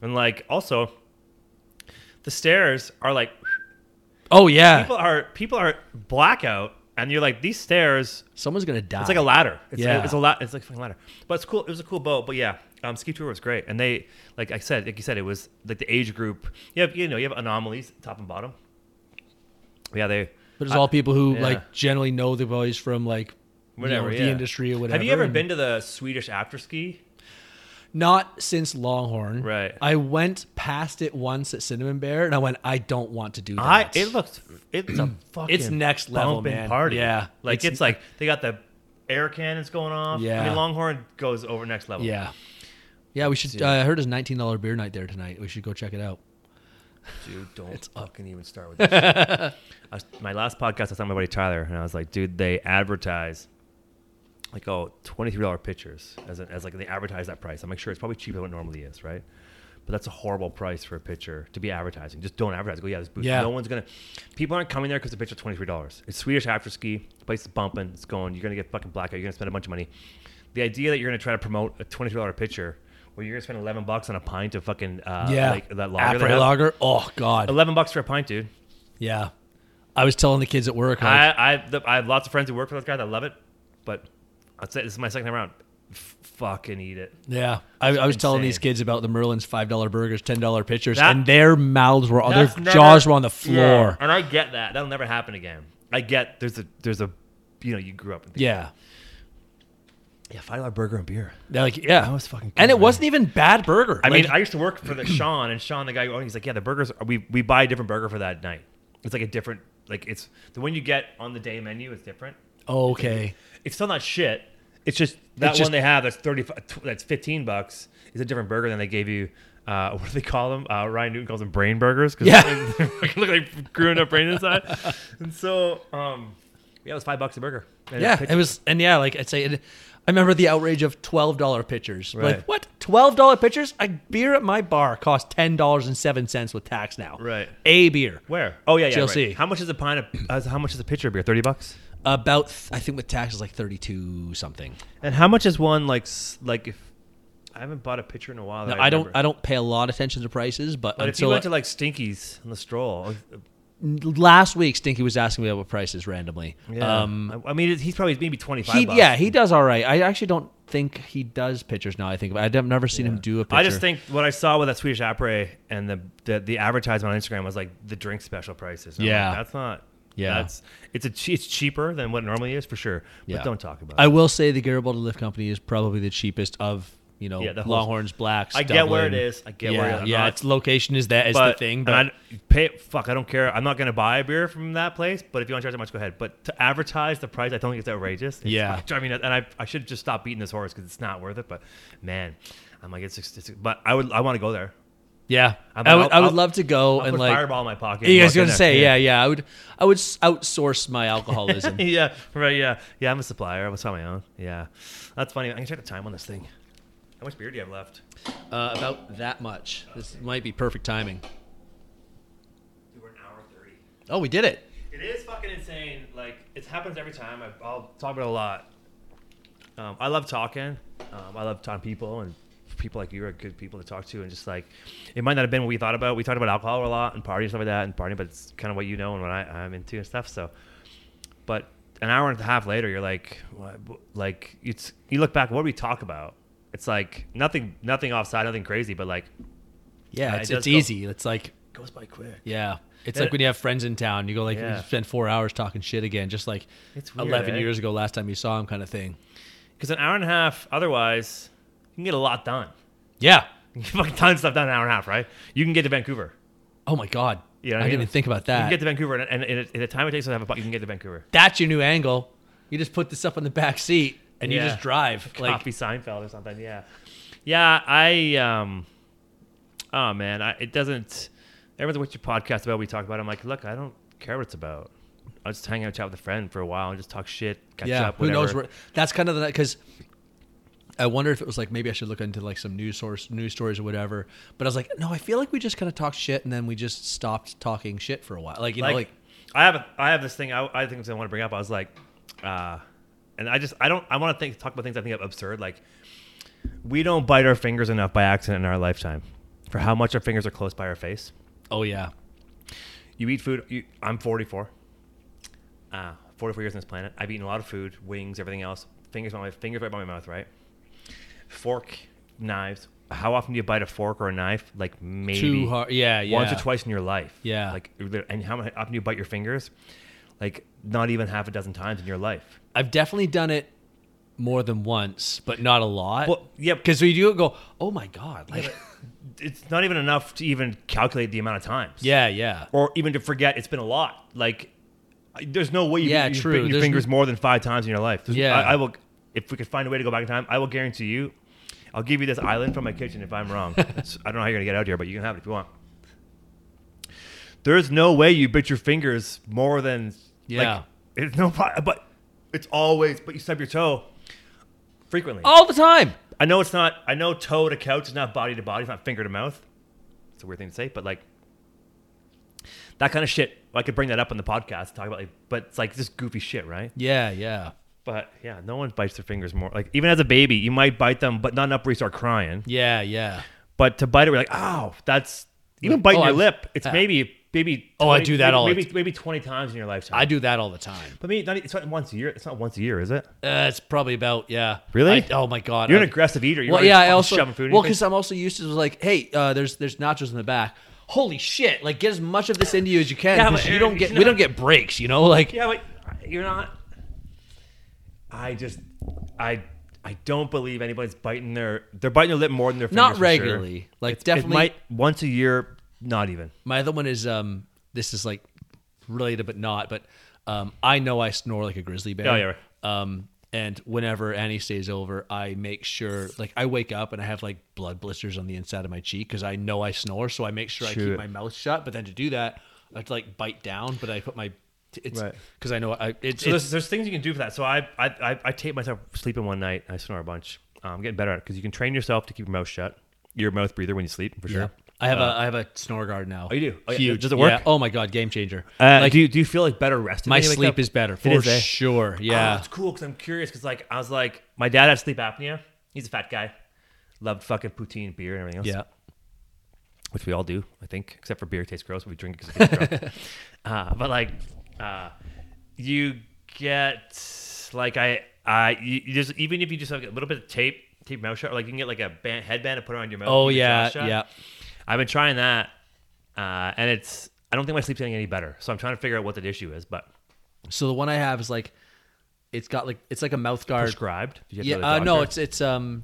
and like also, the stairs are like oh yeah, people are people are blackout, and you're like these stairs. someone's gonna die. It's like a ladder. It's, Yeah. it's a lot. It's like a fucking ladder. But it's cool. It was a cool boat. But yeah, um, ski tour was great, and they like I said, like you said, it was like the age group. You have you know you have anomalies top and bottom. Yeah, they. But it's all people who yeah. like generally know the boys from like you Whatever, know, yeah. the industry or whatever. Have you ever and- been to the Swedish after ski? Not since Longhorn. Right. I went past it once at Cinnamon Bear, and I went, I don't want to do that. I it looks it's a fucking It's next level, man. party. Yeah. like It's- it's, like they got the air cannons going off. Yeah. I mean Longhorn goes over next level. yeah, yeah. We should. Uh, I heard there's nineteen dollar beer night there tonight. We should go check it out. dude, don't it's fucking even start with this. I was, my last podcast, I was talking to my buddy Tyler, and I was like, dude, they advertise like oh twenty three dollar pitchers as a, as like they advertise that price. I'm like, sure, it's probably cheaper than what it normally is, right? But that's a horrible price for a pitcher to be advertising. Just don't advertise. Go, yeah, this booth. Yeah. No one's gonna. People aren't coming there because the pitcher's twenty three dollars. It's Swedish after ski. The place is bumping. It's going. You're gonna get fucking blackout. You're gonna spend a bunch of money. The idea that you're gonna try to promote a twenty three dollar pitcher. Where you're gonna spend eleven bucks on a pint of fucking uh, yeah, like that lager, Après lager. Oh God. eleven bucks for a pint, dude. Yeah. I was telling the kids at work. Like, I I, the, I have lots of friends who work for those guys. I love it, but I'd say this is my second time around. F- fucking eat it. Yeah, I, I was telling these kids about the Merlin's five dollar burgers, ten dollar pitchers, That- and their mouths were on their never- jaws were on the floor. Yeah, and I get that. That'll never happen again. I get there's a there's a you know you grew up. And Yeah, yeah, five dollar burger and beer. they're like, yeah, That was fucking. and it man. wasn't even bad burger. I Like, mean, I used to work for the Sean, and Sean, the guy, who owned, he's like, yeah, the burgers. We we buy a different burger for that night. It's like a different like it's the one you get on the day menu is different. Oh, okay. It's still not shit. It's just that It's just- one they have that's thirty. That's fifteen bucks. Is a different burger than they gave you. Uh, what do they call them? Uh, Ryan Newton calls them brain burgers. Cause Yeah. they look like growing up brain inside. And so, um, yeah, it was five bucks a burger. And Yeah, it was, and yeah, like I'd say, it, I remember the outrage of twelve dollar pitchers. Right. Like what? Twelve dollar pitchers? A beer at my bar costs ten dollars and seven cents with tax now. Right. A beer. Where? Oh yeah, yeah. GLC. Right. How much is a pint of? Uh, how much is a pitcher of beer? Thirty bucks. About I think with taxes like thirty two something. And how much is one like s- like if I haven't bought a pitcher in a while? Now, that I don't. I don't pay a lot of attention to prices, but, But if you until went to like Stinkies on the stroll, last week, Stinky was asking me about prices randomly. yeah. Um, I I mean, he's probably maybe twenty five. yeah he does all right. I actually don't think he does pitchers now. I think I've never seen him do a pitcher. I just think what I saw with that Swedish Apres and the, the the advertisement on Instagram was like the drink special prices. I'm Yeah. like, that's not. Yeah. that's it's a che- it's cheaper than what it normally is for sure. But Yeah. don't talk about it. I it. will say the Garibaldi Lift Company is probably the cheapest of you know Yeah, the whole- Longhorns, Blacks. I get where it Dublin. is. I get yeah, where it is. I'm yeah. not- its location is that is the thing. and But I pay fuck. I don't care. I'm not gonna buy a beer from that place. But if you want to charge that much, go ahead. But to advertise the price, I don't think it's outrageous. It's Yeah. fucking driving me nuts. And I I should just stop beating this horse because it's not worth it. But man, I'm like it's, it's but I would I want to go there. Yeah, I'm- I would, I'll- I would love to go I'll and put like. fireball in my pocket. You and guys walk in gonna say yeah, yeah. I would I would s- outsource my alcoholism. yeah, right. Yeah, yeah. I'm a supplier. I'm on my own. Yeah, that's funny. I can check the time on this thing. How much beer do you have left? uh, about that much. This might be perfect timing. Dude, we're an hour thirty. Oh, we did it. It is fucking insane. Like it happens every time. I, I'll talk about it a lot. Um, I love talking. Um, I love talking to people and people like you are good people to talk to and just like it might not have been what we thought about. We talked about alcohol a lot and party and stuff like that and partying, but it's kind of what you know and what I, I'm into and stuff. So, but an hour and a half later, you're like, what, like it's you look back, what did we talk about? It's like nothing, nothing offside, nothing crazy, but like Yeah, Yeah, it it's, go- easy. It's like goes by quick. yeah. It's Yeah. like when you have friends in town, you go like Yeah. you spend four hours talking shit again, just like It's weird, eleven eh? years ago, last time you saw him, kind of thing. Because an hour and a half, otherwise, you can get a lot done. Yeah. You can fucking ton of stuff done in an hour and a half, right? You can get to Vancouver. Oh my god. You know what I I didn't even think about that. You can get to Vancouver, and, and in, in the time it takes to have a puck, you can get to Vancouver. That's your new angle. You just put this up on the back seat and you just drive. Like Copy Seinfeld or something. Yeah, yeah. I um, oh man, I, it doesn't. Everyone's what's your podcast about? We talk about. it. I'm like, look, I don't care what it's about. I'll just hang out, chat with a friend for a while, and just talk shit, catch yeah, up. who knows where that's kind of the because I wonder if it was like maybe I should look into like some news source news stories or whatever. But I was like, no, I feel like we just kind of talked shit and then we just stopped talking shit for a while. Like you like, know, like I have a, I have this thing I, I think I want to bring up. I was like, uh, and I just I don't I want to think talk about things I think are absurd. Like we don't bite our fingers enough by accident in our lifetime for how much our fingers are close by our face. oh yeah, You eat food. You, I'm 44. Uh, 44 years on this planet. I've eaten a lot of food, wings, everything else. Fingers on my fingers right by my mouth, right? Fork, knives. How often do you bite a fork or a knife? Like maybe too hard. Yeah, yeah. once or twice in your life. Yeah. Like, and how often do you bite your fingers? Like, not even half a dozen times in your life. I've definitely done it more than once, but not a lot. Well, yeah, because we do go, oh my god, like it's not even enough to even calculate the amount of times. yeah, yeah. Or even to forget it's been a lot. Like, there's no way you Yeah, you've true. bitten your There's fingers more than five times in your life. There's- Yeah. I, I will. If we could find a way to go back in time, I will guarantee you. I'll give you this island from my kitchen if I'm wrong. I don't know how you're gonna get out here, but you can have it if you want. There's no way you bit your fingers more than Yeah. Like, it's no, but it's always. But you stub your toe frequently. all the time. I know it's not. I know toe to couch is not body to body. It's not finger to mouth. It's a weird thing to say, but like that kind of shit. I could bring that up on the podcast, talk about, like, but it's like this goofy shit, right? Yeah, yeah, But yeah, no one bites their fingers more. Like even as a baby, you might bite them, but not enough where you start crying. yeah, yeah. But to bite it, we're like, oh, that's even Yeah. biting Oh, your I've- lip. It's yeah. maybe maybe. Oh, I do that maybe, all the maybe maybe twenty times in your lifetime. I do that all the time. But me, not, it's not once a year. It's not once a year, is it? Uh, it's probably about yeah. Really? I- oh my god. You're an aggressive eater. You're well, yeah. I also shoving food. well because I'm also used to like, hey, uh, there's there's nachos in the back. Holy shit! Like get as much of this into you as you can. Yeah, but you don't get you're we don't not- get breaks. You know, like Yeah, but you're not. I just, I, I don't believe anybody's biting their. They're biting their lip more than their fingers. not for sure. regularly. Like It definitely. might once a year. Not even. My other one is um. This is like related but not. But Um, I know I snore like a grizzly bear. Oh, yeah, right. Um, and whenever Annie stays over, I make sure, like, I wake up and I have like blood blisters on the inside of my cheek because I know I snore. So I make sure I Shoot. keep my mouth shut. But then to do that, I have to like bite down. But I put my it's Right. because I know I it's, So it's there's, there's things you can do for that. So I I I, I tape myself sleeping one night. I snore a bunch. Um, I'm getting better at it because you can train yourself to keep your mouth shut. You're a mouth breather when you sleep for sure. yeah. I have a I have a snore guard now. Oh, you do? Oh, yeah. Huge. Does it work? Yeah. Oh my god, game changer. Uh, like do you do you feel like better rested? my when you wake sleep is better for It is, eh? sure. Oh, Yeah. it's cool because I'm curious because like I was like my dad had sleep apnea. He's a fat guy. Loved fucking poutine, beer, and everything else. yeah. which we all do, I think, except for beer tastes gross. We drink it because it tastes gross. Uh, but like, uh, you get like I, I, you, you just even if you just have a little bit of tape, tape mouth shut, or like you can get like a band, headband and put it around your mouth. Oh keep your jaw yeah, yeah. I've been trying that, uh, and it's. I don't think my sleep's getting any better, so I'm trying to figure out what the issue is. But So the one I have is like, it's got like it's like a mouth guard. prescribed? Did you have Yeah, uh, no, it's it's um.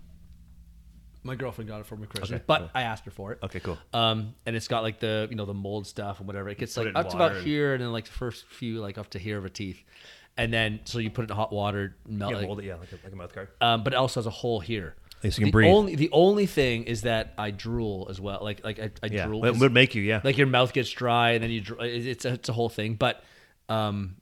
My girlfriend got it for me Christmas, Okay, but cool. I asked her for it. okay, cool. Um, and it's got like the you know the mold stuff and whatever. It gets Put like it up to about and- here, and then like the first few like up to here of a teeth, and then so you put it in hot water, melt Yeah, it. mold it, yeah, like a, like a mouth guard. Um, but it also has a hole here. So you can the breathe. only the only thing is that I drool as well. Like like I, I Yeah, drool. It would make you, yeah. like your mouth gets dry and then you it's a, it's a whole thing but um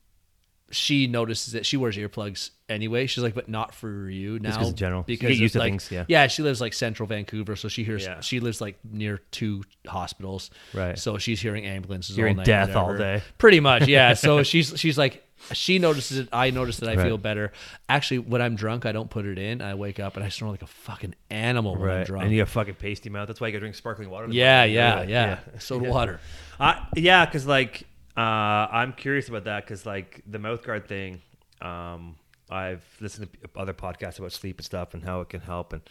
she notices that she wears earplugs anyway she's like but not for you now 'cause in general. Because used of, to like, things, yeah. yeah she lives like central vancouver so she hears Yeah. she lives like near two hospitals Right. so she's hearing ambulances Hearing all night, death all day. pretty much yeah so she's she's like she notices it i notice that i Right. feel better actually when i'm drunk i don't put it in i wake up and i snore like a fucking animal when i'm Right, drunk and you have fucking pasty mouth. That's why you gotta drink sparkling water. the yeah, yeah yeah soda water Uh, yeah, because like uh, I'm curious about that because like the mouth guard thing. Um, I've listened to other podcasts about sleep and stuff and how it can help, and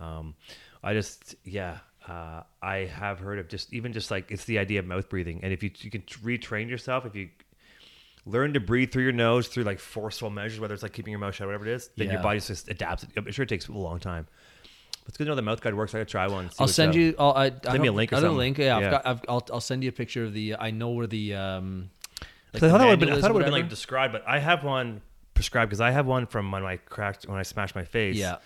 um, I just yeah. Uh, I have heard of just even just like it's the idea of mouth breathing, and if you you can retrain yourself, if you learn to breathe through your nose through like forceful measures, whether it's like keeping your mouth shut, whatever it is, then your body just adapts. I'm sure it takes a long time. It's good to know the mouth guard works. I gotta try one. I'll send you. I'll, I, Send me a link or something. link. Yeah, I've got, I've, I'll, I'll send you a picture of the. I know where the. Um, like I thought it would have been, I thought it would have been like described, but I have one prescribed because I have one from when I cracked when I smashed my face. Yeah.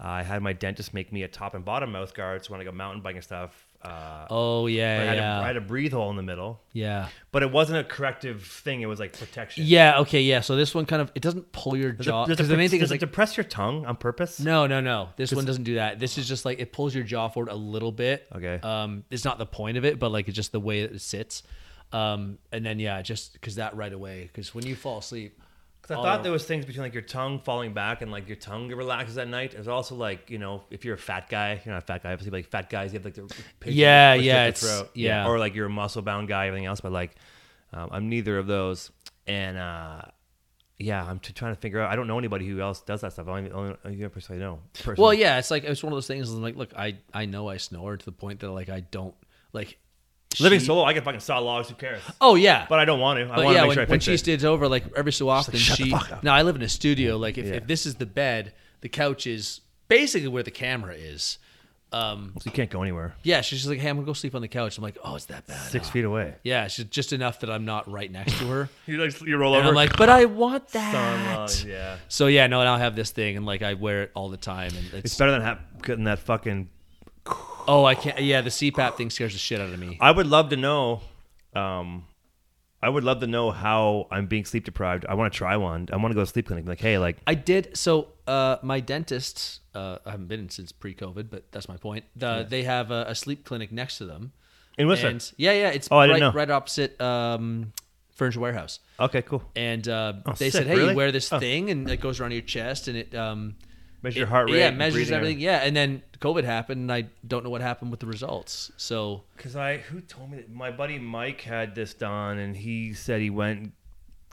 I had my dentist make me a top and bottom mouth guard, so when I go mountain biking and stuff, uh, Oh I, yeah, had yeah, a, I had a breathe hole in the middle, yeah, but it wasn't a corrective thing. It was like protection. yeah. Okay, yeah. So this one kind of it doesn't pull your Does jaw it, does because it, the main does thing is it like depress your tongue on purpose? no, no, no. This one doesn't do that. This is just like it pulls your jaw forward a little bit. Okay. Um, it's not the point of it, but like it's just the way it sits. Um, and then yeah, just because that right away, because when you fall asleep, Because I thought there was things between like your tongue falling back and like your tongue relaxes at night. There's also like you know if you're a fat guy, you're not a fat guy. Obviously, but, like fat guys, you have like the Yeah, yeah, the it's- yeah. or like you're a muscle bound guy, everything else. But like, um, I'm neither of those, and uh, yeah, I'm t- trying to figure out. I don't know anybody who else does that stuff. I only, only only the person I know. Person. Well, yeah, it's like it's one of those things. I'm like, look, I I know I snore to the point that like I don't like living she- solo, I can fucking saw logs. Who cares? Oh yeah, But I don't want to. I want to yeah, make when, sure I when she it. stays over, like every so often, "Shut the she. fuck up." Now I live in a studio. Like if, Yeah. if this is the bed, the couch is basically where the camera is. Um, so you can't go anywhere. yeah, she's just like, hey, I'm gonna go sleep on the couch. I'm like, oh, it's that bad. Six Ah. feet away. Yeah, she's just enough that I'm not right next to her. You like you roll and over. I'm like, but I want that. yeah. So yeah, no, and I'll have this thing, and like I wear it all the time, and it's, It's better than ha- getting that fucking oh, I can't. Yeah, the CPAP thing scares the shit out of me. I would love to know. Um, I would love to know how I'm being sleep deprived. I want to try one. I want to go to sleep clinic. Like, hey, like, I did. So uh, my dentist, uh, I haven't been in since pre-COVID, but that's my point. The, They have a, a sleep clinic next to them. in Whistler. And yeah, yeah, it's Oh, I right, didn't know. right opposite um, Furniture Warehouse. okay, cool. And uh, Oh, they sick, said, hey, really? you wear this thing, and it goes around your chest, and it um, Measure it- your heart rate. Yeah, and measures breathing everything. Yeah, and then COVID happened, and I don't know what happened with the results. So Because I, who told me that my buddy Mike had this done, and he said he went,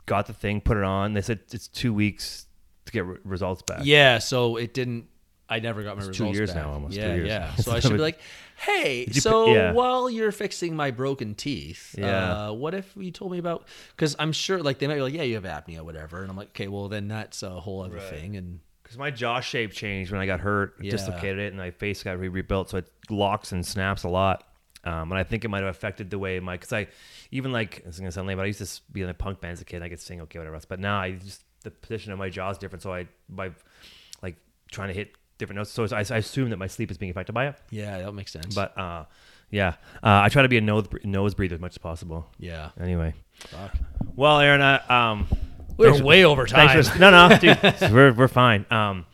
got the thing, put it on. They said it's two weeks to get re- results back. yeah, so it didn't. I never got my It's two years back. now, almost two Yeah, years. yeah. So I should be like, hey, so pi- yeah. while you're fixing my broken teeth, Yeah. uh, what if you told me about? Because I'm sure, like, they might be like, yeah, you have apnea, whatever, and I'm like, okay, well, then that's a whole other Right. thing, and Because my jaw shape changed when I got hurt, Yeah. dislocated it, and my face got re- rebuilt, so it locks and snaps a lot. Um, and I think it might have affected the way my, because I, even like, it's gonna sound lame, but I used to be in a punk band as a kid. And I could sing okay, whatever else. But now I just the position of my jaw is different, so I by like trying to hit different notes. So I, I assume that my sleep is being affected by it. Yeah, that makes sense. But uh, yeah, uh, I try to be a nose nose breather as much as possible. yeah, Anyway, Fuck. well, Aaron, uh, um, we're thanks for- way over time. for, no, no, dude, we're we're fine. Um,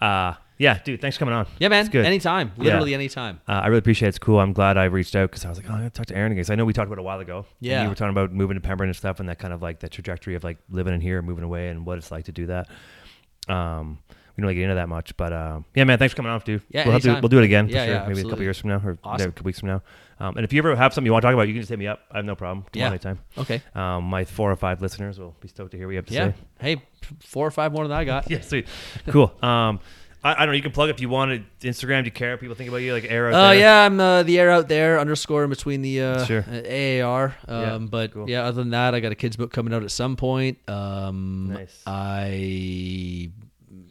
uh, yeah, dude, thanks for coming on. yeah, man. It's good. Anytime, Yeah. literally anytime. Uh, I really appreciate it. It's cool. I'm glad I reached out because I was like, oh, I gotta talk to Aaron again. I know we talked about it a while ago. Yeah. you were talking about moving to Pembroke and stuff, and that kind of like the trajectory of like living in here, and moving away, and what it's like to do that. Um, we don't really get into that much, but um, yeah, man, thanks for coming on, dude. Yeah, we'll, to, we'll do it again. Yeah, for sure. yeah, maybe a couple years from now, or Awesome. a couple weeks from now. Um, and if you ever have something you want to talk about, you can just hit me up. I have no problem. Come Yeah. on anytime. Okay. Um, my four or five listeners will be stoked to hear what you have to Yeah. say. Hey, four or five more than I got. Yeah, sweet, cool. Um, I, I don't know. You can plug if you wanted Instagram. Do you care? People think about you like air out Oh there? yeah, I'm uh, the air out there underscore in between the uh, Sure. uh, AAR. Um, Yeah, but cool. yeah, other than that, I got a kids book coming out at some point. Um, Nice. I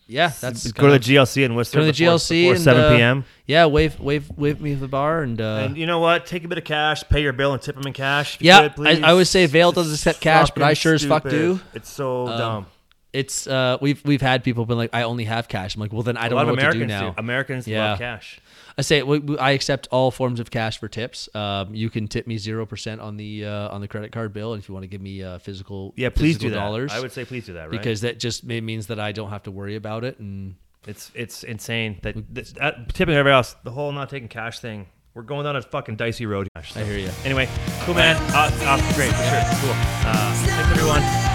yeah, that's go to the GLC in Whistler. Go to the before- GLC before and, seven uh, p.m. yeah. Wave wave wave me to the bar and, uh, And you know what? Take a bit of cash, pay your bill, and tip them in cash. Yeah, could, I-. I would say Vail doesn't accept cash, but I sure as fuck do. It's so Um, dumb. it's uh we've we've had people been like I only have cash. I'm like, well then I don't know what to do Americans now. do. Americans Yeah. love cash. I say I accept all forms of cash for tips. Um, you can tip me zero percent on the uh, on the credit card bill, and if you want to give me uh, physical Yeah, please physical do that. dollars, I would say please do that, right? because that just means that I don't have to worry about it. And it's it's insane that, that, that tipping everybody else. The whole not taking cash thing. We're going down a fucking dicey road. I hear you. Anyway, cool man. Uh, uh, great for sure. Cool.